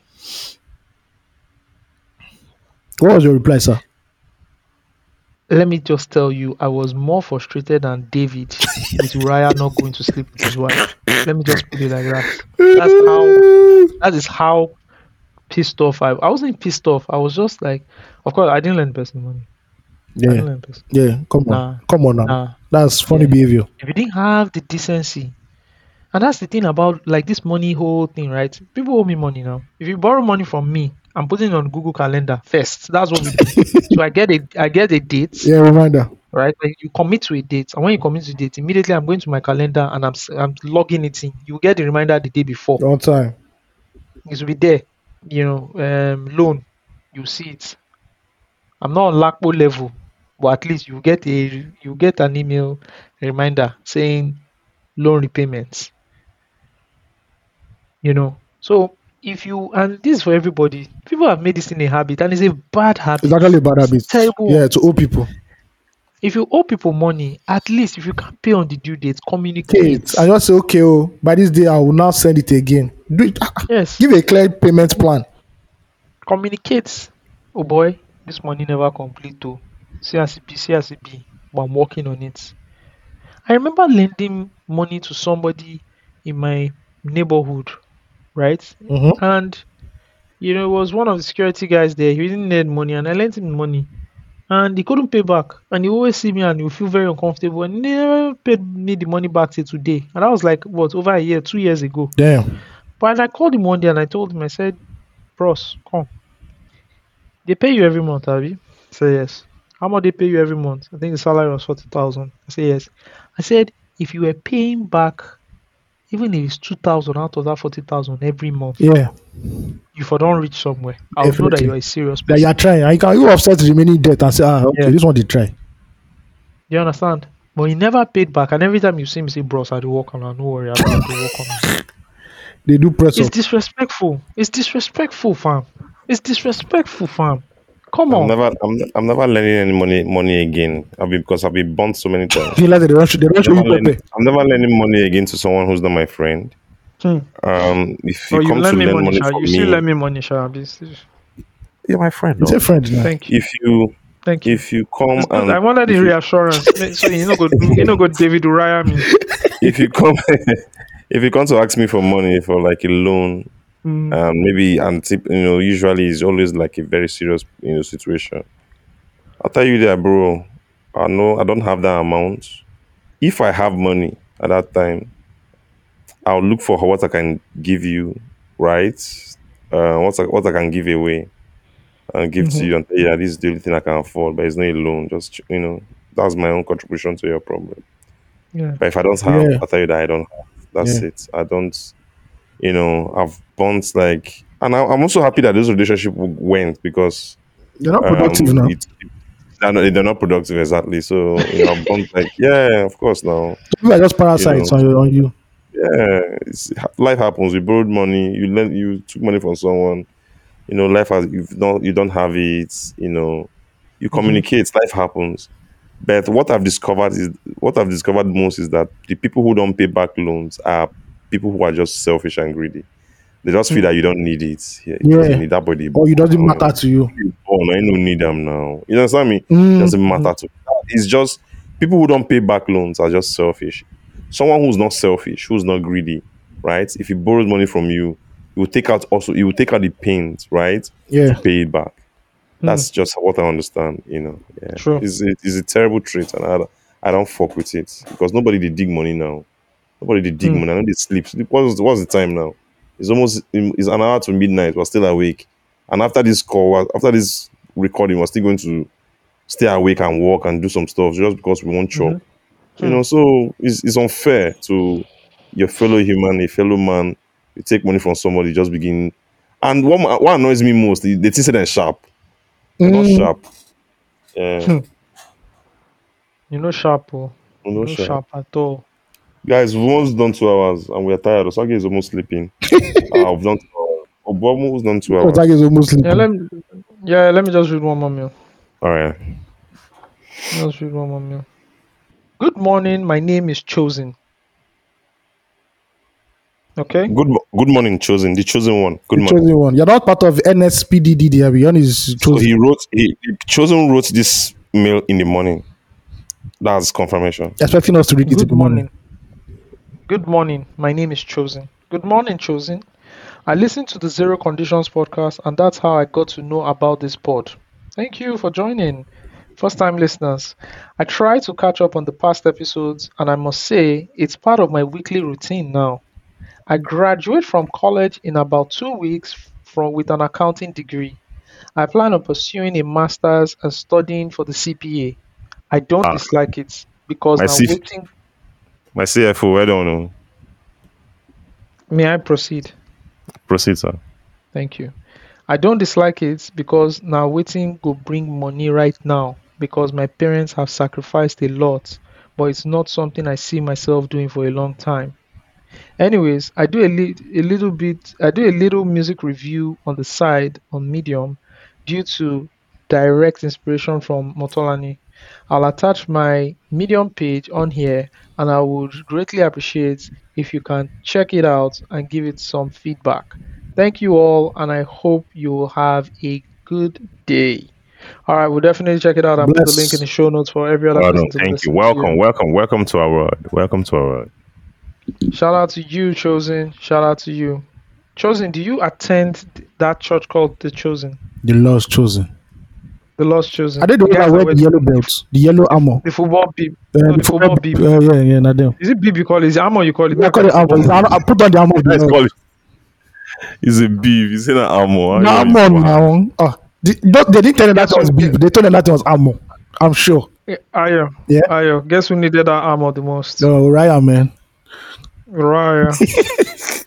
Speaker 4: what was your reply, sir?
Speaker 2: Let me just tell you, I was more frustrated than David with Uriah not going to sleep with his wife. Let me just put it like that. That's how that is how pissed off I I wasn't pissed off. I was just like of course I didn't lend person money.
Speaker 4: Yeah.
Speaker 2: person.
Speaker 4: Yeah. Come on.
Speaker 2: Nah.
Speaker 4: Come on now.
Speaker 2: Nah.
Speaker 4: That's funny
Speaker 2: Yeah.
Speaker 4: behavior.
Speaker 2: if you didn't have the decency and that's the thing about like this money whole thing right people owe me money now if you borrow money from me i'm putting it on google calendar first. That's what we do. So i get a i get a date.
Speaker 4: Yeah, reminder.
Speaker 2: right? Like you commit to a date and when you commit to a date immediately i'm going to my calendar and i'm i'm logging it in. You get the reminder the day before.
Speaker 4: On time.
Speaker 2: it will be there you know um loan. You see it. I'm not on lakpo level but at least you get a you get an email reminder saying loan repayments. You know? So if you and this is for everybody. People have made this in a habit and it's a bad habit.
Speaker 4: It's actually a bad habit.
Speaker 2: terrible.
Speaker 4: Yeah, to owe people.
Speaker 2: if you owe people money at least if you can't pay on the due date communicate.
Speaker 4: I just say, okay, oh, by this day, I will now send it again. Do it. ah, ah,
Speaker 2: yes.
Speaker 4: Give a clear payment plan.
Speaker 2: communicate. Oh boy this money never complete see as it be see as it be. But i'm working on it. I remember lending money to somebody in my neighborhood right
Speaker 4: Mm-hmm.
Speaker 2: and you know it was one of the security guys there he didn't need money and i lent him money and he couldn't pay back and he always see me and he feel very uncomfortable and never paid me the money back till today and I was like what over a year two years ago
Speaker 4: Damn.
Speaker 2: but I called him one day and I told him, I said, Bros, come. They pay you every month, Abby? I said, yes. How much they pay you every month? I think the salary was 40,000. I said, yes. I said, if you were paying back, even if it's 2,000 out of that 40,000 every month,
Speaker 4: Yeah.
Speaker 2: if I don't reach somewhere, I'll know that you're a serious person.
Speaker 4: you are trying. You can you offset the remaining debt and say, ah, okay,
Speaker 2: Yeah.
Speaker 4: this one they try.
Speaker 2: you understand? But he never paid back. And every time you see me say, Bros, I do work on it. No worry, I do work on.
Speaker 4: They do press
Speaker 2: It's
Speaker 4: up.
Speaker 2: disrespectful. It's disrespectful, fam. It's disrespectful, fam. Come on.
Speaker 3: I'm
Speaker 2: on.
Speaker 3: never, I'm, I'm never lending any money, money again. I've been because I've been burnt so many times.
Speaker 4: You like that they rush, they rush
Speaker 3: I'm
Speaker 4: you
Speaker 3: never, lending. I'm never lending money again to someone who's not my friend.
Speaker 2: Hmm.
Speaker 3: Um, if you
Speaker 2: Oh, you
Speaker 3: come to
Speaker 2: lend me
Speaker 3: lend
Speaker 2: money,
Speaker 3: money
Speaker 2: Sha.
Speaker 3: from
Speaker 2: You still
Speaker 3: me,
Speaker 2: lend me money, Sha. This-
Speaker 3: you're my friend.
Speaker 4: It's
Speaker 3: no?
Speaker 4: a friend now.
Speaker 2: Thank you.
Speaker 3: If you,
Speaker 2: Thank you.
Speaker 3: if you come
Speaker 2: It's
Speaker 3: and
Speaker 2: I wanted the
Speaker 3: if you-
Speaker 2: reassurance. so you know, go, you know, go David Uriah me.
Speaker 3: if you come if you come to ask me for money for like a loan
Speaker 2: Mm.
Speaker 3: um maybe and tip, you know usually it's always like a very serious you know situation i'll tell you that bro i know i don't have that amount if i have money at that time I'll look for what I can give you, right? Uh, what I, what I can give away and give to you and yeah, this is the only thing I can afford, but it's not a loan. Just you know, that's my own contribution to your problem.
Speaker 2: Yeah.
Speaker 3: But if I don't have,
Speaker 4: Yeah.
Speaker 3: I'll tell you that I don't have. That's
Speaker 4: Yeah.
Speaker 3: it. I don't, you know, I've bonds like, and I, I'm also happy that this relationship went because
Speaker 4: they're not
Speaker 3: um,
Speaker 4: productive now.
Speaker 3: it- they're not, they're not productive exactly. So you know, bonds like, yeah, of course now.
Speaker 4: People are just parasites
Speaker 3: You know.
Speaker 4: on, your, on you.
Speaker 3: Yeah, it's, life happens. You borrowed money. You lent. You took money from someone. You know, life has. You don't. You don't have it. You know, you communicate. Life happens. But what I've discovered is what I've discovered most is that the people who don't pay back loans are people who are just selfish and greedy. They just feel that you don't need it. Yeah, you
Speaker 4: Yeah.
Speaker 3: don't need that body.
Speaker 4: Or it doesn't matter to you.
Speaker 3: Oh no, I don't need them now. You understand me?
Speaker 4: Mm.
Speaker 3: It doesn't matter to it's just people who don't pay back loans are just selfish. Someone who's not selfish, who's not greedy, right? If he borrows money from you, he will take out also he will take out the pains, right?
Speaker 4: Yeah.
Speaker 3: To pay it back. That's just what I understand, you know. Yeah.
Speaker 2: True.
Speaker 3: It's a, it's a terrible trait and I, I don't fuck with it because nobody they dig money now. Nobody they dig hmm. money. I know they sleep. Sleep- What's, what's the time now? It's almost it's an hour to midnight. We're still awake. And after this call, after this recording, we're still going to stay awake and work and do some stuff just because we want chop. Mm-hmm. You know, hmm. so it's, it's unfair to your fellow human, a fellow man. You take money from somebody, just begin. And what, what annoys me most, they, they they're sharp. They're not
Speaker 4: Mm.
Speaker 3: sharp. Yeah, hmm.
Speaker 2: You know sharp, oh. You
Speaker 3: not
Speaker 2: know
Speaker 3: sharp.
Speaker 2: sharp at all.
Speaker 3: Guys, we've almost done two hours and we're tired. Osagie is almost sleeping. uh, we've done two hours. Obomo done two hours.
Speaker 4: Osagie is almost
Speaker 2: Yeah,
Speaker 4: sleeping.
Speaker 2: let me yeah, let me just read one more mail.
Speaker 3: All right.
Speaker 2: Let's read one more mail. Good morning, my name is Chosen. Okay?
Speaker 3: Good good morning, chosen. The chosen one. Good
Speaker 4: The
Speaker 3: morning.
Speaker 4: chosen one. You're not part of NSPDD. There, Your is
Speaker 3: So
Speaker 4: chosen.
Speaker 3: he wrote he he- chosen wrote this mail in the morning. That's confirmation.
Speaker 4: expecting us to read it in the morning.
Speaker 2: morning. Good morning. My name is Chosen. Good morning, Chosen. I listened to the Zero Conditions podcast, and that's how I got to know about this pod. Thank you for joining. First time listeners, I try to catch up on the past episodes, and I must say it's part of my weekly routine now. I graduate from college in about two weeks from with an accounting degree. I plan on pursuing a master's and studying for the CPA. I don't
Speaker 3: Ah.
Speaker 2: dislike it because I'm waiting
Speaker 3: My CFO, I don't know.
Speaker 2: May I proceed?
Speaker 3: Proceed, sir.
Speaker 2: Thank you. I don't dislike it because now waiting go bring money right now because my parents have sacrificed a lot, but it's not something I see myself doing for a long time. Anyways, I do a, li- a little bit, I do a little music review on the side on Medium due to direct inspiration from Motolani. I'll attach my Medium page on here and I would greatly appreciate if you can check it out and give it some feedback. Thank you all, and I hope you will have a good day. All right, we'll definitely check it out. I'll put the link in the show notes for every other person
Speaker 3: no,
Speaker 2: to
Speaker 3: thank
Speaker 2: listen
Speaker 3: you.
Speaker 2: to.
Speaker 3: Welcome, welcome, welcome to our world. Welcome to our world.
Speaker 2: Shout out to you, Chosen. Shout out to you. Chosen, do you attend that church called The Chosen?
Speaker 4: The Lord's chosen.
Speaker 2: The Lost Chosen?
Speaker 4: I did the one that wear
Speaker 2: wear
Speaker 4: the yellow belt, the yellow armor?
Speaker 2: The football beep.
Speaker 4: Uh,
Speaker 2: no, the
Speaker 4: the
Speaker 2: football
Speaker 4: football-
Speaker 2: beep.
Speaker 4: uh, yeah, yeah, not them.
Speaker 2: Is it beep you call it? Is it armor you call it?
Speaker 4: I call it armor. It's armor- I put on the armor. Of
Speaker 3: Let's call it. It's a beef. It's in an armor.
Speaker 4: No, armor
Speaker 3: know
Speaker 4: now. Oh, they, they didn't tell them that it was beef. They told them that it was armor. I'm sure.
Speaker 2: Ayo.
Speaker 4: Yeah.
Speaker 2: Ayo. Guess who needed that armor the most?
Speaker 4: No, Ryan, man.
Speaker 2: Raya.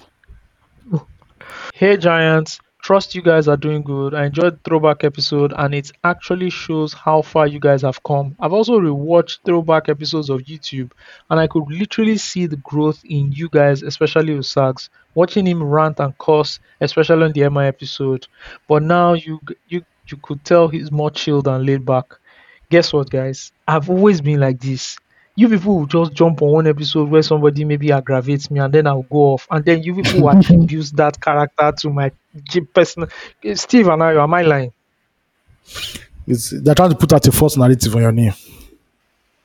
Speaker 2: hey Giants, trust you guys are doing good. I enjoyed throwback episode and it actually shows how far you guys have come. I've also rewatched throwback episodes of YouTube and I could literally see the growth in you guys, especially with Sags, Watching him rant and cuss, especially on the MI episode. But now you you you could tell he's more chilled and laid back. Guess what guys? I've always been like this you people will just jump on one episode where somebody maybe aggravates me and then I'll go off and then you people will attribute that character to my personal Steve and I am I lying?
Speaker 4: It's, they're trying to put out a false narrative on your name.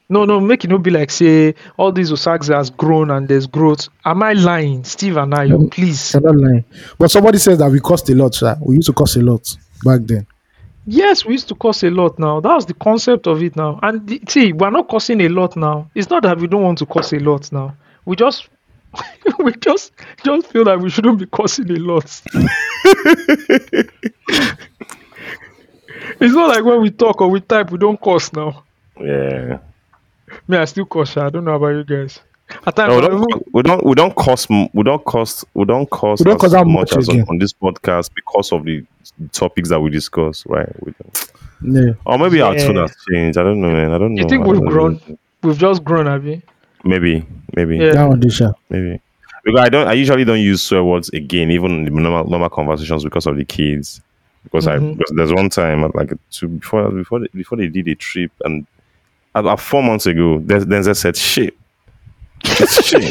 Speaker 2: No, no, make it not be like say all these Osags has grown and there's growth. Am I lying? Steve and I, please.
Speaker 4: You're not lying. But somebody says that we cost a lot, sir. We used to cost a lot back then.
Speaker 2: Yes, we used to cost a lot now. That was the concept of it now. And the, see, we're not costing a lot now. It's not that we don't want to cost a lot now. We just we just just feel like we shouldn't be cursing a lot. it's not like when we talk or we type, we don't curse now.
Speaker 3: Yeah.
Speaker 2: Me, I still curse. I don't know about you guys. At times,
Speaker 3: No, we don't, we don't we don't cost we don't cost we don't cost
Speaker 4: We don't
Speaker 3: as
Speaker 4: that
Speaker 3: much
Speaker 4: much
Speaker 3: as on, on this podcast because of the topics that we discuss, right? We don't-
Speaker 4: Yeah.
Speaker 3: or maybe our tone
Speaker 2: Yeah.
Speaker 3: has changed. I don't know, man. I don't know.
Speaker 2: you think
Speaker 3: I
Speaker 2: we've grown?
Speaker 3: know.
Speaker 2: We've just grown, have you?
Speaker 3: Maybe, maybe,
Speaker 2: Yeah.
Speaker 4: That one, Disha.
Speaker 3: maybe. Because I don't. I usually don't use swear words again, even in the normal normal conversations, because of the kids. Because I
Speaker 2: Mhm.
Speaker 3: because there's one time like two before before they, before they did a trip and about four months ago, then Denzel said shit. It's shit.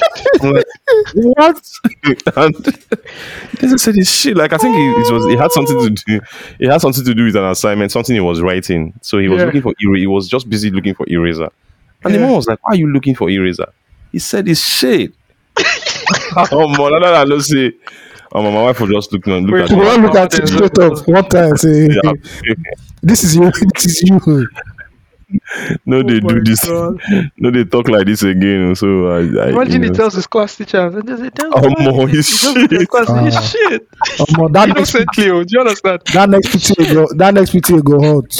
Speaker 3: Like, what? and Denzel said it's shit. Like I think it, it was it had something to do it had something to do with an assignment, something he was writing. So he was
Speaker 2: Yeah.
Speaker 3: looking for era- he was just busy looking for eraser. And the
Speaker 2: Yeah.
Speaker 3: mom was like, Why are you looking for eraser? He said it's shit. oh man, no, no, no, no, see. Oh, my wife will just look, look
Speaker 2: Wait,
Speaker 3: at
Speaker 4: We
Speaker 3: me.
Speaker 2: what?
Speaker 4: look at it straight up one time. Say,
Speaker 3: Yeah.
Speaker 4: this is you. This is you.
Speaker 3: No, they
Speaker 2: Oh
Speaker 3: do this.
Speaker 2: God.
Speaker 3: No, they talk like this again. So I, I
Speaker 2: Imagine he
Speaker 3: know.
Speaker 2: tells his class teacher, and they say, "Damn,
Speaker 3: Oh,
Speaker 2: why
Speaker 3: mo,
Speaker 2: did
Speaker 3: he's
Speaker 2: you just look
Speaker 3: shit.
Speaker 2: class and he's
Speaker 4: Ah.
Speaker 2: shit."
Speaker 4: Omo, that next
Speaker 2: Innocently, oh, do you understand?
Speaker 4: that next PTA go that next PTA go hot.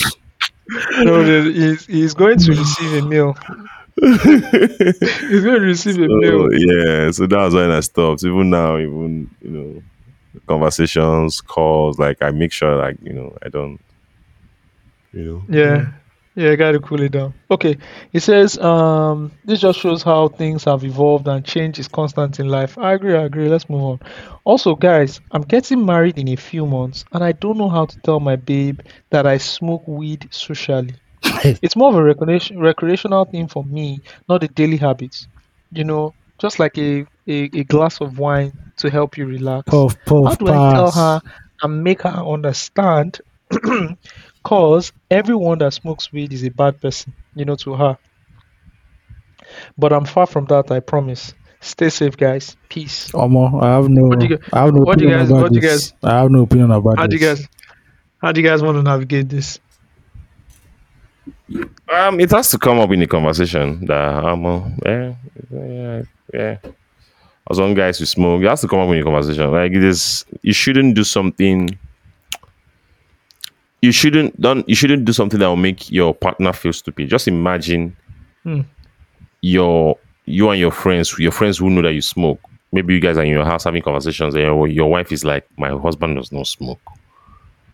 Speaker 2: No, he's, he's going to receive a meal. he's going to receive a
Speaker 3: So,
Speaker 2: meal.
Speaker 3: yeah, so that was when I stopped. Even now, even you know, conversations, calls, like I make sure, like you know, I don't, you know.
Speaker 2: Yeah. Yeah, I gotta cool it down. Okay. It says, um, this just shows how things have evolved and change is constant in life. I agree, I agree. Let's move on. Also, guys, I'm getting married in a few months and I don't know how to tell my babe that I smoke weed socially. it's more of a recreation, recreational thing for me, not a daily habit. You know, just like a, a, a glass of wine to help you relax.
Speaker 4: Puff,
Speaker 2: How
Speaker 4: puff,
Speaker 2: do I tell her and make her understand? Cause everyone that smokes weed is a bad person, you know, to her. But I'm far from that, I promise. Stay safe, guys. Peace.
Speaker 4: Omo, I have no,
Speaker 2: What do you-
Speaker 4: I have no
Speaker 2: what do you
Speaker 4: opinion
Speaker 2: guys-
Speaker 4: about
Speaker 2: what do you
Speaker 4: this. I have no opinion about
Speaker 2: How do you guys how do you guys want to navigate this?
Speaker 3: Um, it has to come up in the conversation that um, uh, yeah, yeah, yeah. As one guys who smoke, it has to come up in the conversation. Like it is, you shouldn't do something. You shouldn't don't. You shouldn't do something that will make your partner feel stupid. Just imagine
Speaker 2: Hmm.
Speaker 3: your you and your friends, your friends who know that you smoke. Maybe you guys are in your house having conversations, and your, your wife is like, "My husband does not smoke."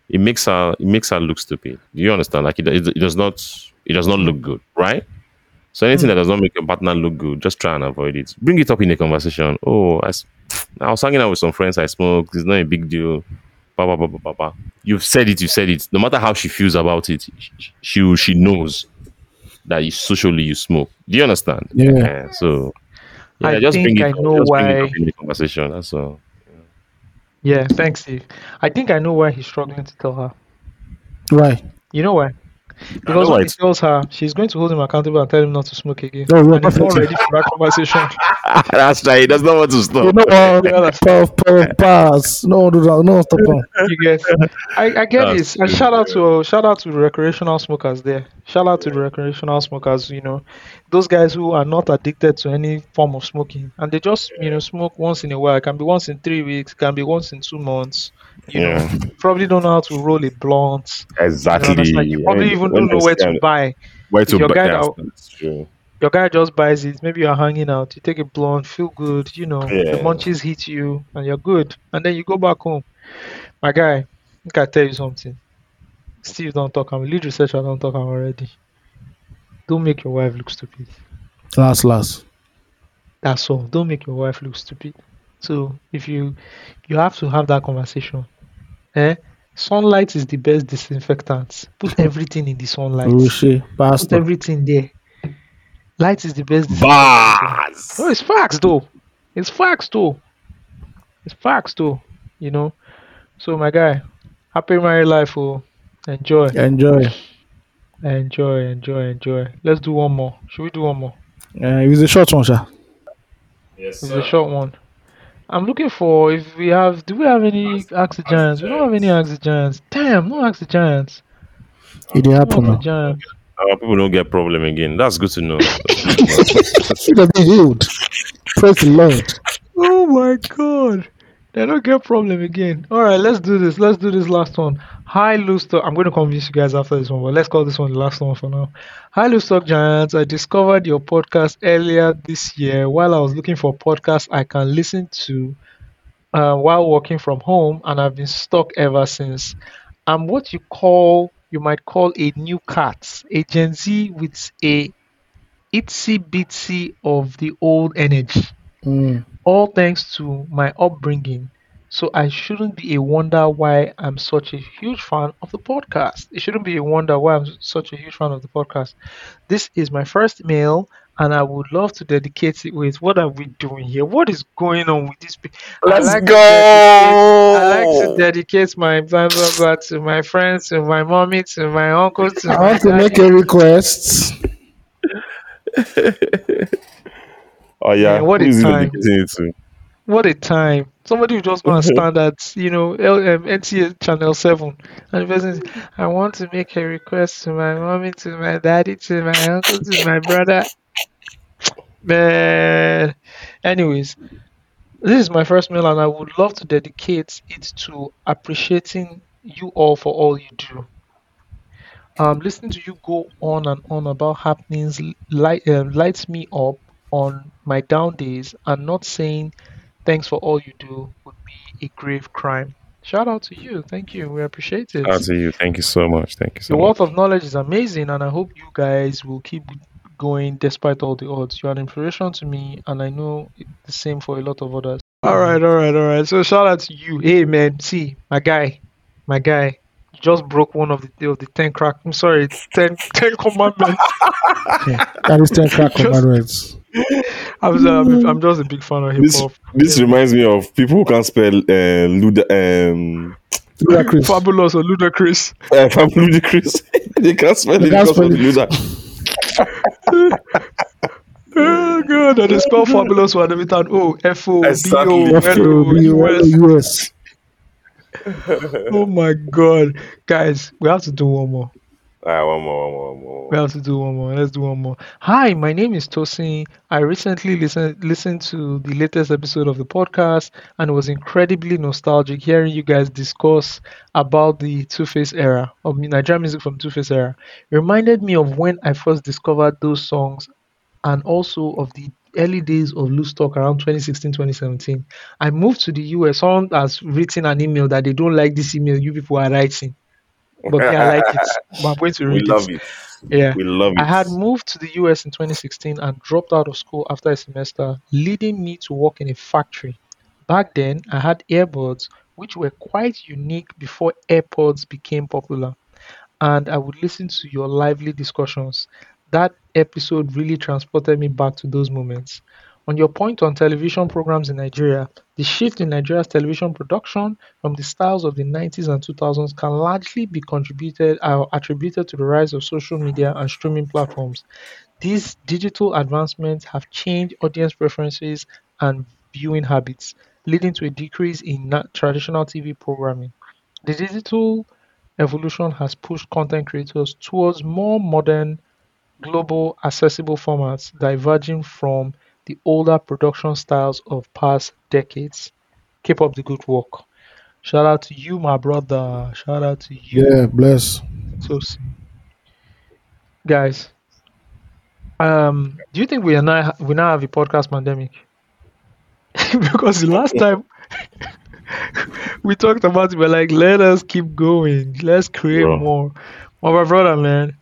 Speaker 3: It makes her it makes her look stupid. Do you understand? Like it, it, it does not it does not look good, right? So anything that does not make your partner look good, just try and avoid it. Bring it up in a conversation. Oh, I was hanging out with some friends. I smoke. It's not a big deal. You've said it. You've said it. No matter how she feels about it, she she, she knows that you, socially you smoke. Do you understand?
Speaker 4: Yeah.
Speaker 3: so yeah,
Speaker 2: I
Speaker 3: just bring
Speaker 2: think
Speaker 3: it.
Speaker 2: I
Speaker 3: up.
Speaker 2: know
Speaker 3: just bring it
Speaker 2: why-
Speaker 3: up in the conversation. That's all.
Speaker 2: Yeah, thanks, Steve. I think I know why he's struggling to tell her.
Speaker 4: Why?
Speaker 2: You know why? Because
Speaker 3: why
Speaker 2: when he tells her, she's going to hold him accountable and tell him not to smoke again.
Speaker 4: Oh, yeah,
Speaker 2: and he's not
Speaker 4: perfect.
Speaker 2: ready for that conversation.
Speaker 3: That's right. He does not want to stop.
Speaker 4: You know what? puff, puff, pass. No, do that. No, stop on.
Speaker 2: you get I, I get
Speaker 3: That's
Speaker 2: this and
Speaker 3: true,
Speaker 2: shout out to shout out to the recreational smokers there shout out to the recreational smokers you know those guys who are not addicted to any form of smoking and they just you know smoke once in a while. It can be once in three weeks it can be once in two months. You
Speaker 3: Yeah.
Speaker 2: know probably don't know how to roll a blunt. You, know,
Speaker 3: Exactly.
Speaker 2: you probably even
Speaker 3: when
Speaker 2: don't know where to buy.
Speaker 3: Where to
Speaker 2: your
Speaker 3: buy?
Speaker 2: guy your guy just buys it maybe you're hanging out you take a blunt feel good you know
Speaker 3: Yeah.
Speaker 2: the munchies hit you and you're good. And then you go back home. My guy I think I tell you something. Steve don't talk I'm a lead researcher don't talk I'm already don't make your wife look stupid
Speaker 4: Last, last.
Speaker 2: that's all don't make your wife look stupid so if you you have to have that conversation eh sunlight is the best disinfectant put everything in the sunlight
Speaker 4: Rushe,
Speaker 2: put
Speaker 4: pastor.
Speaker 2: everything there light is the best disinfectant. No, it's facts though. It's facts though. It's facts though. You know. So my guy, happy married life. Oh, enjoy,
Speaker 4: Enjoy.
Speaker 2: Enjoy, enjoy, enjoy. Let's do one more. Should we do one more?
Speaker 4: Uh, it was a short one, sir.
Speaker 3: Yes, sir.
Speaker 2: It's a short one. I'm looking for if we have. Do we have any Ask the Giants? We don't have any Ask Giants. Damn, no Ask the Giants.
Speaker 4: It did
Speaker 2: No
Speaker 4: happen
Speaker 2: Ask the
Speaker 4: now.
Speaker 2: Giants.
Speaker 3: Our people don't get problem again. That's good to know.
Speaker 4: It has been healed. Praise the Lord.
Speaker 2: Oh my god. They don't get problem again. All right, let's do this. Let's do this last one. Hi, Loose Talk. I'm going to convince you guys after this one, but let's call this one the last one for now. Hi, Loose Talk Giants. I discovered your podcast earlier this year while I was looking for podcasts I can listen to uh, while working from home, and I've been stuck ever since. I'm what you call, you might call a new cat, a Gen Z with a itsy bitsy of the old energy
Speaker 4: Mm.
Speaker 2: all thanks to my upbringing. So I shouldn't be a wonder why I'm such a huge fan of the podcast. It shouldn't be a wonder why I'm such a huge fan of the podcast. This is my first mail, and I would love to dedicate it with what are we doing here? What is going on with this?
Speaker 3: Let's
Speaker 2: like
Speaker 3: go.
Speaker 2: I like to dedicate my blah blah blah to my friends, to my mommy, to my uncle, to
Speaker 4: I
Speaker 2: my
Speaker 4: want to make a request.
Speaker 3: Oh yeah,
Speaker 2: Man, what a
Speaker 3: who is he
Speaker 2: time.
Speaker 3: dedicating it to?
Speaker 2: What a time! Somebody who just gonna stand at you know L- um, NTA channel seven and the person, is, I want to make a request to my mommy, to my daddy, to my uncle, to my brother. Man, anyways, this is my first mail, and I would love to dedicate it to appreciating you all for all you do. Um, listening to you go on and on about happenings light um, lights me up on my down days, and not saying thanks for all you do would be a grave crime. Shout out to you. Thank you. We appreciate it.
Speaker 3: Shout out to you. Thank you so much. Thank you so
Speaker 2: Your
Speaker 3: much.
Speaker 2: wealth of knowledge is amazing, and I hope you guys will keep going despite all the odds. You are an inspiration to me, and I know it- the same for a lot of others. All right, all right, all right. So shout out to you. Hey, man. See, my guy, my guy. You just broke one of the of the ten crack. I'm sorry, it's 10, 10 commandments.
Speaker 4: That is 10 crack
Speaker 2: Just-
Speaker 4: commandments.
Speaker 2: I'm, I'm, I'm just a big fan of hip
Speaker 3: This
Speaker 2: hop.
Speaker 3: this reminds me of people who can't spell uh, Luda, um,
Speaker 4: Ludacris.
Speaker 2: Fabulous or ludicrous.
Speaker 3: uh, from Ludacris. they can't spell it
Speaker 4: They can't
Speaker 3: because of
Speaker 4: spell
Speaker 3: Luda.
Speaker 2: Oh god, and they spell fabulous one every time. Oh, F O B
Speaker 3: Exactly.
Speaker 2: O L O U S.
Speaker 4: US.
Speaker 2: Oh my god, guys, we have to do one more.
Speaker 3: Ah, one more, one more, one more.
Speaker 2: We have to do one more. Let's do one more. Hi, my name is Tosin. I recently listened listened to the latest episode of the podcast, and was incredibly nostalgic hearing you guys discuss about the 2face era of Nigerian music from 2face era. It reminded me of when I first discovered those songs, and also of the early days of loose talk around 2016 2017 i moved to the us someone has written an email that they don't like this email you people are writing but me, i like it but i'm going to read We
Speaker 3: love
Speaker 2: it
Speaker 3: it.
Speaker 2: yeah
Speaker 3: We love it.
Speaker 2: I had moved to the US in 2016 and dropped out of school after a semester, leading me to work in a factory. Back then, I had earbuds, which were quite unique before AirPods became popular, and I would listen to your lively discussions. That episode really transported me back to those moments. On your point on television programs in Nigeria, the shift in Nigeria's television production from the styles of the 90s and 2000s can largely be contributed or attributed to the rise of social media and streaming platforms. These digital advancements have changed audience preferences and viewing habits, leading to a decrease in na- traditional TV programming. The digital evolution has pushed content creators towards more modern, global, accessible formats, diverging from the older production styles of past decades. Keep up the good work. Shout out to you, my brother. Shout out to you.
Speaker 4: Yeah, bless.
Speaker 2: So, s- guys, um, do you think we are now we now have a podcast pandemic? because the last time we talked about it, we're like, let us keep going, let's create
Speaker 3: Bro.
Speaker 2: more. Oh, my brother, man,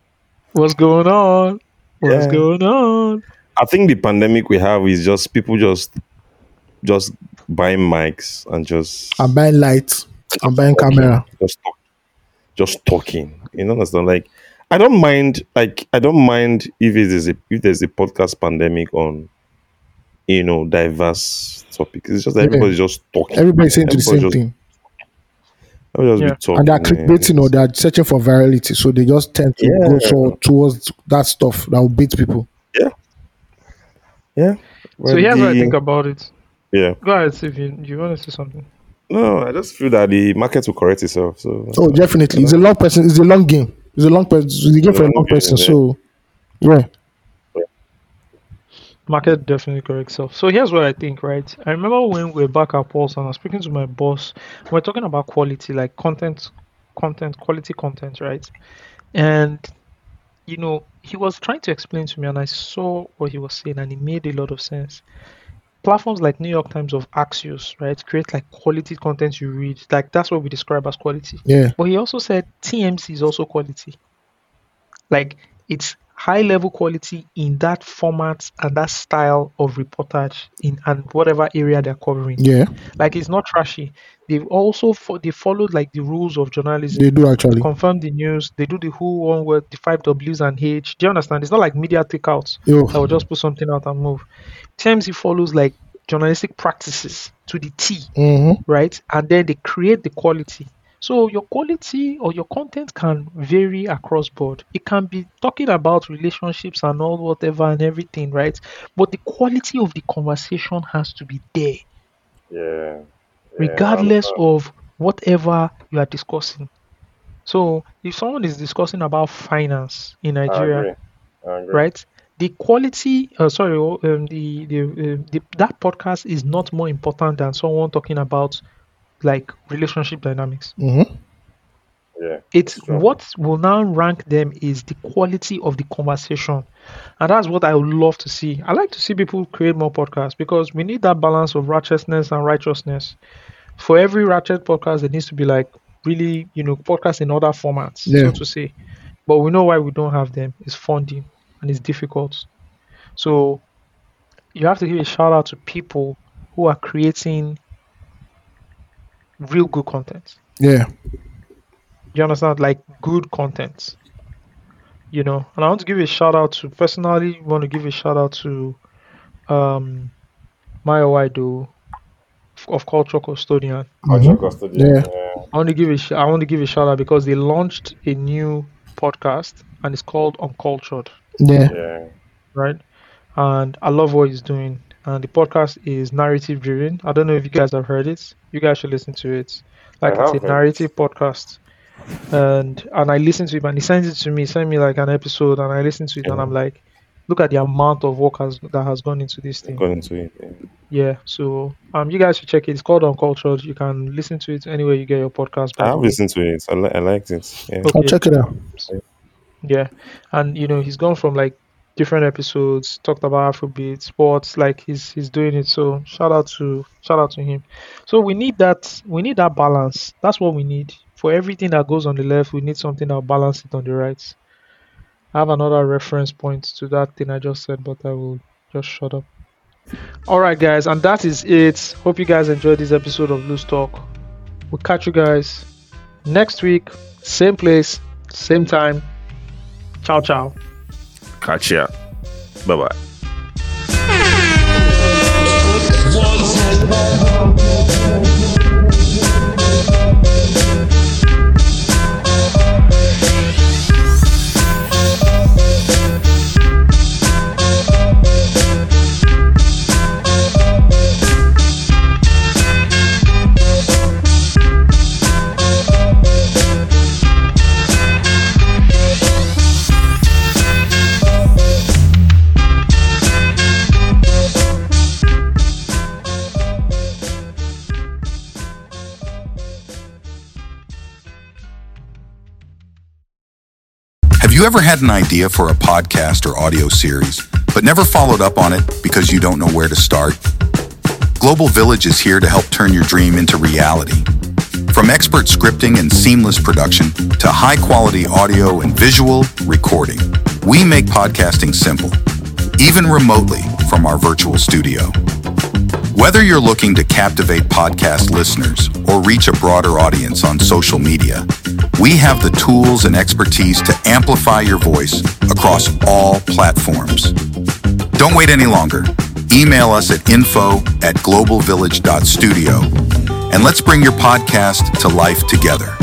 Speaker 2: what's going on? What's
Speaker 3: Yeah.
Speaker 2: going on?
Speaker 3: I think the pandemic we have is just people just just buying mics and just
Speaker 4: I'm buying lights. I'm buying camera.
Speaker 3: just talk, just talking. You know, understand? Like, I don't mind. Like, I don't mind if it is a if there's a podcast pandemic on, you know, diverse topics. It's just that
Speaker 4: Yeah.
Speaker 3: everybody's just talking.
Speaker 4: Everybody's saying to the same
Speaker 3: just-
Speaker 4: thing.
Speaker 3: everybody just
Speaker 2: Yeah.
Speaker 3: be talking.
Speaker 4: And they're
Speaker 3: man.
Speaker 4: clickbaiting or they're searching for virality. So they just tend to go
Speaker 3: Yeah.
Speaker 4: so towards that stuff that will beat people.
Speaker 3: Yeah.
Speaker 2: So
Speaker 3: Well,
Speaker 2: here's what I think about it.
Speaker 3: Yeah.
Speaker 2: Go ahead, if you you want to say something.
Speaker 3: No, I just feel that the market will correct itself. So.
Speaker 4: Oh, definitely. It's a long person. It's a long game. It's a long person. It's a game for a
Speaker 3: Long
Speaker 4: long
Speaker 3: game,
Speaker 4: person.
Speaker 3: yeah.
Speaker 4: So, yeah.
Speaker 2: Market definitely corrects itself. So here's what I think, right? I remember when we were back at Pulse and I was speaking to my boss. We are talking about quality, like content, content, quality content, right? And you know, he was trying to explain to me, and I saw what he was saying, and it made a lot of sense. Platforms like New York Times of Axios, right, create like quality content you read. Like that's what we describe as quality.
Speaker 4: Yeah.
Speaker 2: But he also said TMZ is also quality. Like it's high level quality in that format and that style of reportage in and whatever area they're covering.
Speaker 4: Yeah.
Speaker 2: Like it's not trashy. They've also fo- they followed like the rules of journalism.
Speaker 4: They do actually.
Speaker 2: confirm the news. They do the who, one word, the five W's and H. Do you understand? It's not like media takeouts. I will just put something out and move. TMZ follows like journalistic practices to the T,
Speaker 4: Mm-hmm.
Speaker 2: right? And then they create the quality. So your quality or your content can vary across board. It can be talking about relationships and all whatever and everything, right? But the quality of the conversation has to be there
Speaker 3: Yeah.
Speaker 2: regardless of whatever you are discussing. So, if someone is discussing about finance in Nigeria, right, the quality, uh, sorry, oh, um, the the, uh, the that podcast is not more important than someone talking about like relationship dynamics.
Speaker 4: Mm-hmm.
Speaker 3: Yeah.
Speaker 2: It's
Speaker 3: Sure.
Speaker 2: what will now rank them is the quality of the conversation, and that's what I would love to see. I like to see people create more podcasts because we need that balance of righteousness and righteousness. For every ratchet podcast, there needs to be like really, you know, podcasts in other formats,
Speaker 4: Yeah.
Speaker 2: so to say. But we know why we don't have them. It's funding and it's difficult. So you have to give a shout out to people who are creating real good content
Speaker 4: Yeah.
Speaker 2: you understand like good content you know and i want to give a shout out to personally want to give a shout out to um maya waido of culture custodian
Speaker 3: Culture custodian.
Speaker 4: Yeah.
Speaker 2: i want to give a sh- i want to give a shout out because they launched a new podcast and it's called uncultured
Speaker 4: Yeah.
Speaker 3: Yeah.
Speaker 2: right and i love what he's doing and the podcast is narrative driven i don't know if you guys have heard it you guys should listen to it like
Speaker 3: I
Speaker 2: it's a
Speaker 3: heard it.
Speaker 2: narrative podcast and and i listen to it and he sends it to me send me like an episode and i listen to it and i'm like look at the amount of work has that has gone into this thing
Speaker 3: Going into it. Yeah.
Speaker 2: yeah so um you guys should check it it's called uncultured you can listen to it anywhere you get your podcast by
Speaker 3: I have listened to it. I, li- I liked it. Yeah.
Speaker 4: I'll check it out.
Speaker 2: Yeah, and you know he's gone from like different episodes, talked about Afrobeat, sports, like he's he's doing it. So shout out to shout out to him. So we need that we need that balance. That's what we need for everything that goes on the left. We need something that will balance it on the right. I have another reference point to that thing I just said, but I will just shut up. All right, guys, and that is it. Hope you guys enjoyed this episode of Loose Talk. We'll catch you guys next week, same place, same time. Ciao, ciao.
Speaker 3: Catch ya. Bye bye.
Speaker 1: You ever had an idea for a podcast or audio series, but never followed up on it because you don't know where to start? Global Village is here to help turn your dream into reality. From expert scripting and seamless production to high quality audio and visual recording, we make podcasting simple, even remotely from our virtual studio. Whether you're looking to captivate podcast listeners or reach a broader audience on social media, we have the tools and expertise to amplify your voice across all platforms. Don't wait any longer. Email us at info at globalvillage.studio and let's bring your podcast to life together.